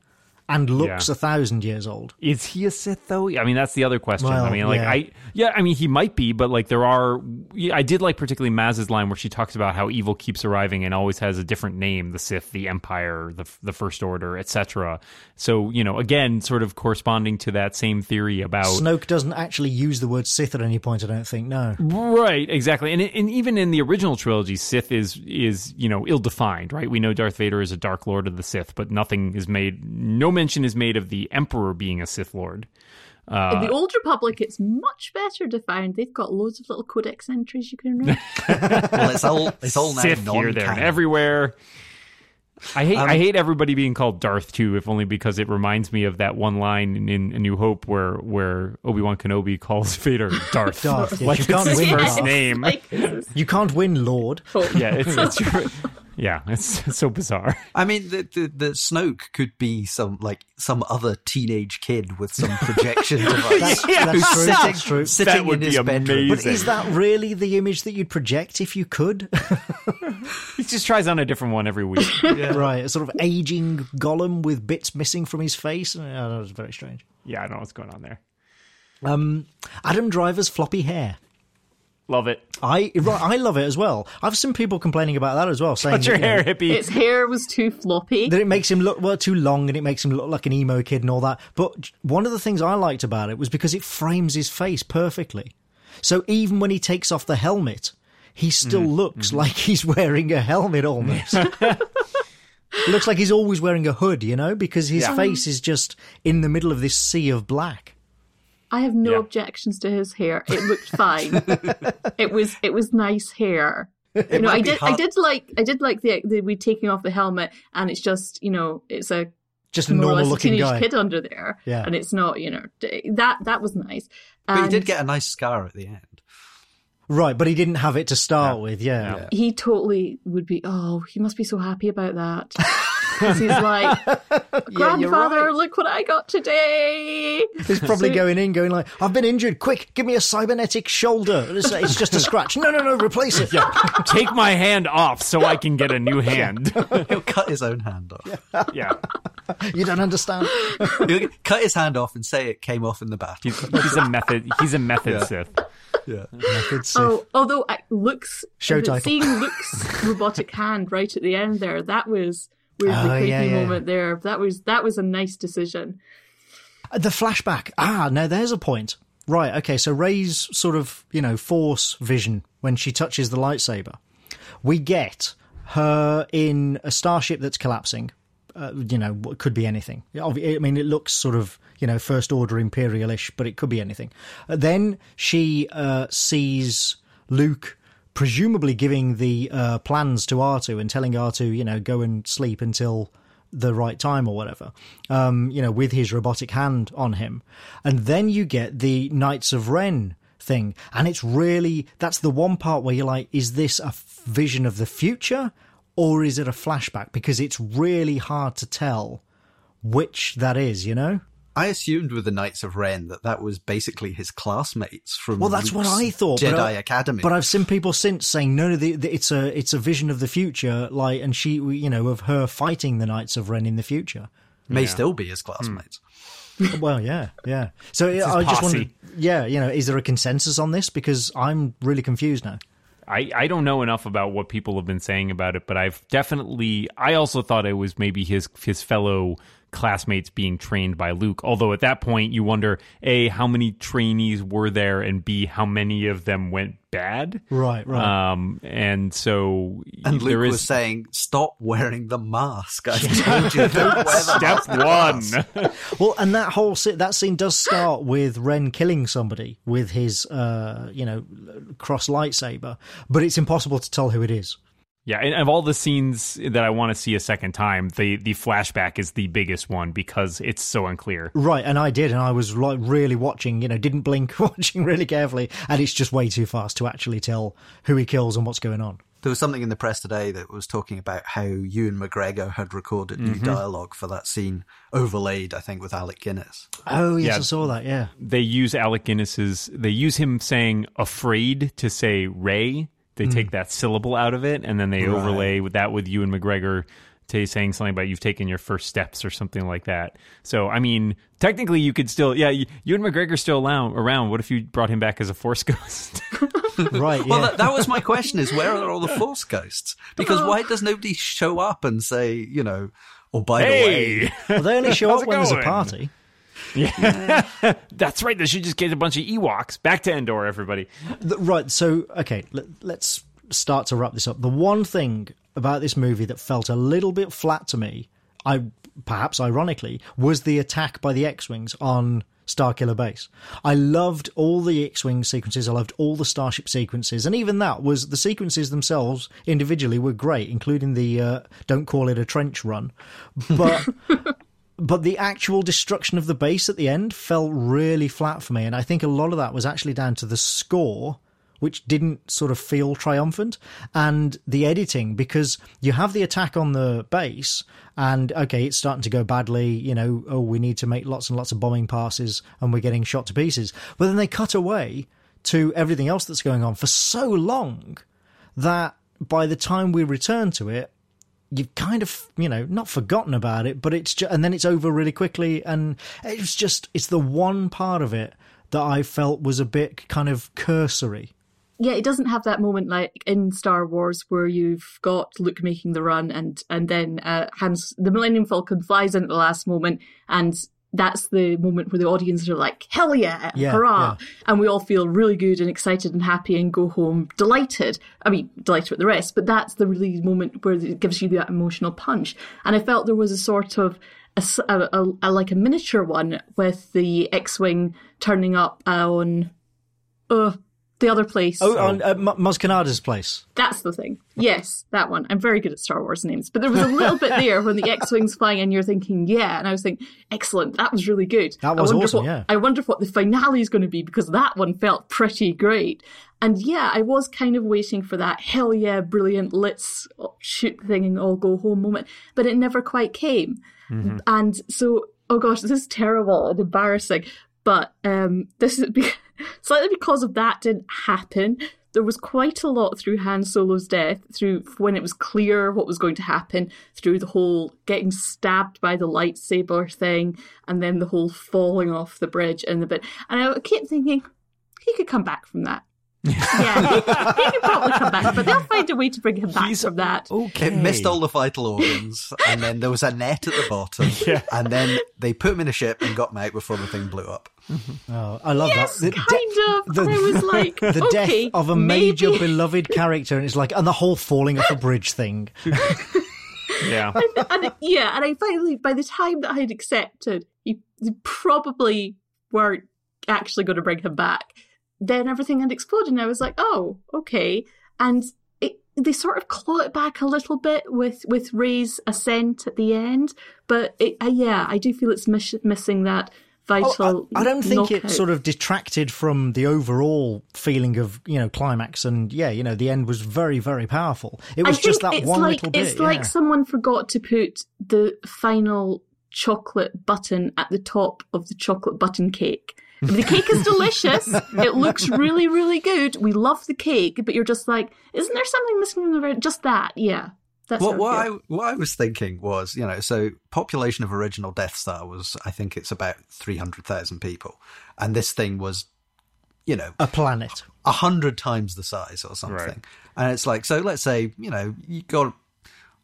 And looks Yeah. a thousand years old. Is he a Sith though? I mean, that's the other question. Well, I mean, like yeah. I, yeah, I mean, he might be, but like there are. I did like particularly Maz's line where she talks about how evil keeps arriving and always has a different name: the Sith, the Empire, the the First Order, etc. So you know, again, sort of corresponding to that same theory about Snoke doesn't actually use the word Sith at any point, I don't think, no. Right, exactly, and and even in the original trilogy, Sith is is you know ill defined, right? We know Darth Vader is a Dark Lord of the Sith, but nothing is made, no mention is made of the Emperor being a Sith Lord. Uh, In the Old Republic, it's much better defined. They've got loads of little codex entries you can read. Well, it's all, it's all now Sith here, non-canon. there, and everywhere. I hate um, I hate everybody being called Darth too, if only because it reminds me of that one line in, in A New Hope where where Obi Wan Kenobi calls Vader Darth. Darth, yes, like you can't his win first Darth. name. like, is You can't win, Lord. yeah, it's, it's your, Yeah, it's, it's so bizarre. I mean, the, the the Snoke could be some like some other teenage kid with some projection device. That's, Yeah, that's true. sitting, That's true. sitting That would in be his bedroom. But is that really the image that you'd project if you could? He just tries on a different one every week. Right, a sort of aging Gollum with bits missing from his face. Oh, that was very strange. yeah, I don't know what's going on there. Um, Adam Driver's floppy hair. Love it. I right, I love it as well. I've seen people complaining about that as well, saying Cut your that, you know, hair, hippie. Its hair was too floppy. that it makes him look well too long and it makes him look like an emo kid and all that. But one of the things I liked about it was because it frames his face perfectly. So even when he takes off the helmet, he still Mm-hmm. looks like he's wearing a helmet almost. looks like he's always wearing a hood, you know, because his Yeah. face is just in the middle of this sea of black. I have no Yeah. objections to his hair. It looked fine. it was it was nice hair. You know, I be did I did like I did like the the we taking off the helmet and it's just you know it's a Just a more normal less a looking teenage guy. kid under there. Yeah. and it's not you know that that was nice. But he did get a nice scar at the end. Right, but he didn't have it to start with, yeah. Yeah. he totally would be. Oh, he must be so happy about that. 'Cause he's like, grandfather, right. look what I got today. He's probably So- going in, going like, "I've been injured. Quick, give me a cybernetic shoulder. It's, it's just a scratch. No, no, no, replace it. Yeah, Take my hand off so I can get a new hand. He'll cut his own hand off. yeah. you don't understand. He'll cut his hand off and say it came off in the bath. He's, he's a method. He's a method Yeah. Sith. Yeah. Method Sith. Oh, although I, Luke's Show title. seeing Luke's robotic hand right at the end there, that was was the Oh, creepy yeah, yeah. moment there. That was that was a nice decision. The flashback. Ah, now there's a point. Right, okay, so Rey's sort of, you know, force vision when she touches the lightsaber. We get her in a starship that's collapsing. Uh, you know, could be anything. I mean, it looks sort of, you know, first order imperialish, but it could be anything. Uh, then she uh, sees Luke presumably giving the uh, plans to R2 and telling R2, you know, go and sleep until the right time or whatever, um, you know, with his robotic hand on him. And then you get the Knights of Ren thing. And it's really, that's the one part where you're like, is this a f- vision of the future or is it a flashback? Because it's really hard to tell which that is, you know? I assumed with the Knights of Ren that that was basically his classmates from Well, that's what I thought. Uh, Jedi but I- Academy. But I've seen people since saying no, no, the, the, it's a it's a vision of the future, like, and she, you know, of her fighting the Knights of Ren in the future. may still be his classmates. Hmm. Well, yeah, yeah. So uh, his I just posse. wondered, yeah, you know, is there a consensus on this? Because I'm really confused now. I, I don't know enough about what people have been saying about it, but I've definitely I also thought it was maybe his his fellow classmates being trained by Luke. Although at that point you wonder a how many trainees were there, and b how many of them went bad. Right, right. Um, and so And Luke there is was saying, "Stop wearing the mask." I told you, don't wear the step mask." one. Well, and that whole si- that scene does start with Ren killing somebody with his, uh, you know, cross lightsaber, but it's impossible to tell who it is. Yeah, and of all the scenes that I want to see a second time, the the flashback is the biggest one because it's so unclear. Right, and I did, and I was like really watching, you know, didn't blink, watching really carefully, and it's just way too fast to actually tell who he kills and what's going on. There was something in the press today that was talking about how Ewan McGregor had recorded Mm-hmm. new dialogue for that scene, overlaid, I think, with Alec Guinness. Oh yes, Yeah. I saw that. Yeah, They use Alec Guinness's. They use him saying "afraid" to say "Rey." They hmm. take that syllable out of it, and then they overlay with that with Ewan McGregor to saying something about you've taken your first steps or something like that. So, I mean, technically, you could still, yeah, you- Ewan McGregor's still allow- around. What if you brought him back as a Force ghost? right. Yeah. Well, that, that was my question: is where are all the Force ghosts? Because why does nobody show up and say, you know, oh by the way, well, they only show up it when there's a going? party. that's right. They should just get a bunch of Ewoks back to Endor. Everybody. The- right. So, okay, let, let's start to wrap this up. The one thing about this movie that felt a little bit flat to me, I perhaps ironically, was the attack by the X-wings on Starkiller Base. I loved all the X-wing sequences. I loved all the starship sequences, and even that was the sequences themselves individually were great, including the uh, "Don't call it a trench run," but. but the actual destruction of the base at the end felt really flat for me and i think a lot of that was actually down to the score which didn't sort of feel triumphant, and the editing because you have the attack on the base, and okay, it's starting to go badly. You know, oh, we need to make lots and lots of bombing passes, and we're getting shot to pieces. But then they cut away to everything else that's going on for so long that by the time we return to it, you've kind of you know not forgotten about it but it's just and then it's over really quickly and it's just it's the one part of it that i felt was a bit kind of cursory. Yeah, it doesn't have that moment like in Star Wars where you've got Luke making the run and and then uh, Hans the Millennium Falcon flies in at the last moment and that's the moment where the audience are like, hell yeah, Yeah, hurrah. yeah. And we all feel really good and excited and happy and go home delighted. I mean, delighted with the rest, but that's the really moment where it gives you that emotional punch. And I felt there was a sort of a, a- a- a- like a miniature one with the X-Wing turning up on uh, the other place. oh on uh, M- Maz Kanata's place That's the thing. Yes, that one. I'm very good at Star Wars names, but there was a little bit there when the X-wings flying, and you're thinking, yeah, and I was thinking, excellent, that was really good. That was I wonder awesome, What, yeah. I wonder what the finale is going to be because that one felt pretty great. And yeah, I was kind of waiting for that hell yeah, brilliant, let's shoot the thing and all go home moment, but it never quite came. Mm-hmm. And so, oh gosh, this is terrible and embarrassing. But um, this is be- slightly because of that didn't happen. There was quite a lot through Han Solo's death, through when it was clear what was going to happen, through the whole getting stabbed by the lightsaber thing, and then the whole falling off the bridge and the bit. And I kept thinking, he could come back from that. Yeah, he, he could probably come back, but they'll find a way to bring him back He's from that. okay. It missed all the vital organs, and then there was a net at the bottom, Yeah. and then they put him in a ship and got him out before the thing blew up. Mm-hmm. oh i love Yes, that The kind de- of. the- I was like, the okay, death of a major maybe. beloved character and it's like and the whole falling off a bridge thing Yeah. and yeah, and I finally, by the time that I had accepted, you you probably weren't actually going to bring him back. Then everything had exploded, and I was like, oh, okay. And it, they sort of claw it back a little bit with with Rey's ascent at the end, but it, uh, yeah, I do feel it's miss- missing that vital. Oh, I, I don't think knockout. it sort of detracted from the overall feeling of you know climax and yeah you know the end was very very powerful it was just that one like, little bit It's like someone forgot to put the final chocolate button at the top of the chocolate button cake. The cake is delicious. it looks really, really good. We love the cake, but you're just like, isn't there something missing from the very just that? Yeah. That's What, what I I what I was thinking was, you know, so population of original Death Star was, I think it's about three hundred thousand people, and this thing was, you know, a planet a hundred times the size or something. Right. And it's like, so let's say, you know, you got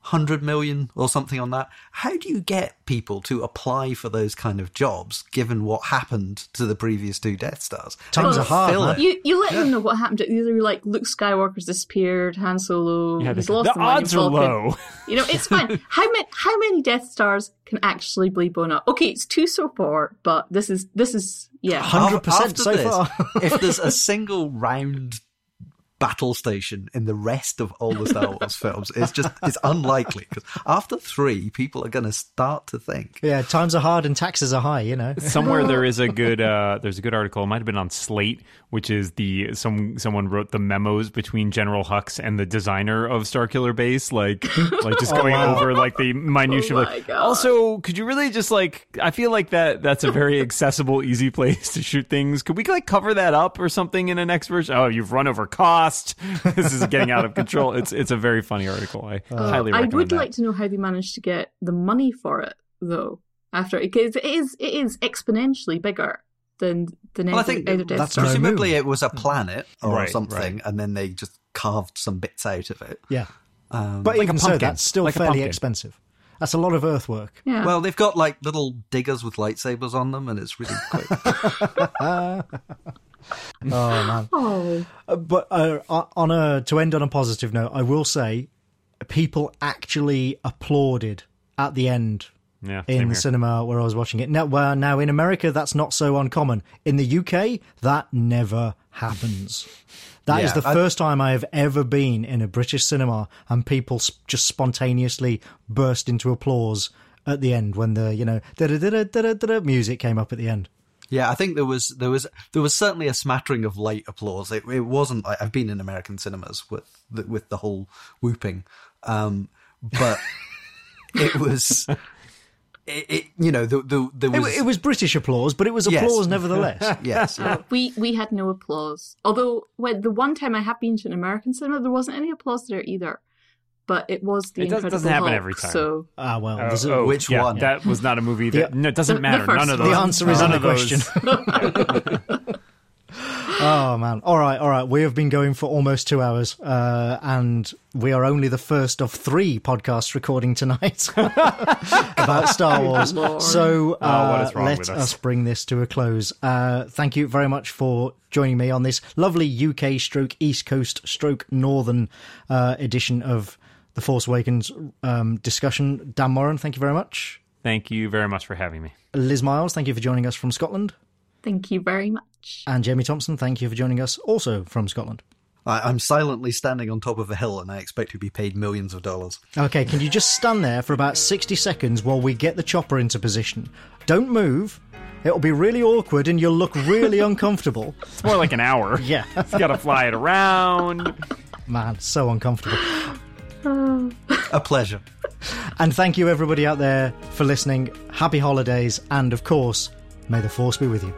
hundred million or something on that. How do you get people to apply for those kind of jobs, given what happened to the previous two Death Stars? Times How are hard, fill man. it? You you let them know what happened. To, these are like Luke Skywalker's disappeared, Han Solo. Yeah, he's lost the the odds are Falcon. low. You know, it's fine. how many how many Death Stars can actually be blown up? Okay, it's two so far, but this is this is yeah. Hundred percent After so this, far. if there's a single round battle station in the rest of all the Star Wars films, it's just it's unlikely because after three, people are going to start to think. yeah, times are hard and taxes are high. You know. Somewhere there is a good uh, there's a good article. It might have been on Slate, which is the some someone wrote the memos between General Hux and the designer of Starkiller Base, like like just going wow. over like the minutia. Oh like, God. also, could you really just like? I feel like that that's a very accessible, easy place to shoot things. Could we like cover that up or something in a next version? Oh, you've run over cost. this is getting out of control. It's it's a very funny article. I highly recommend it. I would that. like to know how they managed to get the money for it, though. After because it is it is exponentially bigger than the Well, I either, think either Death that's Star. presumably it was a planet or Right, something, right. and then they just carved some bits out of it. Yeah, Um, but like a even so, pumpkin. that's still Like fairly expensive. That's a lot of earthwork. Yeah. well, they've got like little diggers with lightsabers on them, and it's really quick. Oh man. oh, Uh, but uh, on a to end on a positive note, I will say people actually applauded at the end Yeah, in the here. cinema where I was watching it. Now, well, now in America, that's not so uncommon. In the UK, that never happens. That is Yeah, the I- first time I have ever been in a British cinema and people s- just spontaneously burst into applause at the end when the you know da da da da da da music came up at the end. Yeah, I think there was there was there was certainly a smattering of light applause. It, it wasn't like I've been in American cinemas with the, with the whole whooping, um, but it was. It, it you know the, the, there It, was it was British applause, but it was Yes. applause nevertheless. yes Uh, we we had no applause. Although when the one time I have been to an American cinema, there wasn't any applause there either. But it was the It does- Incredible doesn't happen Hulk, every time. So Ah, well, Oh, there's oh, Which yeah, one? That was not a movie that. The- no, it doesn't The- the matter. first None of those. The answer is none in of the those- question. Oh man! All right, all right. We have been going for almost two hours, uh, and we are only the first of three podcasts recording tonight about Star Wars. So Oh, uh, is wrong let us? us? bring this to a close. Uh, thank you very much for joining me on this lovely UK stroke East Coast stroke Northern uh, edition of the Force Awakens um, discussion. Dan Moren, thank you very much. Thank you very much for having me. Liz Miles, thank you for joining us from Scotland. thank you very much. And Jamie Thomson, thank you for joining us also from Scotland. I, I'm silently standing on top of a hill and I expect to be paid millions of dollars. Okay, can you just stand there for about 60 seconds while we get the chopper into position? Don't move. It'll be really awkward and you'll look really uncomfortable. It's more like an hour. Yeah, It's got to fly it around. man, so uncomfortable. A pleasure. And thank you, everybody out there, for listening. Happy holidays, and of course, may the force be with you.